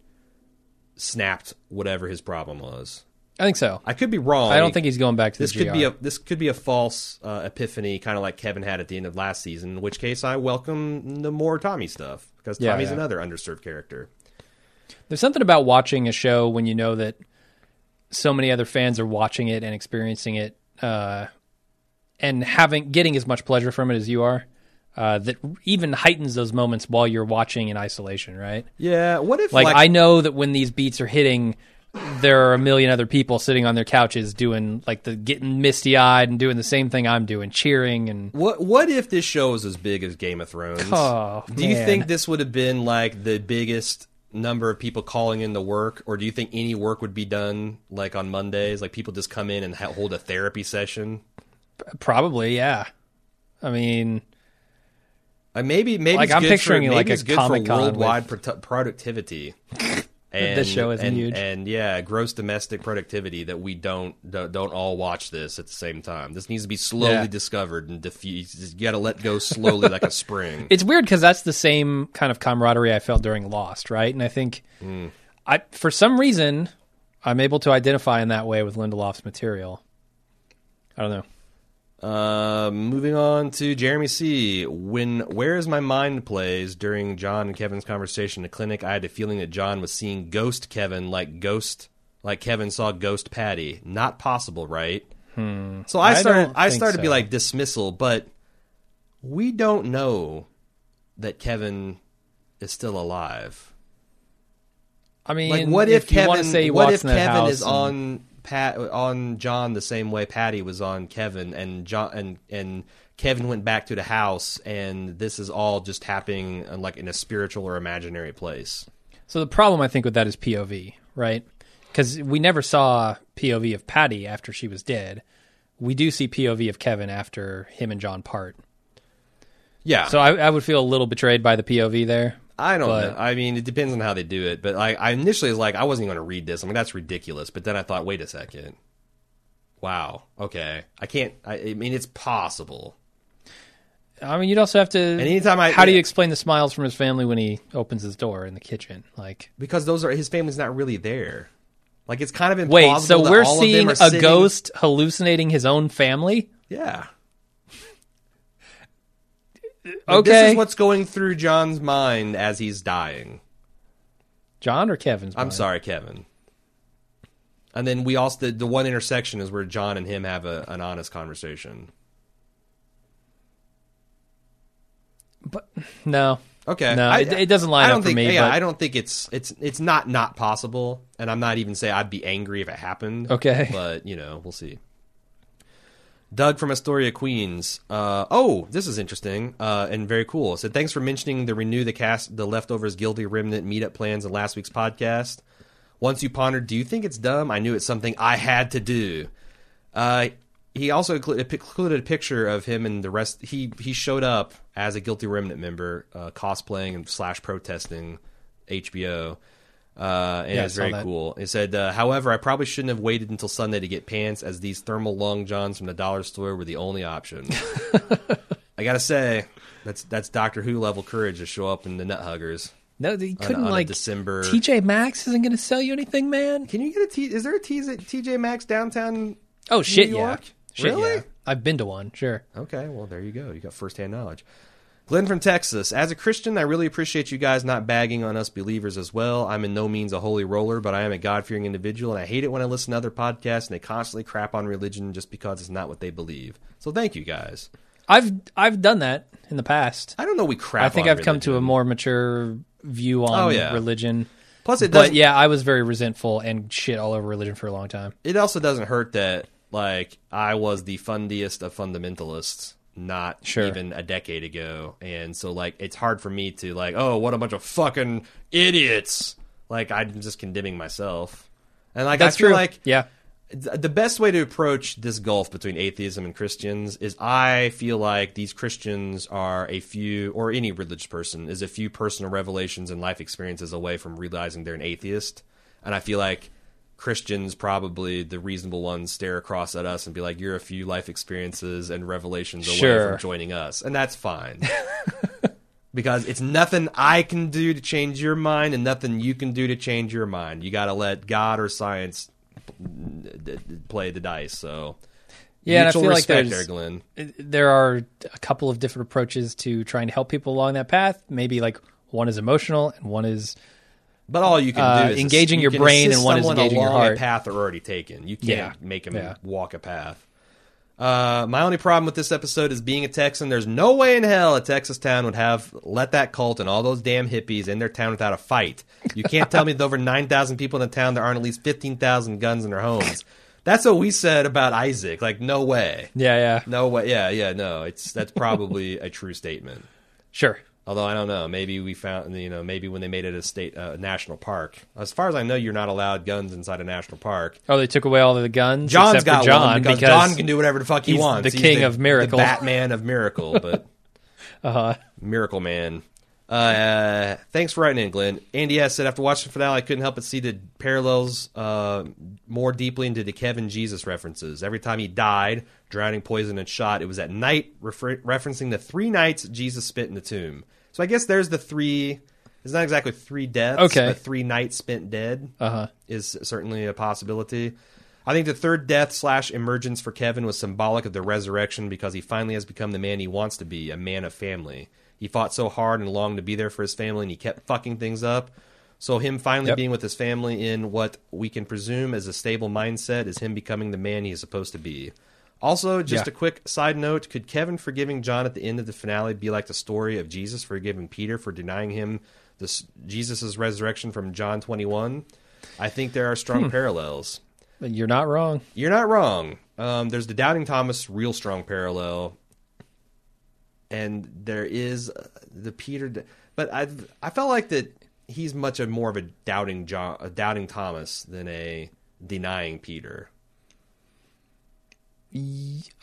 snapped whatever his problem was. I think so. I could be wrong. I don't think he's going back to this the could be a this could be a false uh, epiphany, kind of like Kevin had at the end of last season. In which case, I welcome the more Tommy stuff because Yeah, Tommy's yeah. another underserved character. There's something about watching a show when you know that so many other fans are watching it and experiencing it, uh, and having getting as much pleasure from it as you are. Uh, that even heightens those moments while you're watching in isolation, right? Yeah. What if Like, I know that when these beats are hitting, there are a million other people sitting on their couches doing like the getting misty eyed and doing the same thing I'm doing, cheering and What what if this show was as big as Game of Thrones? Oh, do you think this would have been like the biggest number of people calling in to work, or do you think any work would be done like on Mondays? Like people just come in and ha- hold a therapy session? probably yeah. I mean, Uh, maybe maybe Like, I'm picturing for, like a good Comic-Con for worldwide produ- productivity. And, This show isn't and, huge. and yeah, gross domestic productivity that we don't don't all watch this at the same time. This needs to be slowly Yeah. discovered and diffused. You got to let go slowly like a spring. it's weird because that's the same kind of camaraderie I felt during Lost, right? And I think mm. I, for some reason, I'm able to identify in that way with Lindelof's material. I don't know. Uh, moving on to Jeremy C. When Where Is My Mind plays during John and Kevin's conversation in the clinic, I had a feeling that John was seeing Ghost Kevin like Ghost, like Kevin saw Ghost Patti. Not possible, right? So I I started. I think started to be like dismissal, but we don't know that Kevin is still alive. I mean, Like, what if, you Kevin? want to say what if Kevin is and- on Pat on John the same way Patti was on Kevin, and John and and Kevin went back to the house, and this is all just happening in, like in a spiritual or imaginary place. So the problem I think with that is POV, right? Because we never saw POV of Patti after she was dead. We do see POV of Kevin after him and John part. Yeah, So I, I would feel a little betrayed by the POV there. I don't but- know. I mean, it depends on how they do it. But I, I initially was like, I wasn't going to read this. I mean, that's ridiculous. But then I thought, wait a second. Wow. Okay. I can't. I, I mean, it's possible. I mean, you'd also have to. anytime I- how do you explain the smiles from his family when he opens his door in the kitchen? Like, because those are his family's not really there. Like it's kind of implausible. wait, so we're seeing a sitting- ghost hallucinating his own family? Yeah. Okay, This is what's going through John's mind as he's dying. John or Kevin's? I'm sorry, Kevin. And then we also the, the one intersection is where John and him have a, an honest conversation. but no. Okay, No, it- it doesn't line I don't up for me, Yeah, but- I don't think it's it's it's not not possible, and I'm not even saying I'd be angry if it happened. Okay. but you know we'll see. Doug from Astoria, Queens. Uh, oh, this is interesting uh, and very cool. Said thanks for mentioning the renew the cast the leftovers guilty remnant meetup plans in last week's podcast. Once you pondered, do you think it's dumb? I knew it's something I had to do. Uh, he also included a picture of him and the rest. He he showed up as a guilty remnant member, uh, cosplaying and slash protesting HBO. Uh, and Yeah, I it's very that. cool. It said, uh, however, I probably shouldn't have waited until Sunday to get pants, as these thermal long johns from the dollar store were the only option. I gotta say, that's that's Doctor Who level courage to show up in the Nut Huggers. No, he couldn't on a like December- TJ Maxx isn't going to sell you anything, man. Can you get a T? Is there a T- TJ Maxx downtown? Oh shit, New yeah, shit, Really? yeah. I've been to one, sure. Okay, well there you go. You got firsthand knowledge. Glenn from Texas. As a Christian, I really appreciate you guys not bagging on us believers as well. I'm in no means a holy roller, but I am a God fearing individual, and I hate it when I listen to other podcasts and they constantly crap on religion just because it's not what they believe. So thank you guys. I've I've done that in the past. I don't know we crap. I think I've come to a more mature view on Oh, yeah. religion. Plus, it does. But yeah, I was very resentful and shit all over religion for a long time. It also doesn't hurt that like I was the fundiest of fundamentalists not Sure. even a decade ago, and so like it's hard for me to like, oh, what a bunch of fucking idiots. Like I'm just condemning myself, and like That's I feel true. like yeah. th- the best way to approach this gulf between atheism and Christians is I feel like these Christians are a few, or any religious person, is a few personal revelations and life experiences away from realizing they're an atheist. And I feel like Christians, probably the reasonable ones, stare across at us and be like, you're a few life experiences and revelations away Sure. from joining us. And that's fine. because it's nothing I can do to change your mind and nothing you can do to change your mind. You got to let God or science play the dice. So Yeah, and I feel like there's- there, Glenn. there are a couple of different approaches to trying to help people along that path. Maybe like one is emotional and one is But all you can Uh, do is engaging your brain and one is engaging your heart. A path they're already taken. You can't Yeah. make them Yeah. walk a path. Uh, my only problem with this episode is being a Texan. There's no way in hell a Texas town would have let that cult and all those damn hippies in their town without a fight. You can't tell me that over 9,000 people in the town there aren't at least 15,000 guns in their homes. That's what we said about Isaac. Like, no way. yeah, yeah, No way. Yeah, yeah, no. It's that's probably a true statement. sure. Although I don't know, maybe we found you know maybe when they made it a state uh, national park. As far as I know, you're not allowed guns inside a national park. Oh, they took away all of the guns. John's got John one because, John can do whatever the fuck he he's wants. the king of miracle. the Batman of miracle, but Uh, Miracle Man. Uh, thanks for writing in, Glenn. Andy S. said after watching the finale, I couldn't help but see the parallels uh, more deeply into the Kevin Jesus references. Every time he died, drowning, poisoned, and shot, it was at night, refer- referencing the three nights Jesus spent in the tomb. So I guess there's the three. It's not exactly three deaths, Okay. but three nights spent dead uh-huh. is certainly a possibility. I think the third death slash emergence for Kevin was symbolic of the resurrection because he finally has become the man he wants to be, a man of family. He fought so hard and longed to be there for his family, and he kept fucking things up. So him finally Yep. being with his family in what we can presume is a stable mindset is him becoming the man he is supposed to be. Also, just Yeah. a quick side note: Could Kevin forgiving John at the end of the finale be like the story of Jesus forgiving Peter for denying him this Jesus' resurrection from John twenty one? I think there are strong parallels. You're not wrong. You're not wrong. Um, there's the Doubting Thomas real strong parallel, and there is uh, the Peter. But I I felt like that he's much of more of a doubting John, a doubting Thomas than a denying Peter.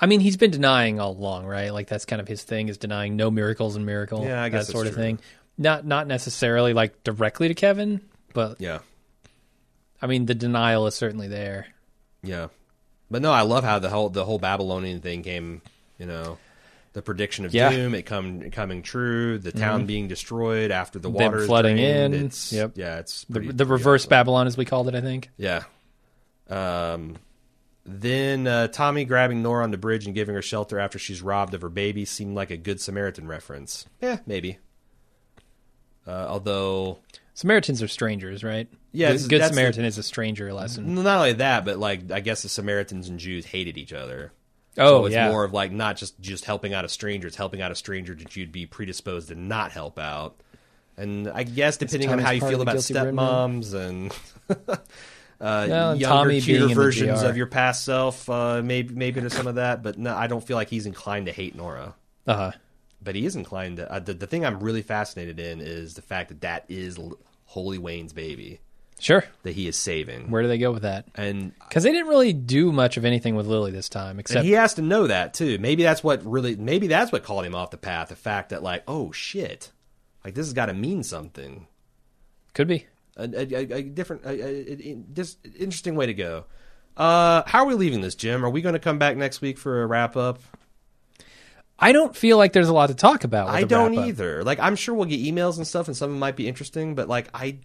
I mean, he's been denying all along, right? Like that's kind of his thing is denying no miracles and miracle. Yeah, I guess that sort that's of thing. Not not necessarily like directly to Kevin, but Yeah, I mean the denial is certainly there. yeah. But no, I love how the whole the whole Babylonian thing came. You know, the prediction of Yeah. Mm-hmm. doom it come coming true. The town being destroyed after the water is flooding drained. in. It's, Yep. Yeah, it's The pretty- the pretty reverse awesome. Babylon, as we called it, I think. Yeah. Um, then uh, Tommy grabbing Nora on the bridge and giving her shelter after she's robbed of her baby seemed like a good Samaritan reference. Yeah, maybe. Uh, although, Samaritans are strangers, right? Yeah, good, good that's the- Samaritan is a stranger lesson. not only that, but like I guess the Samaritans and Jews hated each other. Oh so it's yeah, more of like not just just helping out a stranger; it's helping out a stranger that you'd be predisposed to not help out. And I guess depending on how you feel about stepmoms and uh, Well, younger, cuter versions of your past self, uh, maybe maybe to some of that. But no, I don't feel like he's inclined to hate Nora. uh huh. But he is inclined to. Uh, the, the thing I'm really fascinated in is the fact that that is Holy Wayne's baby Sure. that he is saving, Where do they go with that? and Because they didn't really do much of anything with Lily this time, except And he has to know that too. Maybe that's what really. Maybe that's what called him off the path. The fact that like, oh shit, like this has got to mean something. could be. A, a, a- different, a, just interesting way to go. Uh, how are we leaving this, Jim? Are we going to come back next week for a wrap up? I don't feel like there's a lot to talk about. With I don't either. Like, I'm sure we'll get emails and stuff, and some of them might be interesting, but like, I,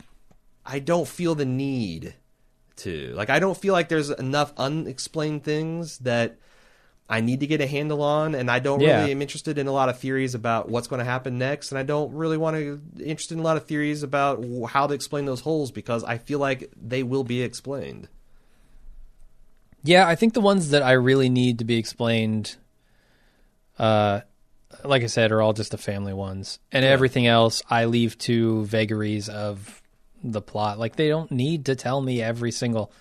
I don't feel the need to. Like, I don't feel like there's enough unexplained things that I need to get a handle on, and I don't Yeah. really am interested in a lot of theories about what's going to happen next, and I don't really want to interested in a lot of theories about how to explain those holes because I feel like they will be explained. Yeah, I think the ones that I really need to be explained, uh, like I said, are all just the family ones, and everything else I leave to vagaries of the plot. Like they don't need to tell me every single.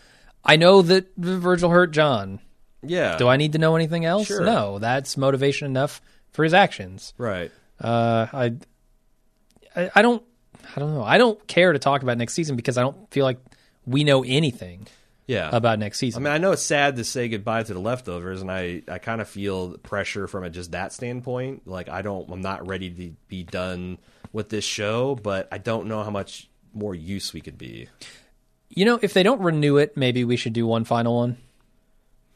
I know that Virgil hurt John. Yeah. Do I need to know anything else? Sure. No, that's motivation enough for his actions. Right. Uh, I, I, I don't, I don't know. I don't care to talk about next season because I don't feel like we know anything Yeah. about next season. I mean, I know it's sad to say goodbye to the leftovers, and I, I kind of feel pressure from it just that standpoint. Like, I don't, I'm not ready to be done with this show, but I don't know how much more use we could be. You know, if they don't renew it, maybe we should do one final one,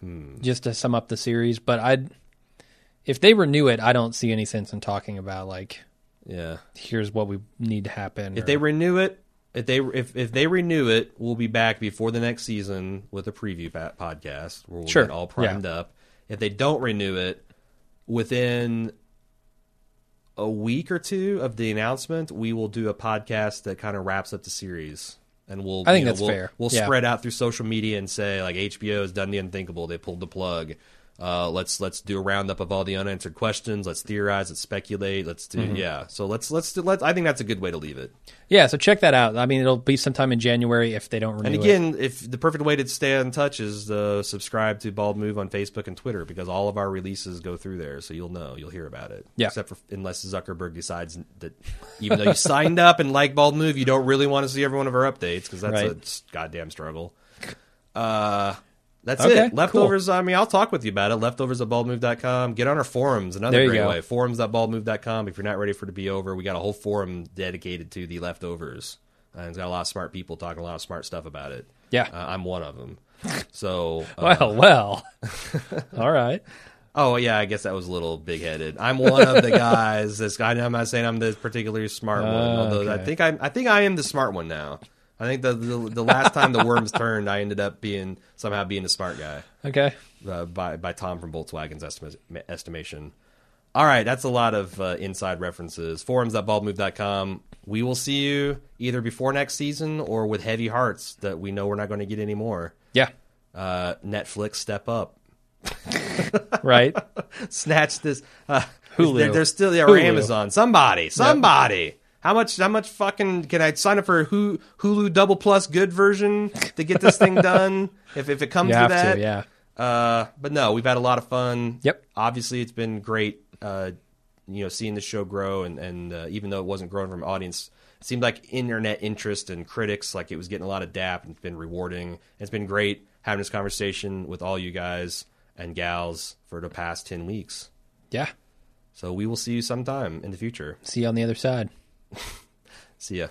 Hmm. just to sum up the series. But I, if they renew it, I don't see any sense in talking about like Yeah. here's what we need to happen. If or- they renew it, if they if if they renew it, we'll be back before the next season with a preview podcast where we'll Sure. get all primed up. If they don't renew it within a week or two of the announcement, we will do a podcast that kind of wraps up the series. And we'll I think know, that's we'll, fair. We'll Yeah. spread out through social media and say like HBO has done the unthinkable. They pulled the plug. Uh, let's let's do a roundup of all the unanswered questions. Let's theorize. Let's speculate. Let's do Mm-hmm. yeah. So let's let's do, let's. I think that's a good way to leave it. yeah, so check that out. I mean, it'll be sometime in January if they don't renew And it. again, if the perfect way to stay in touch is uh, subscribe to Bald Move on Facebook and Twitter because all of our releases go through there, so you'll know, you'll hear about it. Yeah. Except for unless Zuckerberg decides that even though you signed up and like Bald Move, you don't really want to see every one of our updates because that's a Right. s- goddamn struggle. Uh, that's Okay, it. cool. Leftovers. I mean, I'll talk with you about it. Leftovers at baldmove.com. Get on our forums. Another great go. way. Forums.baldmove.com. If you're not ready for it to be over, we got a whole forum dedicated to the leftovers. And it's got a lot of smart people talking a lot of smart stuff about it. Yeah. Uh, I'm one of them. So, uh, well, well. All right. oh yeah, I guess that was a little big headed. I'm one of the guys. This guy. I'm not saying I'm the particularly smart one, Uh, although I think I, I think I am the smart one now. I think the, the the last time the worms turned, I ended up being somehow being a smart guy Okay. uh, by by Tom from Volkswagen's estima- estimation. All right, that's a lot of uh, inside references. Forums.baldmove.com. We will see you either before next season or with heavy hearts that we know we're not going to get any more. Yeah. Uh, Netflix, step up. Right. Snatch this. Uh, Hulu. They're, they're still yeah, or Hulu. Amazon. Somebody, somebody. How much? How much fucking can I sign up for a Hulu, Double Plus good version to get this thing done? If if it comes to that, to. Yeah. Uh, but no, we've had a lot of fun. Yep. Obviously, it's been great. Uh, you know, seeing the show grow, and and uh, even though it wasn't growing from audience, it seemed like internet interest and critics, like it was getting a lot of dap, and it's been rewarding. It's been great having this conversation with all you guys and gals for the past ten weeks. Yeah. So we will see you sometime in the future. See you on the other side. See ya.